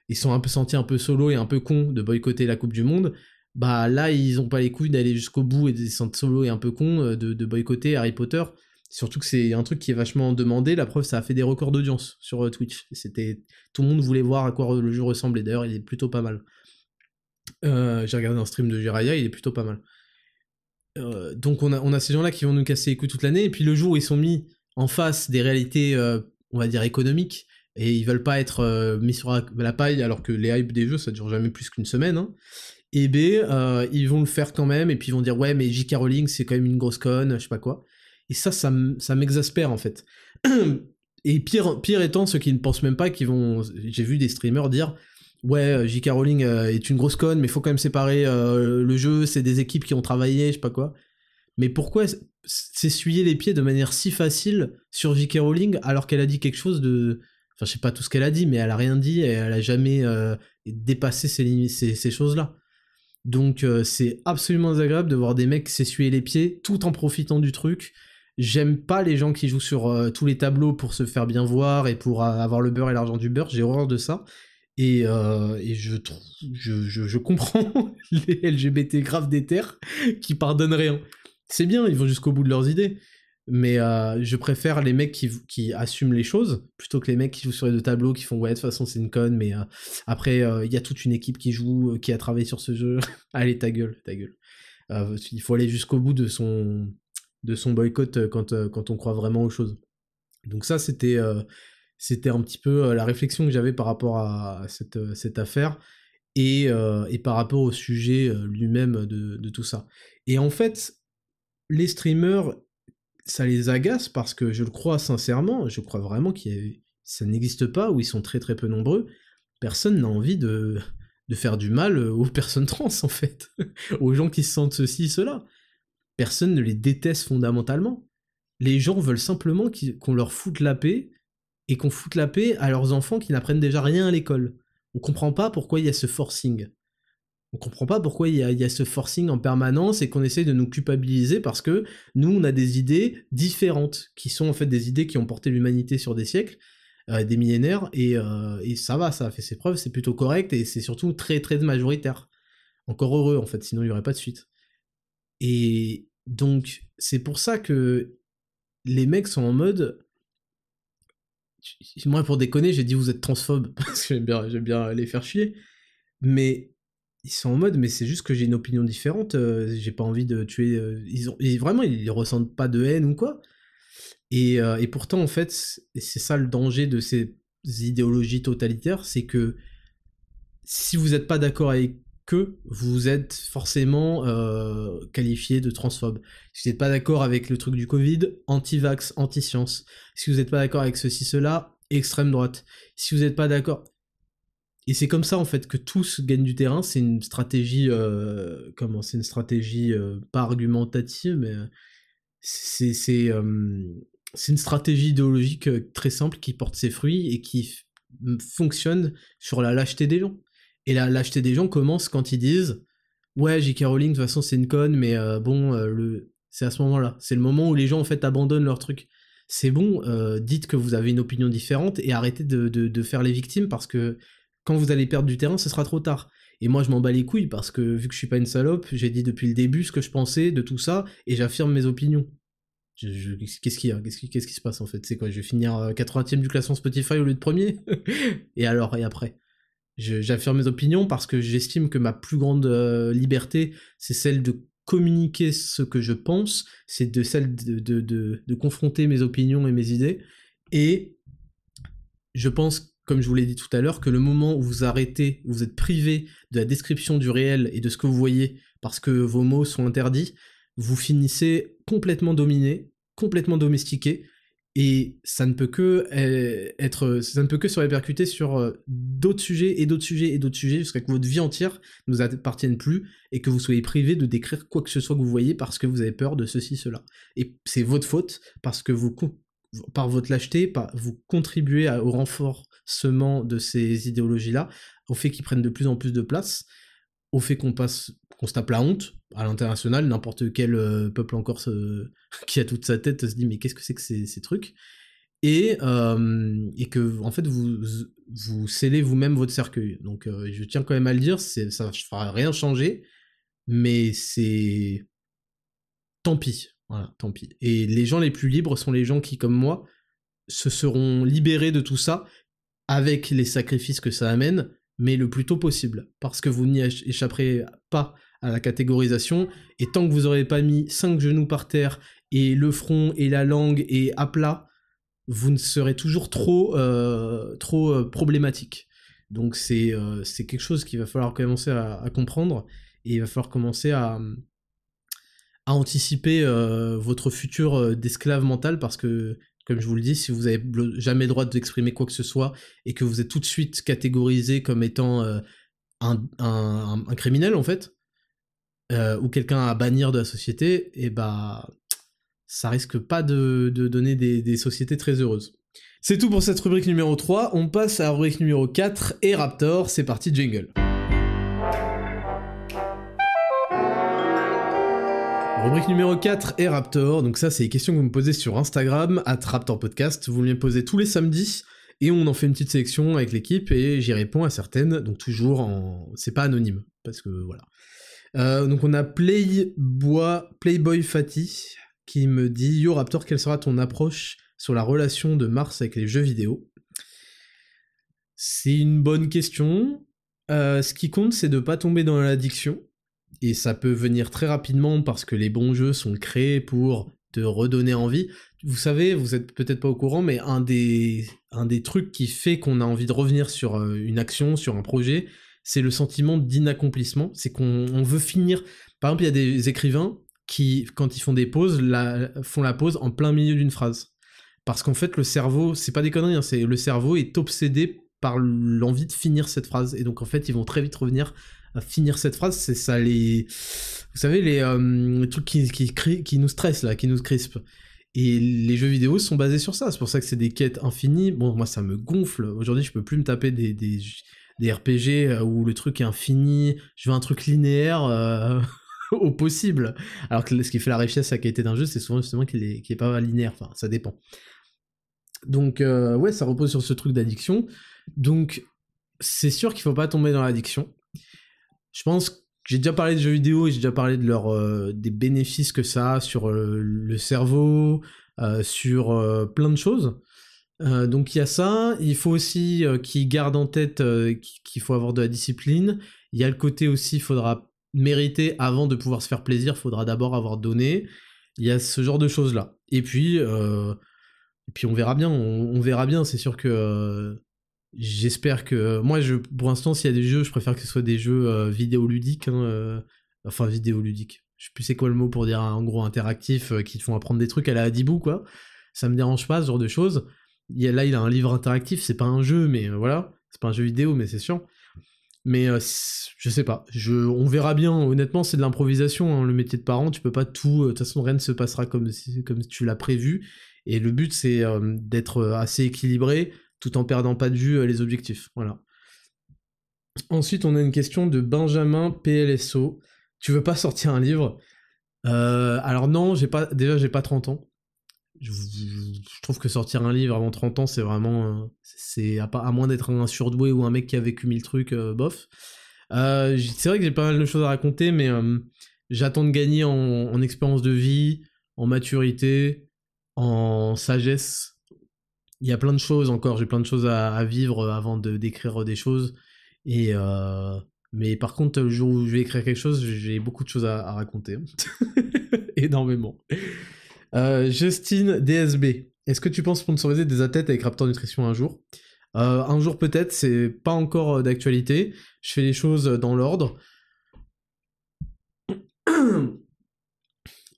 ils sont un peu sentis un peu solo et un peu cons de boycotter la Coupe du Monde, bah là, ils ont pas les couilles d'aller jusqu'au bout et de se sentir solo et un peu cons euh, de boycotter Harry Potter, Surtout que c'est un truc qui est vachement demandé. La preuve, ça a fait des records d'audience sur euh, Twitch. C'était tout le monde voulait voir à quoi le jeu ressemblait. D'ailleurs, il est plutôt pas mal. Euh, j'ai regardé un stream de Jiraya, il est plutôt pas mal. Euh, donc on a, ces gens-là qui vont nous casser les couilles toute l'année. Et puis le jour où ils sont mis en face des réalités, on va dire économiques, et ils veulent pas être mis sur la paille alors que les hypes des jeux ça dure jamais plus qu'une semaine. Hein. Et B, ils vont le faire quand même et puis ils vont dire ouais mais J.K. Rowling c'est quand même une grosse conne, je sais pas quoi. Et ça, ça m'exaspère en fait. <clears throat> Et pire, pire étant ceux qui ne pensent même pas, qui vont. J'ai vu des streamers dire Ouais, J.K. Rowling est une grosse conne, mais faut quand même séparer le jeu, c'est des équipes qui ont travaillé, je sais pas quoi. Mais pourquoi s'essuyer les pieds de manière si facile sur J.K. Rowling alors qu'elle a dit quelque chose de. Enfin, je sais pas tout ce qu'elle a dit, mais elle a rien dit et elle a jamais euh, dépassé ces, ces, choses-là. Donc, euh, c'est absolument désagréable de voir des mecs s'essuyer les pieds tout en profitant du truc. J'aime pas les gens qui jouent sur euh, tous les tableaux pour se faire bien voir et pour avoir le beurre et l'argent du beurre. J'ai horreur de ça. Et, et je, je, je, comprends <laughs> les LGBT graves d'éther qui pardonnent rien c'est bien, ils vont jusqu'au bout de leurs idées. Mais euh, je préfère les mecs qui, assument les choses plutôt que les mecs qui jouent sur les deux tableaux, qui font ouais, de toute façon c'est une conne, mais euh, après euh, il y a toute une équipe qui joue, qui a travaillé sur ce jeu. <laughs> Allez, ta gueule, ta gueule. il faut aller jusqu'au bout de son, de son boycott quand, quand on croit vraiment aux choses. Donc, ça, c'était c'était un petit peu la réflexion que j'avais par rapport à cette, cette affaire. Et, et, par rapport au sujet lui-même de, de tout ça. Et en fait, les streamers, ça les agace parce que je le crois sincèrement, je crois vraiment que ça n'existe pas, ou ils sont très très peu nombreux. Personne n'a envie de, de faire du mal aux personnes trans, en fait, <laughs> aux gens qui se sentent ceci, cela. Personne ne les déteste fondamentalement. Les gens veulent simplement qu'on leur foute la paix et qu'on foute la paix à leurs enfants qui n'apprennent déjà rien à l'école. On comprend pas pourquoi il y a ce forcing on comprend pas pourquoi il y, a, ce forcing en permanence et qu'on essaye de nous culpabiliser parce que nous, on a des idées différentes, qui sont en fait des idées qui ont porté l'humanité sur des siècles, euh, des millénaires, euh, et, ça va, ça a fait ses preuves, c'est plutôt correct, et c'est surtout très très majoritaire. Encore heureux, en fait, sinon il n'y aurait pas de suite. Et donc, c'est pour ça que les mecs sont en mode... Moi, pour déconner, j'ai dit vous êtes transphobe, <laughs> parce que j'aime bien, les faire chier, mais ils sont en mode mais c'est juste que j'ai une opinion différente euh, j'ai pas envie de tuer euh, ils ont vraiment ils ressentent pas de haine ou quoi. Et, euh, et pourtant en fait c'est ça le danger de ces idéologies totalitaires c'est que si vous n'êtes pas d'accord avec eux vous êtes forcément qualifié de transphobe. Si vous n'êtes pas d'accord avec le truc du Covid? Anti-vax anti-science. Si vous n'êtes pas d'accord avec ceci cela? Extrême droite. Si vous n'êtes pas d'accord? Et c'est comme ça en fait que tous gagnent du terrain. C'est une stratégie, euh, comment? C'est une stratégie euh, pas argumentative, mais euh, c'est c'est une stratégie idéologique très simple qui porte ses fruits et qui fonctionne sur la lâcheté des gens. Et la lâcheté des gens commence quand ils disent ouais J.K. Rowling de toute façon c'est une conne, mais bon le c'est à ce moment-là. C'est le moment où les gens en fait abandonnent leur truc. C'est bon, dites que vous avez une opinion différente et arrêtez de, faire les victimes parce que quand vous allez perdre du terrain, ce sera trop tard. Et moi, je m'en bats les couilles parce que vu que je suis pas une salope, j'ai dit depuis le début ce que je pensais de tout ça et j'affirme mes opinions. qu'est-ce qu'il qu'est-ce qui, se passe en fait? C'est quoi? Je vais finir 80ème euh, du classement Spotify au lieu de premier? <laughs> Et alors Et après? J'affirme mes opinions parce que j'estime que ma plus grande euh, liberté, c'est celle de communiquer ce que je pense, c'est de celle de, de, de confronter mes opinions et mes idées. Et je pense comme je vous l'ai dit tout à l'heure, que le moment où vous arrêtez, où vous êtes privé de la description du réel et de ce que vous voyez parce que vos mots sont interdits, vous finissez complètement dominé, complètement domestiqué, et ça ne peut que eh, être, ça ne peut que se répercuter sur euh, d'autres sujets et d'autres sujets et d'autres sujets jusqu'à que votre vie entière ne vous appartienne plus et que vous soyez privé de décrire quoi que ce soit que vous voyez parce que vous avez peur de ceci, cela. Et c'est votre faute parce que vous, par votre lâcheté, vous contribuez au renfort de ces idéologies-là, au fait qu'ils prennent de plus en plus de place, au fait qu'on passe, qu'on se tape la honte à l'international, n'importe quel euh, peuple encore <laughs> qui a toute sa tête se dit mais qu'est-ce que c'est que ces, trucs? Et, euh, et que en fait vous vous scellez vous-même votre cercueil. Donc euh, je tiens quand même à le dire, ça ne fera rien changer, mais c'est tant pis, voilà, tant pis. Et les gens les plus libres sont les gens qui, comme moi, se seront libérés de tout ça avec les sacrifices que ça amène, mais le plus tôt possible, parce que vous n'y échapperez pas à la catégorisation, et tant que vous n'aurez pas mis cinq genoux par terre, et le front et la langue et à plat, vous ne serez toujours trop, euh, trop euh, problématique. Donc euh, c'est quelque chose qu'il va falloir commencer à, comprendre, et il va falloir commencer à, à anticiper votre futur d'esclave mental, parce que Comme je vous le dis, si vous avez jamais le droit d'exprimer quoi que ce soit et que vous êtes tout de suite catégorisé comme étant un, criminel en fait, euh, ou quelqu'un à bannir de la société, et eh bah ça risque pas de, donner des, sociétés très heureuses. C'est tout pour cette rubrique numéro 3, on passe à la rubrique numéro 4 et Raptor, c'est parti jingle. Rubrique numéro 4 et Raptor, donc ça c'est les questions que vous me posez sur Instagram, at Raptor Podcast, vous me les posez tous les samedis, et on en fait une petite sélection avec l'équipe, et j'y réponds à certaines, donc toujours en... c'est pas anonyme, parce que voilà. Euh, donc on a Playboy, Playboy Fatty, qui me dit « Yo Raptor, quelle sera ton approche sur la relation de Mars avec les jeux vidéo ?» C'est une bonne question, euh, ce qui compte c'est de pas tomber dans l'addiction, et ça peut venir très rapidement parce que les bons jeux sont créés pour te redonner envie. Vous savez, vous êtes peut-être pas au courant, mais un des, un des trucs qui fait qu'on a envie de revenir sur euh, une action, sur un projet, c'est le sentiment d'inaccomplissement. C'est qu'on veut finir. Par exemple, il y a des écrivains qui, quand ils font des pauses, font la pause en plein milieu d'une phrase. Parce qu'en fait, le cerveau, c'est pas des conneries, hein, c'est le cerveau est obsédé par l'envie de finir cette phrase. Et donc, en fait, ils vont très vite revenir à finir cette phrase, c'est ça les... Vous savez, les, euh, trucs qui, qui, qui, nous stressent, là, qui nous crispent. Et les jeux vidéo sont basés sur ça, c'est pour ça que c'est des quêtes infinies. Bon, moi, ça me gonfle. Aujourd'hui, je peux plus me taper des, des RPG euh, où le truc est infini. Je veux un truc linéaire euh, <laughs> au possible. Alors que ce qui fait la richesse, la qualité d'un jeu, c'est souvent justement qu'il est, est pas linéaire. Enfin, ça dépend. Donc, ouais, ça repose sur ce truc d'addiction. Donc, c'est sûr qu'il faut pas tomber dans l'addiction je pense que j'ai déjà parlé de jeux vidéo et j'ai déjà parlé de leur, euh, des bénéfices que ça a sur euh, le cerveau, euh, sur plein de choses. Donc il y a ça, il faut aussi qu'ils gardent en tête qu'il faut avoir de la discipline. Il y a le côté aussi, il faudra mériter avant de pouvoir se faire plaisir, il faudra d'abord avoir donné. Il y a ce genre de choses là. Et puis, et puis on verra bien, on, verra bien. C'est sûr que J'espère que moi, pour l'instant, s'il y a des jeux, je préfère que ce soit des jeux euh, vidéoludiques, hein, euh, enfin vidéoludiques. Je sais plus c'est quoi le mot pour dire en gros interactif euh, qui te font apprendre des trucs à la Hadibou quoi. Ça me dérange pas ce genre de choses. Il a, là, il a un livre interactif, c'est pas un jeu, mais voilà, c'est pas un jeu vidéo, mais c'est sûr. Mais je sais pas, on verra bien. Honnêtement, c'est de l'improvisation, hein, le métier de parent. Tu peux pas tout. De toute façon, rien ne se passera comme tu l'as prévu. Et le but, c'est d'être assez équilibré, tout en perdant pas de vue euh, les objectifs. Voilà. Ensuite, on a une question de Benjamin PLSO. Tu veux pas sortir un livre? Euh, Alors non, j'ai pas. Déjà, j'ai pas 30 ans. Je, trouve que sortir un livre avant 30 ans, c'est vraiment. c'est à, à, moins d'être un surdoué ou un mec qui a vécu mille trucs, euh, bof. c'est vrai que j'ai pas mal de choses à raconter, mais j'attends de gagner en, en expérience de vie, en maturité, en sagesse il y a plein de choses encore, j'ai plein de choses à, vivre avant de d'écrire des choses. Et euh, mais par contre, le jour où je vais écrire quelque chose, j'ai beaucoup de choses à, raconter. <laughs> Énormément. Euh, Justine DSB, est-ce que tu penses sponsoriser des athlètes avec Raptor Nutrition un jour? Euh, Un jour peut-être, c'est pas encore d'actualité. Je fais les choses dans l'ordre. <clears throat>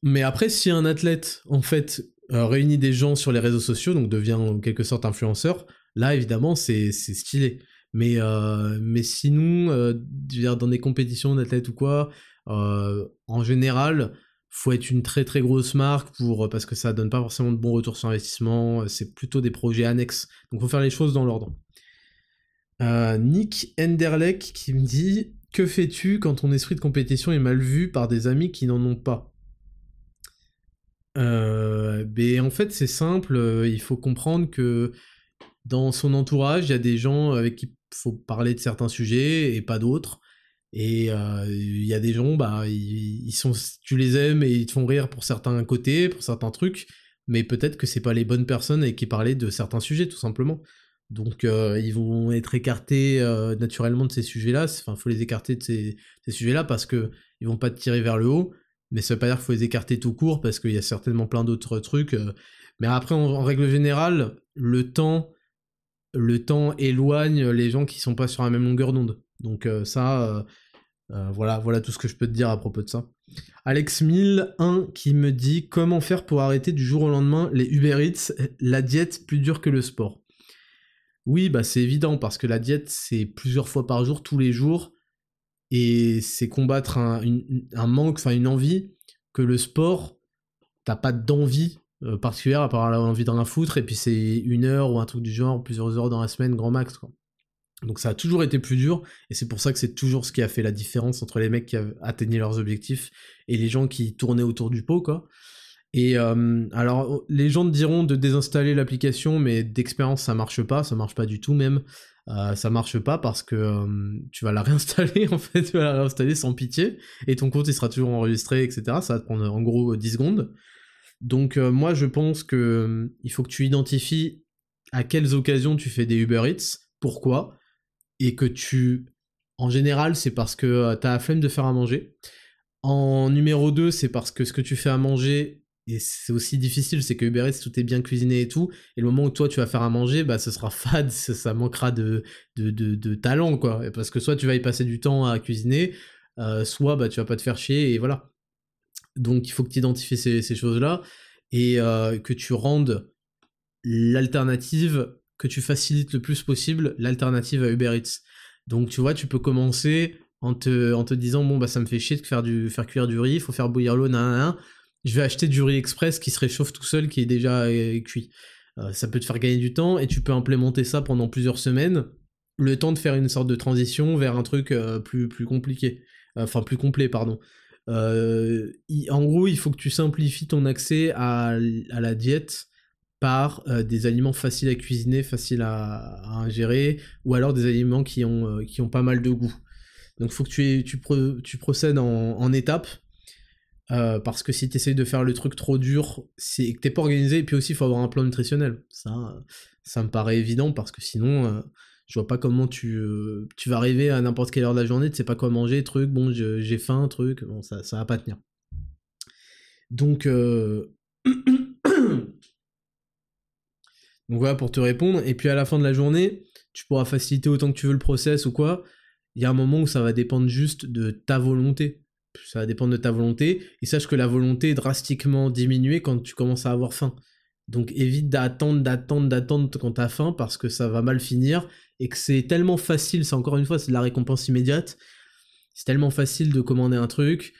Mais après, si un athlète, en fait, euh, réunit des gens sur les réseaux sociaux, donc devient en quelque sorte influenceur, là évidemment c'est stylé. Mais, euh, mais sinon, euh, dans des compétitions d'athlètes ou quoi, en général, faut être une très très grosse marque pour parce que ça donne pas forcément de bons retours sur investissement. C'est plutôt des projets annexes. Donc faut faire les choses dans l'ordre. Nick Enderleck qui me dit que fais-tu quand ton esprit de compétition est mal vu par des amis qui n'en ont pas? Euh, ben, en fait, c'est simple, euh, il faut comprendre que dans son entourage, il y a des gens avec qui il faut parler de certains sujets et pas d'autres. Et euh, il y a des gens, bah, ils, sont, tu les aimes et ils te font rire pour certains côtés, pour certains trucs, mais peut-être que c'est pas les bonnes personnes avec qui parler de certains sujets, tout simplement. Donc, ils vont être écartés naturellement de ces sujets-là. Enfin, faut les écarter de ces, sujets-là parce que ils vont pas te tirer vers le haut mais ça veut pas dire qu'il faut les écarter tout court parce qu'il y a certainement plein d'autres trucs. Euh. Mais après, en, règle générale, le temps, le temps éloigne les gens qui sont pas sur la même longueur d'onde. Donc euh, ça, euh, voilà, voilà tout ce que je peux te dire à propos de ça. Alex 1001 qui me dit comment faire pour arrêter du jour au lendemain les Uber la diète plus dure que le sport. Oui, bah c'est évident parce que la diète c'est plusieurs fois par jour, tous les jours, et c'est combattre un, manque, enfin une envie que le sport, t'as pas d'envie euh, particulière à part l'envie d'en foutre, et puis c'est une heure ou un truc du genre, plusieurs heures dans la semaine, grand max quoi. Donc ça a toujours été plus dur, et c'est pour ça que c'est toujours ce qui a fait la différence entre les mecs qui atteignaient leurs objectifs et les gens qui tournaient autour du pot. Et euh, alors, les gens te diront de désinstaller l'application, mais d'expérience, ça marche pas, ça marche pas du tout même. Euh, ça marche pas parce que euh, tu vas la réinstaller, <laughs> en fait, tu vas la réinstaller sans pitié, et ton compte il sera toujours enregistré, etc. Ça va te prendre en gros 10 secondes. Donc moi je pense que il faut que tu identifies à quelles occasions tu fais des Uber Eats, pourquoi, et que tu... En général, c'est parce que euh, tu as la flemme de faire à manger. En numéro 2, c'est parce que ce que tu fais à manger, et c'est aussi difficile, c'est que Uber tout est bien cuisiné et tout, et le moment où toi tu vas faire à manger, bah ce sera <laughs> fade, ça, manquera de, talent, quoi. Parce que soit tu vas y passer du temps à cuisiner, euh, soit bah tu vas pas te faire chier, et voilà. Donc il faut que tu identifies ces, ces choses-là, et euh, que tu rendes l'alternative que tu facilites le plus possible l'alternative à Uber Eats. Donc tu vois, tu peux commencer en te, disant bon bah ça me fait chier de faire, du, faire cuire du riz, il faut faire bouillir l'eau, nan, je vais acheter du riz express qui se réchauffe tout seul, qui est déjà euh, cuit. Euh, ça peut te faire gagner du temps et tu peux implémenter ça pendant plusieurs semaines, le temps de faire une sorte de transition vers un truc euh, plus, plus compliqué, enfin plus complet, pardon. en gros, il faut que tu simplifies ton accès à, à la diète par euh, des aliments faciles à cuisiner, faciles à, ingérer, ou alors des aliments qui ont, euh, qui ont pas mal de goût. Donc il faut que tu, tu, procèdes en, étapes, euh, parce que si tu essayes de faire le truc trop dur, c'est que t'es pas organisé, et puis aussi il faut avoir un plan nutritionnel. Ça, ça me paraît évident, parce que sinon, je vois pas comment tu, tu vas arriver à n'importe quelle heure de la journée, tu sais pas quoi manger, truc, bon j'ai faim, truc, bon ça, ça va pas tenir. Donc... <clears throat> Donc voilà pour te répondre. Et puis à la fin de la journée, tu pourras faciliter autant que tu veux le process ou quoi. Il y a un moment où ça va dépendre juste de ta volonté. Ça va dépendre de ta volonté. Et sache que la volonté est drastiquement diminuée quand tu commences à avoir faim. Donc évite d'attendre, d'attendre, d'attendre quand t'as faim parce que ça va mal finir et que c'est tellement facile, c'est encore une fois, c'est de la récompense immédiate. C'est tellement facile de commander un truc.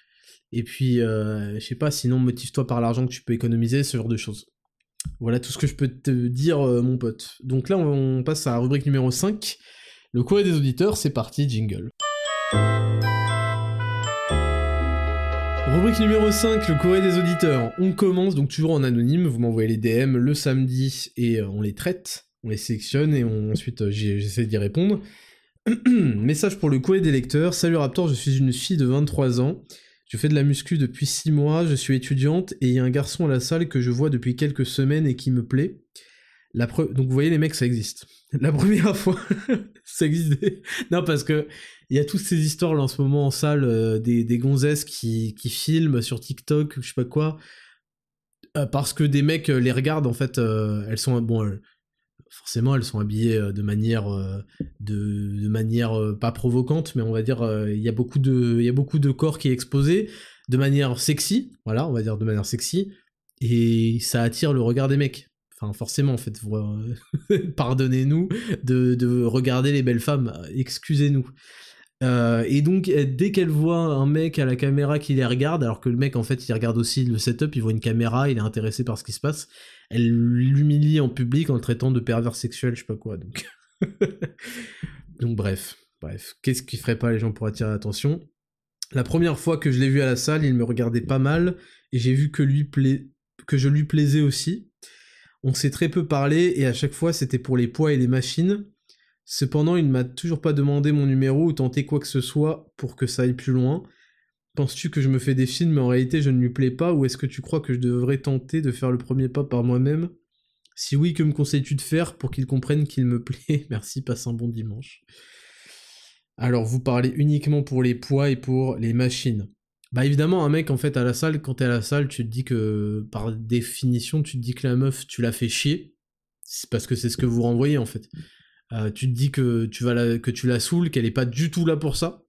Et puis, euh, je sais pas, sinon motive-toi par l'argent que tu peux économiser, ce genre de choses. Voilà tout ce que je peux te dire, euh, mon pote. Donc là, on, passe à la rubrique numéro 5. Le courrier des auditeurs, c'est parti, jingle. Rubrique numéro 5, le courrier des auditeurs. On commence donc toujours en anonyme, vous m'envoyez les DM le samedi et euh, on les traite, on les sélectionne et ensuite euh, j'essaie d'y répondre. <clears throat> Message pour le courrier des lecteurs. Salut Raptor, je suis une fille de 23 ans je fais de la muscu depuis 6 mois, je suis étudiante et il y a un garçon à la salle que je vois depuis quelques semaines et qui me plaît. La Donc vous voyez les mecs, ça existe. <laughs> La première <laughs> fois, ça existe. Non parce que il y a toutes ces histoires là en ce moment en salle euh, des, des, gonzesses qui, qui, filment sur TikTok, je sais pas quoi, euh, parce que des mecs euh, les regardent en fait. elles sont bon, forcément elles sont habillées euh, de manière euh, de, manière euh, pas provocante mais on va dire il y a beaucoup de il y a beaucoup de corps qui est exposé de manière sexy voilà on va dire de manière sexy et ça attire le regard des mecs. Enfin forcément en fait <laughs> pardonnez-nous de, de regarder les belles femmes excusez-nous. Et donc, dès qu'elle voit un mec à la caméra qui les regarde, alors que le mec, en fait, il regarde aussi le setup, il voit une caméra, il est intéressé par ce qui se passe, elle l'humilie en public en le traitant de pervers sexuel, je sais pas quoi. <laughs> Donc, bref, bref. Qu'est-ce qui ferait pas les gens pour attirer l'attention? La première fois que je l'ai vu à la salle, il me regardait pas mal, et j'ai vu que, lui que je lui plaisais aussi. On s'est très peu parlé, et à chaque fois, c'était pour les poids et les machines. Cependant, il ne m'a toujours pas demandé mon numéro ou tenté quoi que ce soit pour que ça aille plus loin. Penses-tu que je me fais des films mais en réalité je ne lui plais pas ou est-ce que tu crois que je devrais tenter de faire le premier pas par moi-même? Si oui, que me conseilles-tu de faire pour qu'il comprenne qu'il me <laughs> plaît? Merci, passe un bon dimanche. Alors, vous parlez uniquement pour les poids et pour les machines. Bah évidemment, un mec en fait à la salle, quand t'es à la salle, tu te dis que par définition, tu te dis que la meuf, tu la fais chier. C'est parce que c'est ce que vous renvoyez en fait. Euh, tu te dis que tu, vas la, que tu la saoules, qu'elle est pas du tout là pour ça,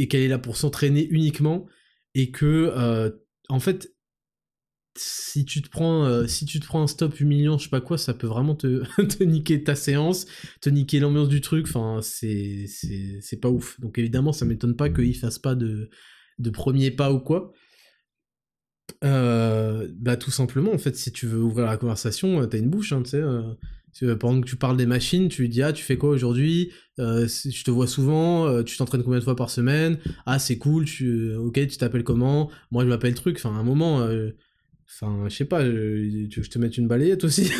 et qu'elle est là pour s'entraîner uniquement, et que euh, en fait si tu te prends euh, si tu te prends un stop humiliant je sais pas quoi ça peut vraiment te, <laughs> te niquer ta séance te niquer l'ambiance du truc. Enfin c'est c'est pas ouf. Donc évidemment ça m'étonne pas qu'il fasse pas de de premier pas ou quoi. Euh, bah tout simplement en fait si tu veux ouvrir la conversation t'as une bouche hein, tu sais pendant que tu parles des machines, tu lui dis ah tu fais quoi aujourd'hui? Je te vois souvent, tu t'entraînes combien de fois par semaine? Ah c'est cool, tu ok tu t'appelles comment? Moi je m'appelle truc. Enfin à un moment, enfin je sais pas, tu veux que je te mette une balayette aussi?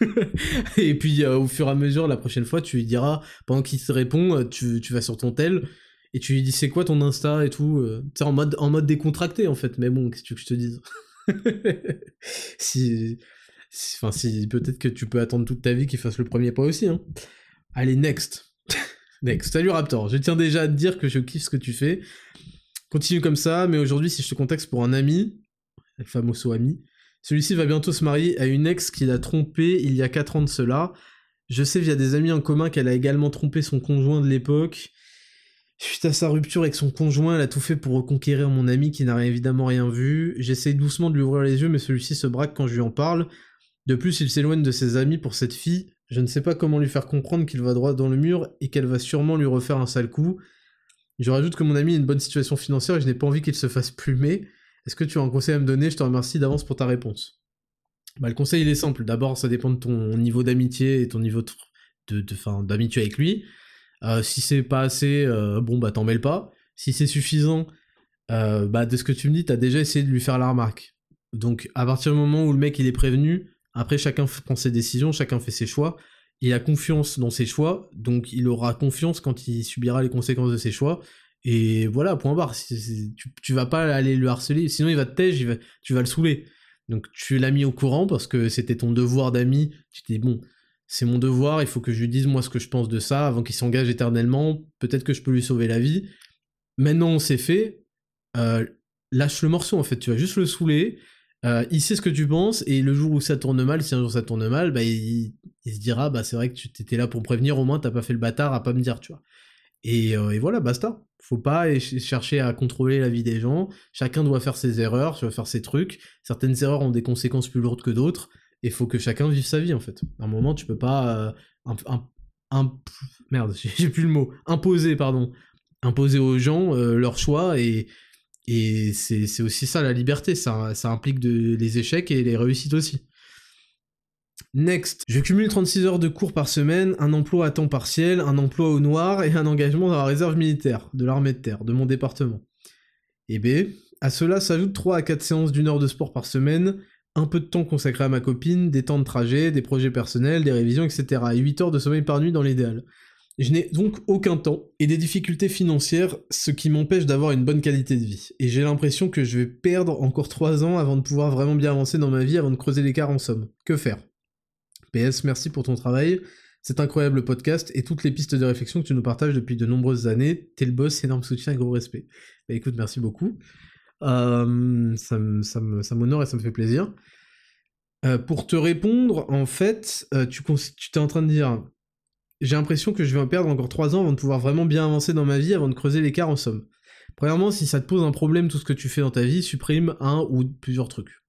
<laughs> Et puis au fur et à mesure la prochaine fois tu lui diras pendant qu'il te répond, tu, tu vas sur ton tel et tu lui dis c'est quoi ton Insta et tout, tu en mode en mode décontracté en fait. Mais bon qu'est-ce que tu veux que je te dise? <laughs> Si Enfin, si peut-être que tu peux attendre toute ta vie qu'il fasse le premier pas aussi. Hein. Allez, next. <laughs> next. Salut Raptor. Je tiens déjà à te dire que je kiffe ce que tu fais. Continue comme ça, mais aujourd'hui, si je te contexte pour un ami, le fameux ami, celui-ci va bientôt se marier à une ex qu'il a trompée il y a 4 ans de cela. Je sais via des amis en commun qu'elle a également trompé son conjoint de l'époque. Suite à sa rupture avec son conjoint, elle a tout fait pour reconquérir mon ami qui n'a évidemment rien vu. J'essaie doucement de lui ouvrir les yeux, mais celui-ci se braque quand je lui en parle. De plus, il s'éloigne de ses amis pour cette fille. Je ne sais pas comment lui faire comprendre qu'il va droit dans le mur et qu'elle va sûrement lui refaire un sale coup. Je rajoute que mon ami a une bonne situation financière et je n'ai pas envie qu'il se fasse plumer. Est-ce que tu as un conseil à me donner? Je te remercie d'avance pour ta réponse. Bah, le conseil il est simple. D'abord, ça dépend de ton niveau d'amitié et ton niveau de, d'amitié avec lui. Euh, si c'est pas assez, euh, bon bah t'en mêles pas. Si c'est suffisant, euh, bah de ce que tu me dis, t'as déjà essayé de lui faire la remarque. Donc à partir du moment où le mec il est prévenu, après, chacun prend ses décisions, chacun fait ses choix. Il a confiance dans ses choix, donc il aura confiance quand il subira les conséquences de ses choix. Et voilà, point barre. tu, vas pas aller le harceler, sinon il va te tège, tu vas le saouler. Donc tu l'as mis au courant parce que c'était ton devoir d'ami. Tu t'es bon, c'est mon devoir, il faut que je lui dise moi ce que je pense de ça avant qu'il s'engage éternellement. Peut-être que je peux lui sauver la vie. Maintenant, c'est fait. Euh, lâche le morceau en fait, tu vas juste le saouler. Euh, il sait ce que tu penses, et le jour où ça tourne mal, si un jour ça tourne mal, bah, il, se dira, bah, c'est vrai que tu étais là pour prévenir, au moins t'as pas fait le bâtard à pas me dire, tu vois. Et, euh, voilà, basta. Faut pas chercher à contrôler la vie des gens. Chacun doit faire ses erreurs, doit faire ses trucs. Certaines erreurs ont des conséquences plus lourdes que d'autres. Et faut que chacun vive sa vie, en fait. À un moment, tu peux pas... Euh, merde, <laughs> j'ai plus le mot. Imposer, pardon. Imposer aux gens leur choix et, et c'est aussi ça la liberté, ça, implique les échecs et les réussites aussi. Next, je cumule 36 heures de cours par semaine, un emploi à temps partiel, un emploi au noir et un engagement dans la réserve militaire de l'armée de terre de mon département. Et B, à cela s'ajoutent 3 à 4 séances d'une heure de sport par semaine, un peu de temps consacré à ma copine, des temps de trajet, des projets personnels, des révisions, etc. et 8 heures de sommeil par nuit dans l'idéal. Je n'ai donc aucun temps et des difficultés financières, ce qui m'empêche d'avoir une bonne qualité de vie. Et j'ai l'impression que je vais perdre encore 3 ans avant de pouvoir vraiment bien avancer dans ma vie, avant de creuser l'écart en somme. Que faire? PS, merci pour ton travail. C'est incroyable podcast et toutes les pistes de réflexion que tu nous partages depuis de nombreuses années. T'es le boss, énorme soutien et gros respect. Bah écoute, merci beaucoup. Euh, ça, m'honore et ça me fait plaisir. Euh, pour te répondre, en fait, euh, tu t'es en train de dire j'ai l'impression que je vais en perdre encore 3 ans avant de pouvoir vraiment bien avancer dans ma vie, avant de creuser l'écart en somme. Premièrement, si ça te pose un problème tout ce que tu fais dans ta vie, supprime un ou plusieurs trucs.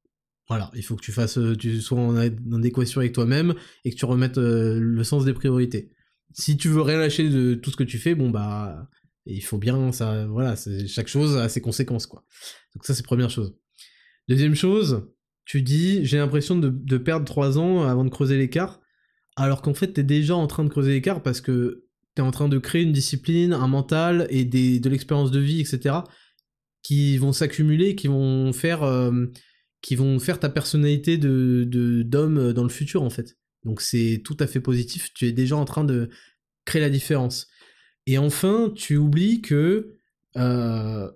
Voilà, il faut que tu fasses, euh, tu sois en, adéquation avec toi-même et que tu remettes euh, le sens des priorités. Si tu veux rien lâcher de tout ce que tu fais, bon bah, il faut bien, ça, voilà, chaque chose a ses conséquences quoi. Donc ça c'est première chose. Deuxième chose, tu dis, j'ai l'impression de, de perdre 3 ans avant de creuser l'écart alors qu'en fait t'es déjà en train de creuser l'écart parce que t'es en train de créer une discipline, un mental et des, de l'expérience de vie, etc. qui vont s'accumuler, qui vont faire euh, qui vont faire ta personnalité de d'homme dans le futur en fait. Donc c'est tout à fait positif, tu es déjà en train de créer la différence. Et enfin, tu oublies que euh,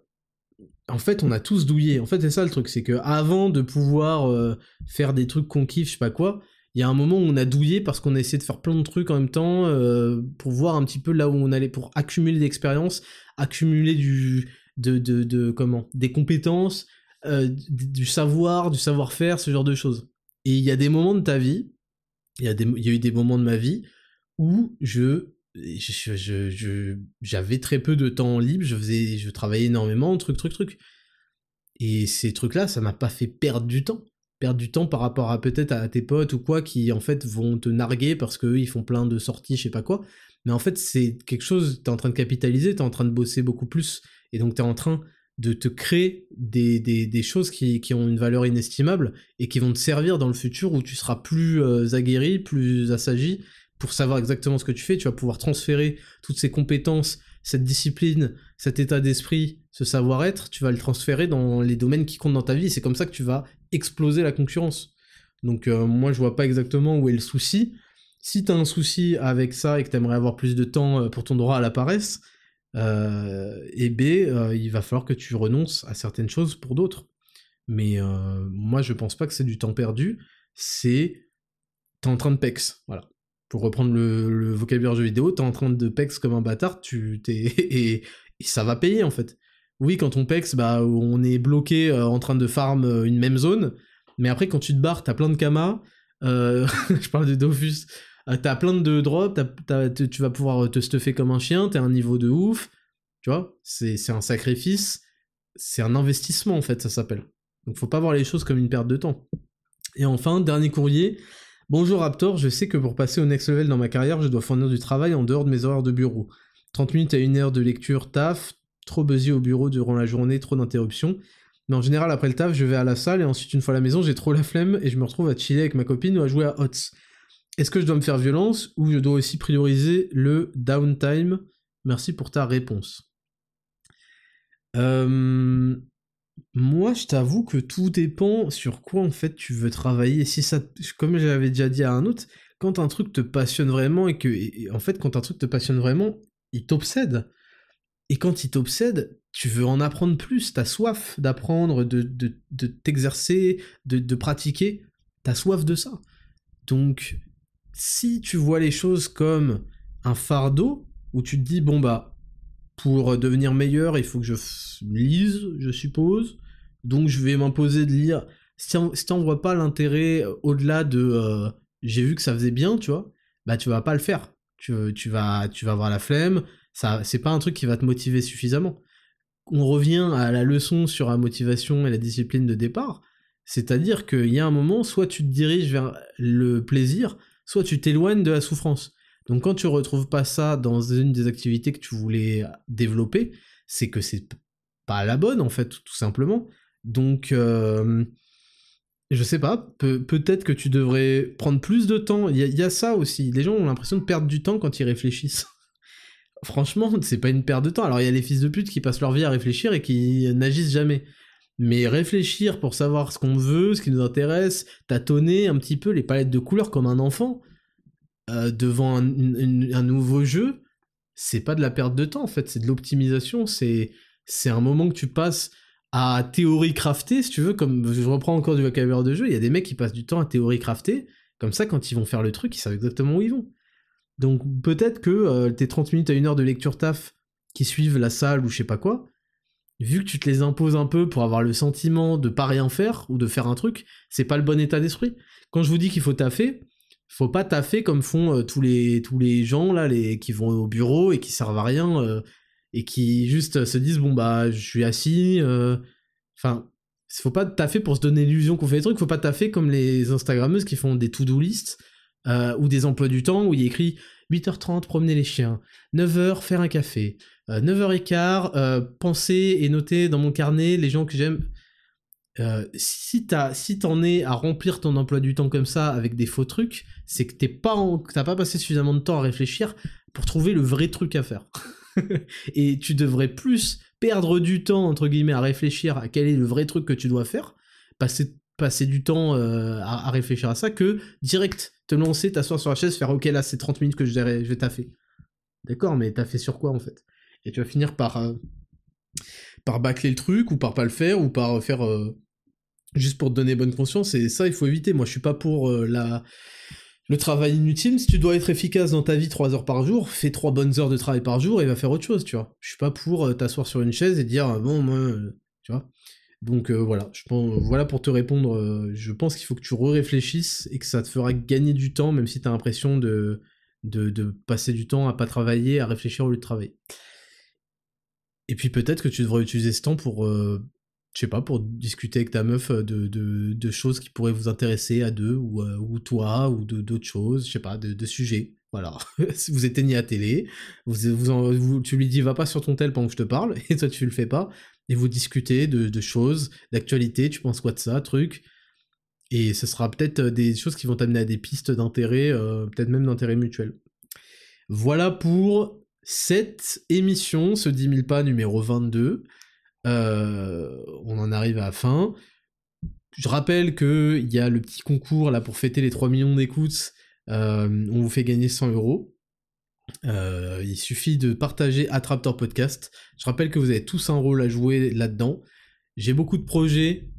en fait, on a tous douillé. En fait, c'est ça le truc, c'est que avant de pouvoir euh, faire des trucs qu'on kiffe, je sais pas quoi, il y a un moment où on a douillé parce qu'on a essayé de faire plein de trucs en même temps euh, pour voir un petit peu là où on allait, pour accumuler l'expérience, accumuler du, de, de, comment, des compétences, euh, du savoir, du savoir-faire, ce genre de choses. Et il y a des moments de ta vie, il y, a des, eu des moments de ma vie où je j'avais très peu de temps libre, je faisais, je travaillais énormément, truc, truc, truc. Et ces trucs-là, ça m'a pas fait perdre du temps. Perdre du temps par rapport à peut-être à tes potes ou quoi qui en fait vont te narguer parce qu'eux ils font plein de sorties, je sais pas quoi. Mais en fait, c'est quelque chose, t'es en train de capitaliser, t'es en train de bosser beaucoup plus. Et donc t'es en train de te créer des, des, choses qui, qui, ont une valeur inestimable et qui vont te servir dans le futur où tu seras plus euh, aguerri, plus assagi pour savoir exactement ce que tu fais. Tu vas pouvoir transférer toutes ces compétences, cette discipline, cet état d'esprit, ce savoir-être, tu vas le transférer dans les domaines qui comptent dans ta vie. C'est comme ça que tu vas exploser la concurrence. Donc euh, moi je vois pas exactement où est le souci. Si t'as un souci avec ça et que t'aimerais avoir plus de temps euh, pour ton droit à la paresse, euh, et B, il va falloir que tu renonces à certaines choses pour d'autres. Mais moi je pense pas que c'est du temps perdu, c'est t'es en train de pex, voilà. Pour reprendre le, vocabulaire jeu vidéo, t'es en train de pex comme un bâtard, tu t'es <laughs> et ça va payer en fait. Oui, quand on pex, bah, on est bloqué euh, en train de farm euh, une même zone, mais après, quand tu te barres, t'as plein de kamas, euh, <laughs> je parle de Dofus, t'as plein de drops, tu vas pouvoir te stuffer comme un chien, t'es à un niveau de ouf, tu vois, c'est un sacrifice, c'est un investissement en fait, ça s'appelle. Donc faut pas voir les choses comme une perte de temps. Et enfin, dernier courrier. Bonjour Raptor, je sais que pour passer au next level dans ma carrière, je dois fournir du travail en dehors de mes horaires de bureau. 30 minutes à une heure de lecture, taf, trop busy au bureau durant la journée, trop d'interruptions. Mais en général, après le taf, je vais à la salle et ensuite, une fois à la maison, j'ai trop la flemme et je me retrouve à chiller avec ma copine ou à jouer à HOTS. Est-ce que je dois me faire violence ou je dois aussi prioriser le downtime? Merci pour ta réponse. Euh, moi, je t'avoue que tout dépend sur quoi en fait tu veux travailler. Si ça, comme j'avais déjà dit à un autre, quand un truc te passionne vraiment et que, en fait, quand un truc te passionne vraiment, il t'obsède. Et quand il t'obsède, tu veux en apprendre plus, t'as soif d'apprendre, de, de, t'exercer, de, de pratiquer, t'as soif de ça. Donc, si tu vois les choses comme un fardeau, où tu te dis, bon bah, pour devenir meilleur, il faut que je lise, je suppose, donc je vais m'imposer de lire. Si t'en vois pas l'intérêt euh, au-delà de euh, j'ai vu que ça faisait bien, tu vois, bah tu vas pas le faire. Tu, tu, vas, tu vas avoir la flemme, ça, c'est pas un truc qui va te motiver suffisamment. On revient à la leçon sur la motivation et la discipline de départ, c'est-à-dire qu'il y a un moment, soit tu te diriges vers le plaisir, soit tu t'éloignes de la souffrance. Donc quand tu retrouves pas ça dans une des activités que tu voulais développer, c'est que c'est pas la bonne en fait, tout simplement. Donc euh, je sais pas, peut-être que tu devrais prendre plus de temps. Il y, a ça aussi. Les gens ont l'impression de perdre du temps quand ils réfléchissent. Franchement, <laughs> c'est pas une perte de temps. Alors il y a les fils de pute qui passent leur vie à réfléchir et qui n'agissent jamais. Mais réfléchir pour savoir ce qu'on veut, ce qui nous intéresse, tâtonner un petit peu les palettes de couleurs comme un enfant euh, devant un, nouveau jeu, c'est pas de la perte de temps en fait, c'est de l'optimisation. C'est c'est un moment que tu passes à théorie crafter, si tu veux, comme je reprends encore du vocabulaire de jeu, il y a des mecs qui passent du temps à théorie crafter, comme ça quand ils vont faire le truc, ils savent exactement où ils vont. Donc peut-être que euh, tes 30 minutes à une heure de lecture taf qui suivent la salle ou je sais pas quoi, vu que tu te les imposes un peu pour avoir le sentiment de pas rien faire ou de faire un truc, c'est pas le bon état d'esprit. Quand je vous dis qu'il faut taffer, faut pas taffer comme font euh, tous les gens là les qui vont au bureau et qui servent à rien euh, et qui juste se disent bon bah je suis assis enfin faut pas taffer pour se donner l'illusion qu'on fait des trucs faut pas taffer comme les instagrammeuses qui font des to-do lists euh, ou des emplois du temps où il y écrit 8h30 promener les chiens, 9h faire un café, 9h15 euh, euh, penser et noter dans mon carnet les gens que j'aime. si t'as si t'en es à remplir ton emploi du temps comme ça avec des faux trucs, c'est que t'es pas t'as pas passé suffisamment de temps à réfléchir pour trouver le vrai truc à faire. <laughs> et tu devrais plus perdre du temps entre guillemets à réfléchir à quel est le vrai truc que tu dois faire, passer passer du temps à, à, réfléchir à ça que direct te lancer, t'asseoir sur la chaise, faire ok là c'est 30 minutes que je vais, je taffer. D'accord, mais t'as fait sur quoi en fait? Et tu vas finir par, euh, par bâcler le truc, ou par pas le faire, ou par faire euh, juste pour te donner bonne conscience, et ça il faut éviter. Moi je suis pas pour euh, la le travail inutile, si tu dois être efficace dans ta vie 3 heures par jour, fais 3 bonnes heures de travail par jour et va faire autre chose, tu vois. Je suis pas pour t'asseoir sur une chaise et dire bon moi tu vois. Donc euh, voilà, voilà pour te répondre, euh, je pense qu'il faut que tu réfléchisses et que ça te fera gagner du temps, même si tu as l'impression de, de, passer du temps à pas travailler, à réfléchir au lieu de travailler. Et puis peut-être que tu devrais utiliser ce temps pour, euh, je sais pas, pour discuter avec ta meuf de, de, choses qui pourraient vous intéresser à deux, ou, ou toi, ou d'autres choses, je sais pas, de, sujets. Voilà. <laughs> vous éteignez la télé, tu lui dis va pas sur ton tel pendant que je te parle, <laughs> et toi tu le fais pas, et vous discutez de, choses, d'actualité, tu penses quoi de ça, truc? Et ce sera peut-être des choses qui vont t'amener à des pistes d'intérêt, peut-être même d'intérêt mutuel. Voilà pour cette émission, ce 10 000 pas numéro 22. Euh, on en arrive à la fin. Je rappelle qu'il y a le petit concours là pour fêter les 3 millions d'écoutes. Euh, on vous fait gagner 100 euros. Euh, il suffit de partager Attraptor Podcast. Je rappelle que vous avez tous un rôle à jouer là-dedans. J'ai beaucoup de projets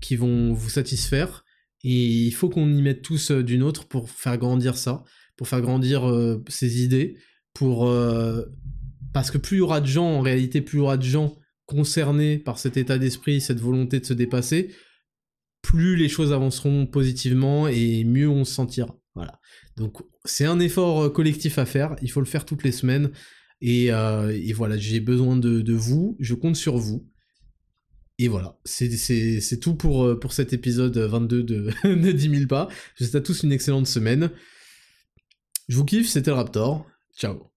qui vont vous satisfaire et il faut qu'on y mette tous d'une autre pour faire grandir ça pour faire grandir euh, ses idées, euh, parce que plus il y aura de gens, en réalité, plus il y aura de gens concernés par cet état d'esprit, cette volonté de se dépasser, plus les choses avanceront positivement et mieux on se sentira. Voilà. Donc c'est un effort euh, collectif à faire, il faut le faire toutes les semaines. Et, voilà, j'ai besoin de, vous, je compte sur vous. Et voilà, c'est tout pour, pour cet épisode 22 de, <laughs> de 10 000 pas. Je vous souhaite à tous une excellente semaine. Je vous kiffe, c'était le Raptor. Ciao.